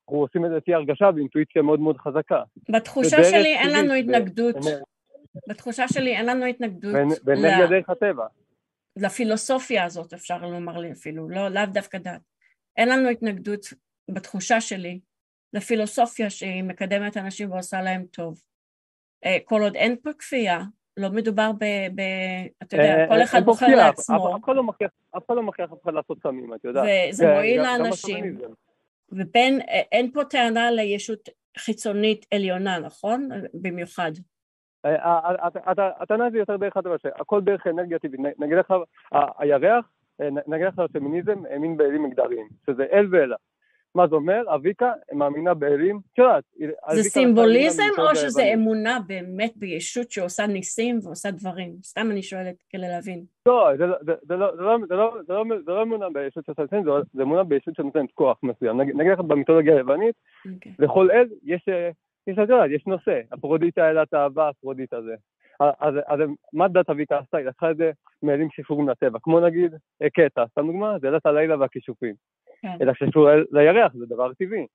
אנחנו עושים את זה לפי הרגשה ואינטואיציה מאוד מאוד חזקה. בתחושה שלי אין לנו התנגדות. בתחושה שלי אין לנו התנגדות. באנרגיה דרך הטבע. לפילוסופיה הזאת, אפשר לומר לי אפילו, לא, לאו דווקא דת. אין לנו התנגדות בתחושה שלי לפילוסופיה שהיא מקדמת אנשים ועושה להם טוב. אה, כל עוד אין פה כפייה, לא מדובר ב... ב אתה יודע, אה, כל אחד בוחר לעצמו. אף אחד לא מכריח אף אחד לעשות סמים, את יודעת. וזה מועיל לאנשים. ובין, אין פה טענה לישות חיצונית עליונה, נכון? במיוחד. הטענה זה יותר דרך הדבר, שהכל דרך אנרגיה טבעית. נגיד לך, הירח, נגיד לך שהפמיניזם האמין באלים מגדריים, שזה אל ואלה. מה זה אומר? אביקה מאמינה באלים, את יודעת. זה סימבוליזם או שזה אמונה באמת בישות שעושה ניסים ועושה דברים? סתם אני שואלת כדי להבין. לא, זה לא אמונה בישות שעושה ניסים, זה אמונה בישות שנותנת כוח מסוים. נגיד לך במיתולוגיה היוונית, לכל אל יש, יש, יש נושא, אפרודיטה אלת האהבה, אפרודיטה זה. אז, אז מה דת אביקה עשתה? היא לקחה את זה מאלים שקשורים לטבע, כמו נגיד קטע, סתם דוגמה, זה דת הלילה והכישופים. כן. אלא שקשור לירח, זה דבר טבעי.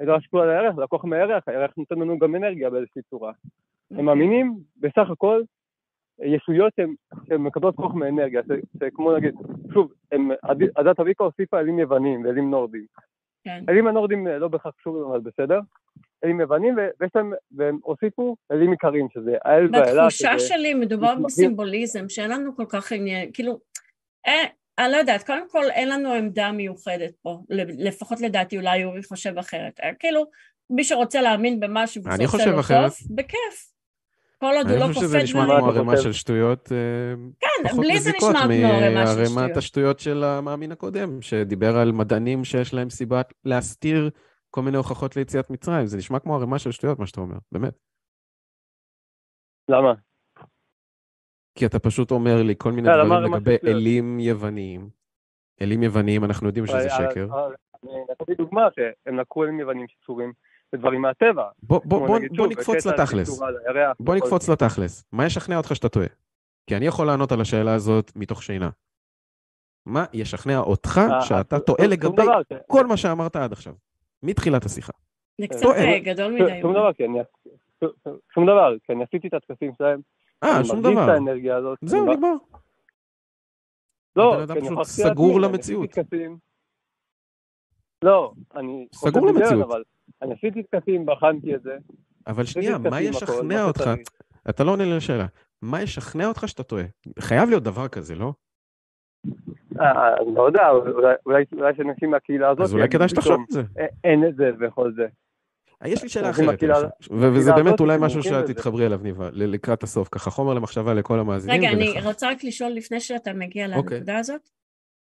אלא שקשור לירח, זה לקוח מהירח, הירח נותן לנו גם אנרגיה באיזושהי צורה. הם אוקיי. מאמינים בסך הכל ישויות שהן מקבלות כוח מאנרגיה, זה, זה כמו נגיד, שוב, הדת אביקה הוסיפה אלים יוונים ואלים נורדים. כן. אלים הנורדים לא בהכרח קשורים, אבל בסדר. אלים יוונים, ויש להם, והם הוסיפו אלים עיקריים, שזה האל והאלה. בתחושה שלי מדובר בסימבוליזם, שאין לנו כל כך עניין, כאילו, אה, אני לא יודעת, קודם כל אין לנו עמדה מיוחדת פה, לפחות לדעתי אולי אורי חושב אחרת. אה, כאילו, מי שרוצה להאמין במשהו אני חושב אחרת. בכיף. כל עוד הוא לא קופץ... אני חושב שזה נשמע כמו ערימה של שטויות אה, כן, בלי זה נשמע כמו ערימה של שטויות. מערימת השטויות של המאמין הקודם, שדיבר על מדענים שיש להם סיבה להסתיר כל מיני הוכחות ליציאת מצרים. זה נשמע כמו ערימה של שטויות, מה שאתה אומר, באמת. למה? כי אתה פשוט אומר לי כל מיני דברים לגבי אלים יווניים. אלים יווניים, אנחנו יודעים שזה שקר. אני נתתי דוגמה שהם לקחו אלים יווניים שקשורים לדברים מהטבע. בוא נקפוץ לתכלס. בוא נקפוץ לתכלס. מה ישכנע אותך שאתה טועה? כי אני יכול לענות על השאלה הזאת מתוך שינה. מה ישכנע אותך אה, שאתה טועה לגבי כל מה שאמרת עד עכשיו, מתחילת השיחה? זה קצת אה, גדול מדי. שום דבר, כי אני עשיתי את הטקסים שלהם, אה, שום דבר. אני מרגיש את האנרגיה הזאת. זהו, נגמר. לא, הבן אדם פשוט סגור למציאות. לא, אני... סגור למציאות. אני עשיתי טקסים, בחנתי את זה. אבל שנייה, מה ישכנע אותך? אתה לא עונה לי לשאלה. מה ישכנע אותך שאתה טועה? חייב להיות דבר כזה, לא? אה, אני לא יודע, אולי שאנשים מהקהילה הזאת... אז אולי כדאי שתחשוב על זה. אין את זה וכל זה. אה, יש לי שאלה אחרת אליך, וזה באמת אולי משהו שאת תתחברי אליו, ניבה, לקראת הסוף, ככה חומר למחשבה לכל המאזינים. רגע, אני רוצה רק לשאול לפני שאתה מגיע אוקיי. לנקודה הזאת,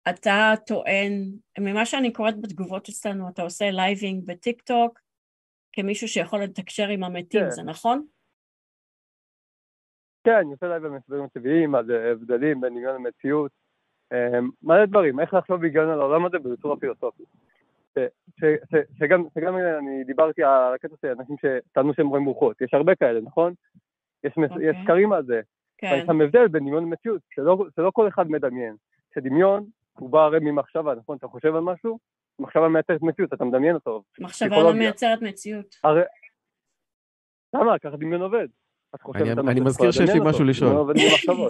אתה טוען, ממה שאני קוראת בתגובות אצלנו, אתה עושה לייבים בטיק טוק, כמישהו שיכול לתקשר עם המתים, כן. זה נכון? כן, אני עושה live בהסברים טבעיים, אז הבדלים בין עניין למציאות, אה, מלא דברים, איך לחשוב בהיגיון על העולם הזה בצורה פילוסופית. שגם, שגם אני דיברתי על הקטע של אנשים שטענו שהם רואים רוחות, יש הרבה כאלה, נכון? יש, okay. יש אוקיי. סקרים על זה. כן. יש שם הבדל בין דמיון למציאות, שלא, שלא כל אחד מדמיין. שדמיון הוא בא הרי ממחשבה, נכון? אתה חושב על משהו, מחשבה מייצרת מציאות, אתה מדמיין אותו. מחשבה לא מייצרת מציאות. הרי... למה? ככה דמיון עובד. אני מזכיר שיש לי משהו לשאול,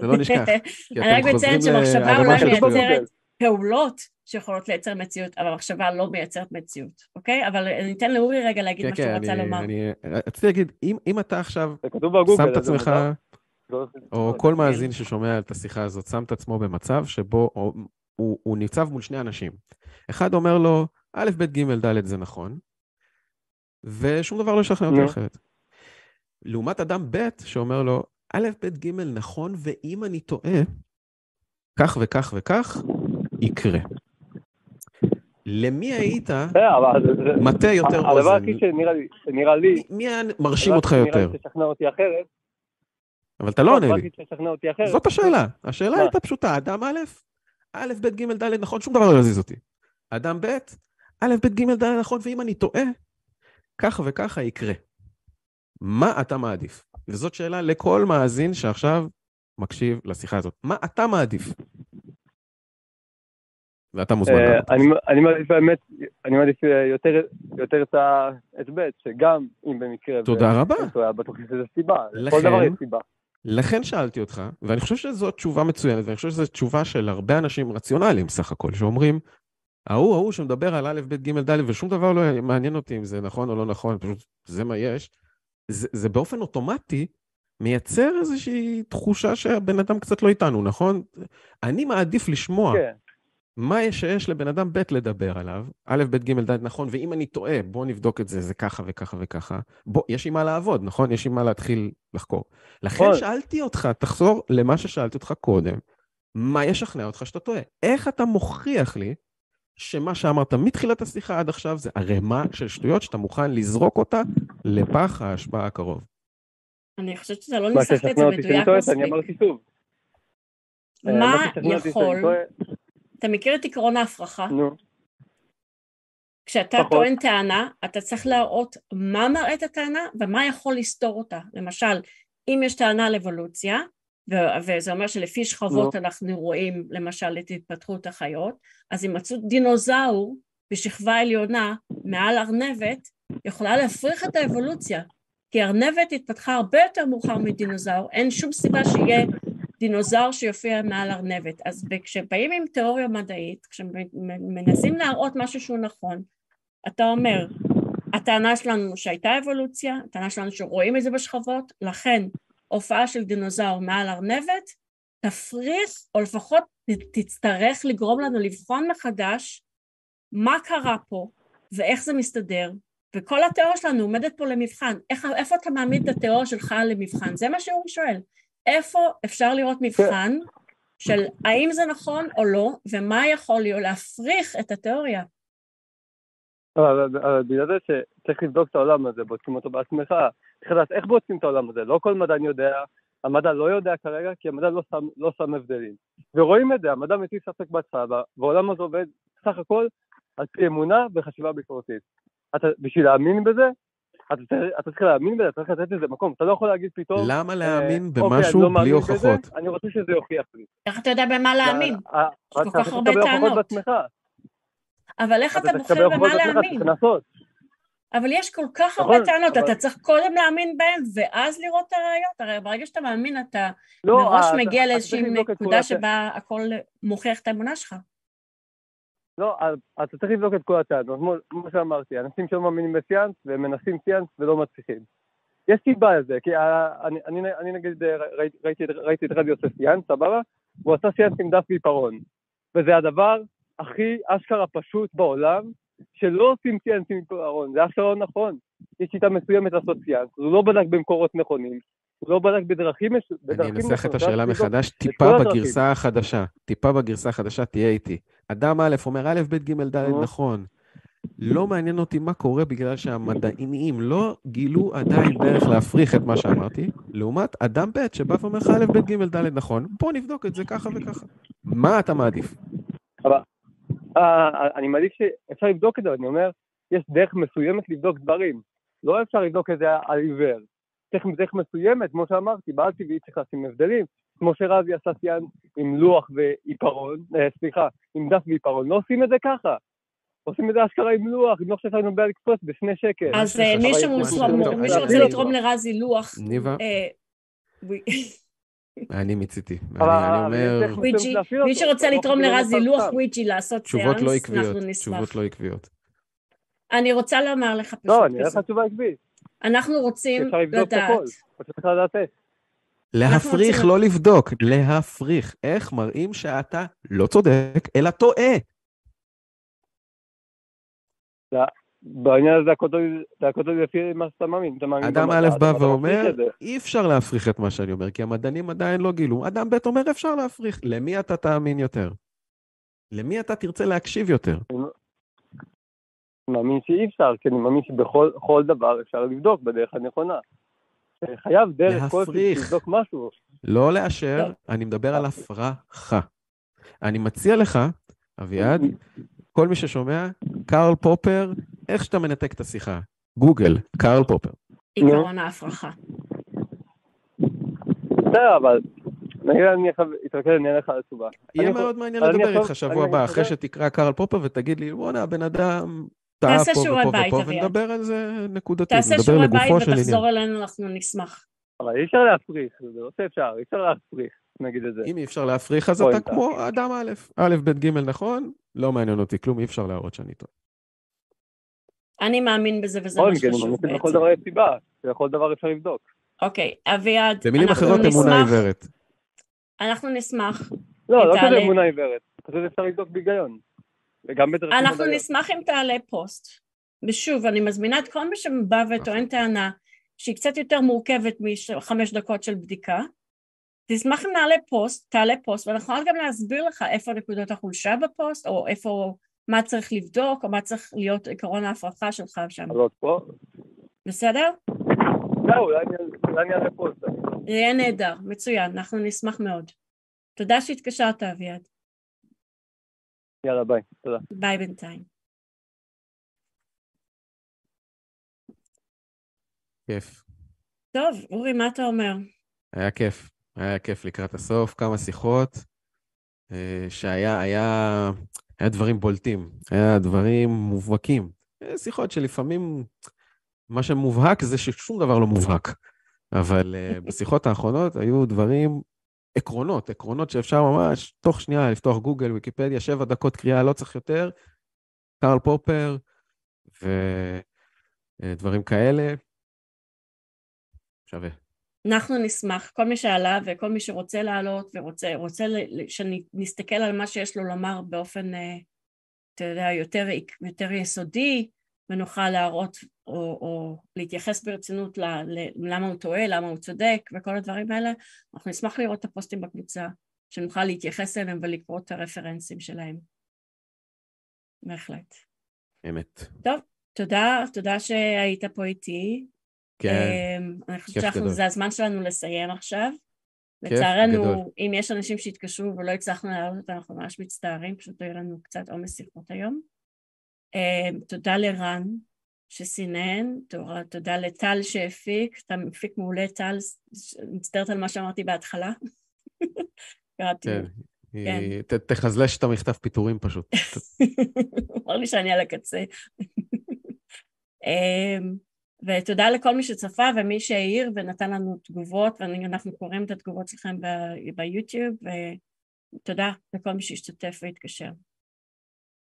זה לא נשכח. <laughs> אני רק מציין שמחשבה אולי מייצרת פעולות שיכולות לייצר מציאות, אבל המחשבה לא מייצרת מציאות, אוקיי? אבל אני אתן לאורי רגע להגיד כן, מה שהוא רצה לומר. רציתי להגיד, אם אתה עכשיו שם את עצמך, או כל מאזין ששומע את השיחה הזאת, שם את עצמו במצב שבו הוא ניצב מול שני אנשים. אחד אומר לו, א', ב', ג', ד' זה נכון, ושום דבר לא ישכנע אותי אחרת. לעומת אדם ב' שאומר לו, א', ב', ג', נכון, ואם אני טועה, כך וכך וכך, יקרה. למי היית מטה יותר אוזן? הדבר הכי שנראה לי... מי היה מרשים אותך יותר? אותי אחרת... אבל אתה לא עונה לי. זאת השאלה. השאלה הייתה פשוטה. אדם א', א', ב', ג', ד', נכון, שום דבר לא יזיז אותי. אדם ב', א', ב', ג', ד', נכון, ואם אני טועה, ככה וככה יקרה. מה אתה מעדיף? וזאת שאלה לכל מאזין שעכשיו מקשיב לשיחה הזאת. מה אתה מעדיף? ואתה מוזמן. אה, אני מעדיף באמת, אני מעדיף אה, יותר את ב', שגם אם במקרה... תודה רבה. בטוח שיש לזה סיבה. לכל דבר יש סיבה. לכן שאלתי אותך, ואני חושב שזו תשובה מצוינת, ואני חושב שזו תשובה של הרבה אנשים רציונליים סך הכל, שאומרים, ההוא, ההוא שמדבר על א', ב', ג', ד', ושום דבר לא מעניין אותי אם זה נכון או לא נכון, פשוט זה מה יש. זה, זה באופן אוטומטי מייצר איזושהי תחושה שהבן אדם קצת לא איתנו, נכון? אני מעדיף לשמוע כן. מה יש שיש לבן אדם ב' לדבר עליו, א', ב', ג', ד', נכון, ואם אני טועה, בוא נבדוק את זה, זה ככה וככה וככה. בוא, יש עם מה לעבוד, נכון? יש עם מה להתחיל לחקור. לכן נכון. שאלתי אותך, תחזור למה ששאלתי אותך קודם, מה ישכנע אותך שאתה טועה? איך אתה מוכיח לי שמה שאמרת מתחילת השיחה עד עכשיו זה ערימה של שטויות שאתה מוכן לזרוק אותה לפח ההשפעה הקרוב? אני חושבת שאתה לא ניסחת את זה מדויק מספיק. אני אמרתי שוב. מה יכול... אתה מכיר את עקרון ההפרחה? נו. כשאתה טוען טענה, אתה צריך להראות מה מראה את הטענה ומה יכול לסתור אותה. למשל, אם יש טענה על אבולוציה, וזה אומר שלפי שכבות no. אנחנו רואים למשל את התפתחות החיות, אז הימצאות דינוזאור בשכבה עליונה מעל ארנבת יכולה להפריך את האבולוציה, כי ארנבת התפתחה הרבה יותר מאוחר מדינוזאור, אין שום סיבה שיהיה דינוזאור שיופיע מעל ארנבת. אז כשבאים עם תיאוריה מדעית, כשמנסים להראות משהו שהוא נכון, אתה אומר, הטענה שלנו שהייתה אבולוציה, הטענה שלנו שרואים את זה בשכבות, לכן הופעה של דינוזאור מעל ארנבת תפריך, או לפחות תצטרך לגרום לנו לבחון מחדש מה קרה פה ואיך זה מסתדר, וכל התיאוריה שלנו עומדת פה למבחן. איך, איפה אתה מעמיד את התיאוריה שלך למבחן? זה מה שהוא שואל. איפה אפשר לראות מבחן של האם זה נכון או לא, ומה יכול להיות להפריך את התיאוריה? אבל בגלל זה שצריך לבדוק את העולם הזה, בודקים אותו בעצמך. צריך לדעת איך בודקים את העולם הזה, לא כל מדען יודע, המדע לא יודע כרגע, כי המדע לא שם, לא שם הבדלים. ורואים את זה, המדע מטיל ספק בהתחלה, והעולם הזה עובד סך הכל על פי אמונה וחשיבה ביקורתית. אתה, בשביל להאמין בזה, אתה, אתה צריך להאמין בזה, אתה צריך לתת לזה מקום, אתה לא יכול להגיד פתאום... למה אה, להאמין אה, במשהו לא בלי הוכחות? בזה, אני רוצה שזה יוכיח לי. איך אתה יודע במה להאמין? יש כל כך הרבה טענות. אבל איך אתה בוחר במה להאמין? אבל יש כל כך הרבה נכון, טענות, אתה צריך קודם להאמין בהן ואז לראות את הראיות, הרי ברגע שאתה מאמין אתה לא, מראש מגיע לאיזושהי נקודה שבה הכל מוכיח את האמונה שלך. לא, אתה צריך לבדוק את כל הטענות, כמו שאמרתי, אנשים שלא מאמינים בסיאנס והם מנסים סיאנס ולא מצליחים. יש סיבה לזה, כי אני, אני, אני נגיד ראיתי, ראיתי את רדיו עושה סיאנס, סבבה? הוא עשה סיאנס עם דף ועיפרון. וזה הדבר הכי אשכרה פשוט בעולם, שלא עושים סיאנס עם עיפרון, זה אשכרה לא נכון. יש שיטה מסוימת לעשות סיאנס, הוא לא בדק במקורות נכונים, הוא לא בדק בדרכים נכונות. אני אנסח את השאלה מחדש, טיפה בגרסה החדשה, טיפה בגרסה החדשה, תהיה איתי. אדם א' אומר א', ב', ג', ד', נכון. לא מעניין אותי מה קורה בגלל שהמדענים לא גילו עדיין דרך להפריך את מה שאמרתי, לעומת אדם ב' שבא ואומר לך א', ב', ג', ד', נכון, בוא נבדוק את זה ככה וככה. מה אתה מעדיף? אבל אה, אני מעדיף שאפשר לבדוק את זה, אני אומר, יש דרך מסוימת לבדוק דברים. לא אפשר לבדוק את זה על עיוור. צריך דרך מסוימת, כמו שאמרתי, בעל טבעי צריך לשים הבדלים. כמו שרזי עשה סיין עם לוח ועיפרון, אה, סליחה, עם דף ועיפרון, לא עושים את זה ככה. עושים את זה אשכרה עם לוח, עם לוח שיש לנו באליקספרס בשני שקל. אז אה, מי שרוצה לתרום לרזי לוח... ניבה? אה, אני מציתי. אני אומר... מי שרוצה לתרום לרזי לוח וויג'י לעשות סיאנס, אנחנו נשמח. תשובות לא עקביות. אני רוצה לומר לך פשוט... לא, אני אראה לך תשובה עקבית. אנחנו רוצים לדעת... אפשר לבדוק את הכל, צריך לדעת איך. להפריך, לא לבדוק, להפריך. איך מראים שאתה לא צודק, אלא טועה? בעניין הזה זה הכל לפי מה שאתה מאמין. אדם א' בא ואומר, אי אפשר להפריך את מה שאני אומר, כי המדענים עדיין לא גילו. אדם ב' אומר, אפשר להפריך. למי אתה תאמין יותר? למי אתה תרצה להקשיב יותר? אני מאמין שאי אפשר, כי אני מאמין שבכל דבר אפשר לבדוק בדרך הנכונה. חייב דרך כלשהי לבדוק משהו. לא לאשר, אני מדבר על הפרחה. אני מציע לך, אביעד, כל מי ששומע, קארל פופר, איך שאתה מנתק את השיחה. גוגל, קארל פופר. עיקרון ההפרחה. בסדר, אבל נגיד אני אתרכז, אני אענה לך על התשובה. יהיה מאוד מעניין לדבר איתך שבוע הבא, אחרי שתקרא קארל פופר ותגיד לי, בואנה, הבן אדם טעה פה ופה ופה, ונדבר על זה נקודתית, נדבר לגופו של עניין. תעשה שיעורי בית ותחזור אלינו, אנחנו נשמח. אבל אי אפשר להפריך, זה לא שאפשר, אי אפשר להפריך, נגיד את זה. אם אי אפשר להפריך, אז אתה כמו אדם א', א', ב', ג', נכון? לא מעניין אותי כלום, אי אפשר להראות שאני טועה. אני מאמין בזה, וזה מה שחשוב בעצם. לכל דבר יש סיבה, לכל דבר אפשר לבדוק. אוקיי, אביעד, במילים אחרות, אמונה עיוורת. אנחנו נשמח. לא, לא כזה אמונה עיוורת, פשוט אפשר לבדוק בהיגיון. וגם בדרכים אנחנו נשמח אם תעלה פוסט. ושוב, אני מזמינה את כל מי שבא וטוען טענה שהיא קצת יותר מורכבת מחמש דקות של בדיקה. תשמח אם נעלה פוסט, תעלה פוסט, ואנחנו נוכל גם להסביר לך איפה נקודות החולשה בפוסט, או איפה, מה צריך לבדוק, או מה צריך להיות עקרון ההפרכה שלך שם. בסדר? זהו, אולי אני אעלה פוסט. יהיה נהדר, מצוין, אנחנו נשמח מאוד. תודה שהתקשרת, אביעד. יאללה, ביי, תודה. ביי בינתיים. כיף. טוב, אורי, מה אתה אומר? היה כיף, היה כיף לקראת הסוף, כמה שיחות, אה, שהיה, היה, היה דברים בולטים, היה דברים מובהקים. שיחות שלפעמים מה שמובהק זה ששום דבר לא מובהק. אבל uh, בשיחות האחרונות היו דברים, עקרונות, עקרונות שאפשר ממש תוך שנייה לפתוח גוגל, ויקיפדיה, שבע דקות קריאה, לא צריך יותר, קרל פופר ודברים כאלה. שווה. אנחנו נשמח, כל מי שעלה וכל מי שרוצה לעלות ורוצה רוצה שנסתכל על מה שיש לו לומר באופן, אה, אתה יודע, יותר, יותר יסודי, ונוכל להראות או, או להתייחס ברצינות ל, ל, למה הוא טועה, למה הוא צודק וכל הדברים האלה, אנחנו נשמח לראות את הפוסטים בקבוצה, שנוכל להתייחס אליהם ולקרוא את הרפרנסים שלהם. בהחלט. אמת. טוב, תודה, תודה שהיית פה איתי. כן, אמ, אני חושבת שזה הזמן שלנו לסיים עכשיו. לצערנו, אם יש אנשים שהתקשרו ולא הצלחנו להעלות אותם, אנחנו ממש מצטערים, פשוט היו לנו קצת עומס שיחות היום. אמ, תודה לרן שסינן, תודה לטל שהפיק, אתה מפיק מעולה טל, מצטערת על מה שאמרתי בהתחלה. <laughs> קראתי. כן, כן. תחזלש את המכתב פיטורים פשוט. <laughs> אמר לי שאני על הקצה. <laughs> אמ, ותודה לכל מי שצפה ומי שהעיר ונתן לנו תגובות, ואנחנו קוראים את התגובות שלכם ביוטיוב, ותודה לכל מי שהשתתף והתקשר.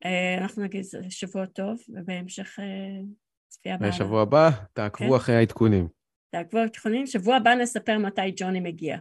אה, אנחנו נגיד שבוע טוב, ובהמשך אה, צפייה הבאה. בשבוע הבא, תעקבו כן? אחרי העדכונים. תעקבו אחרי העדכונים, שבוע הבא נספר מתי ג'וני מגיע.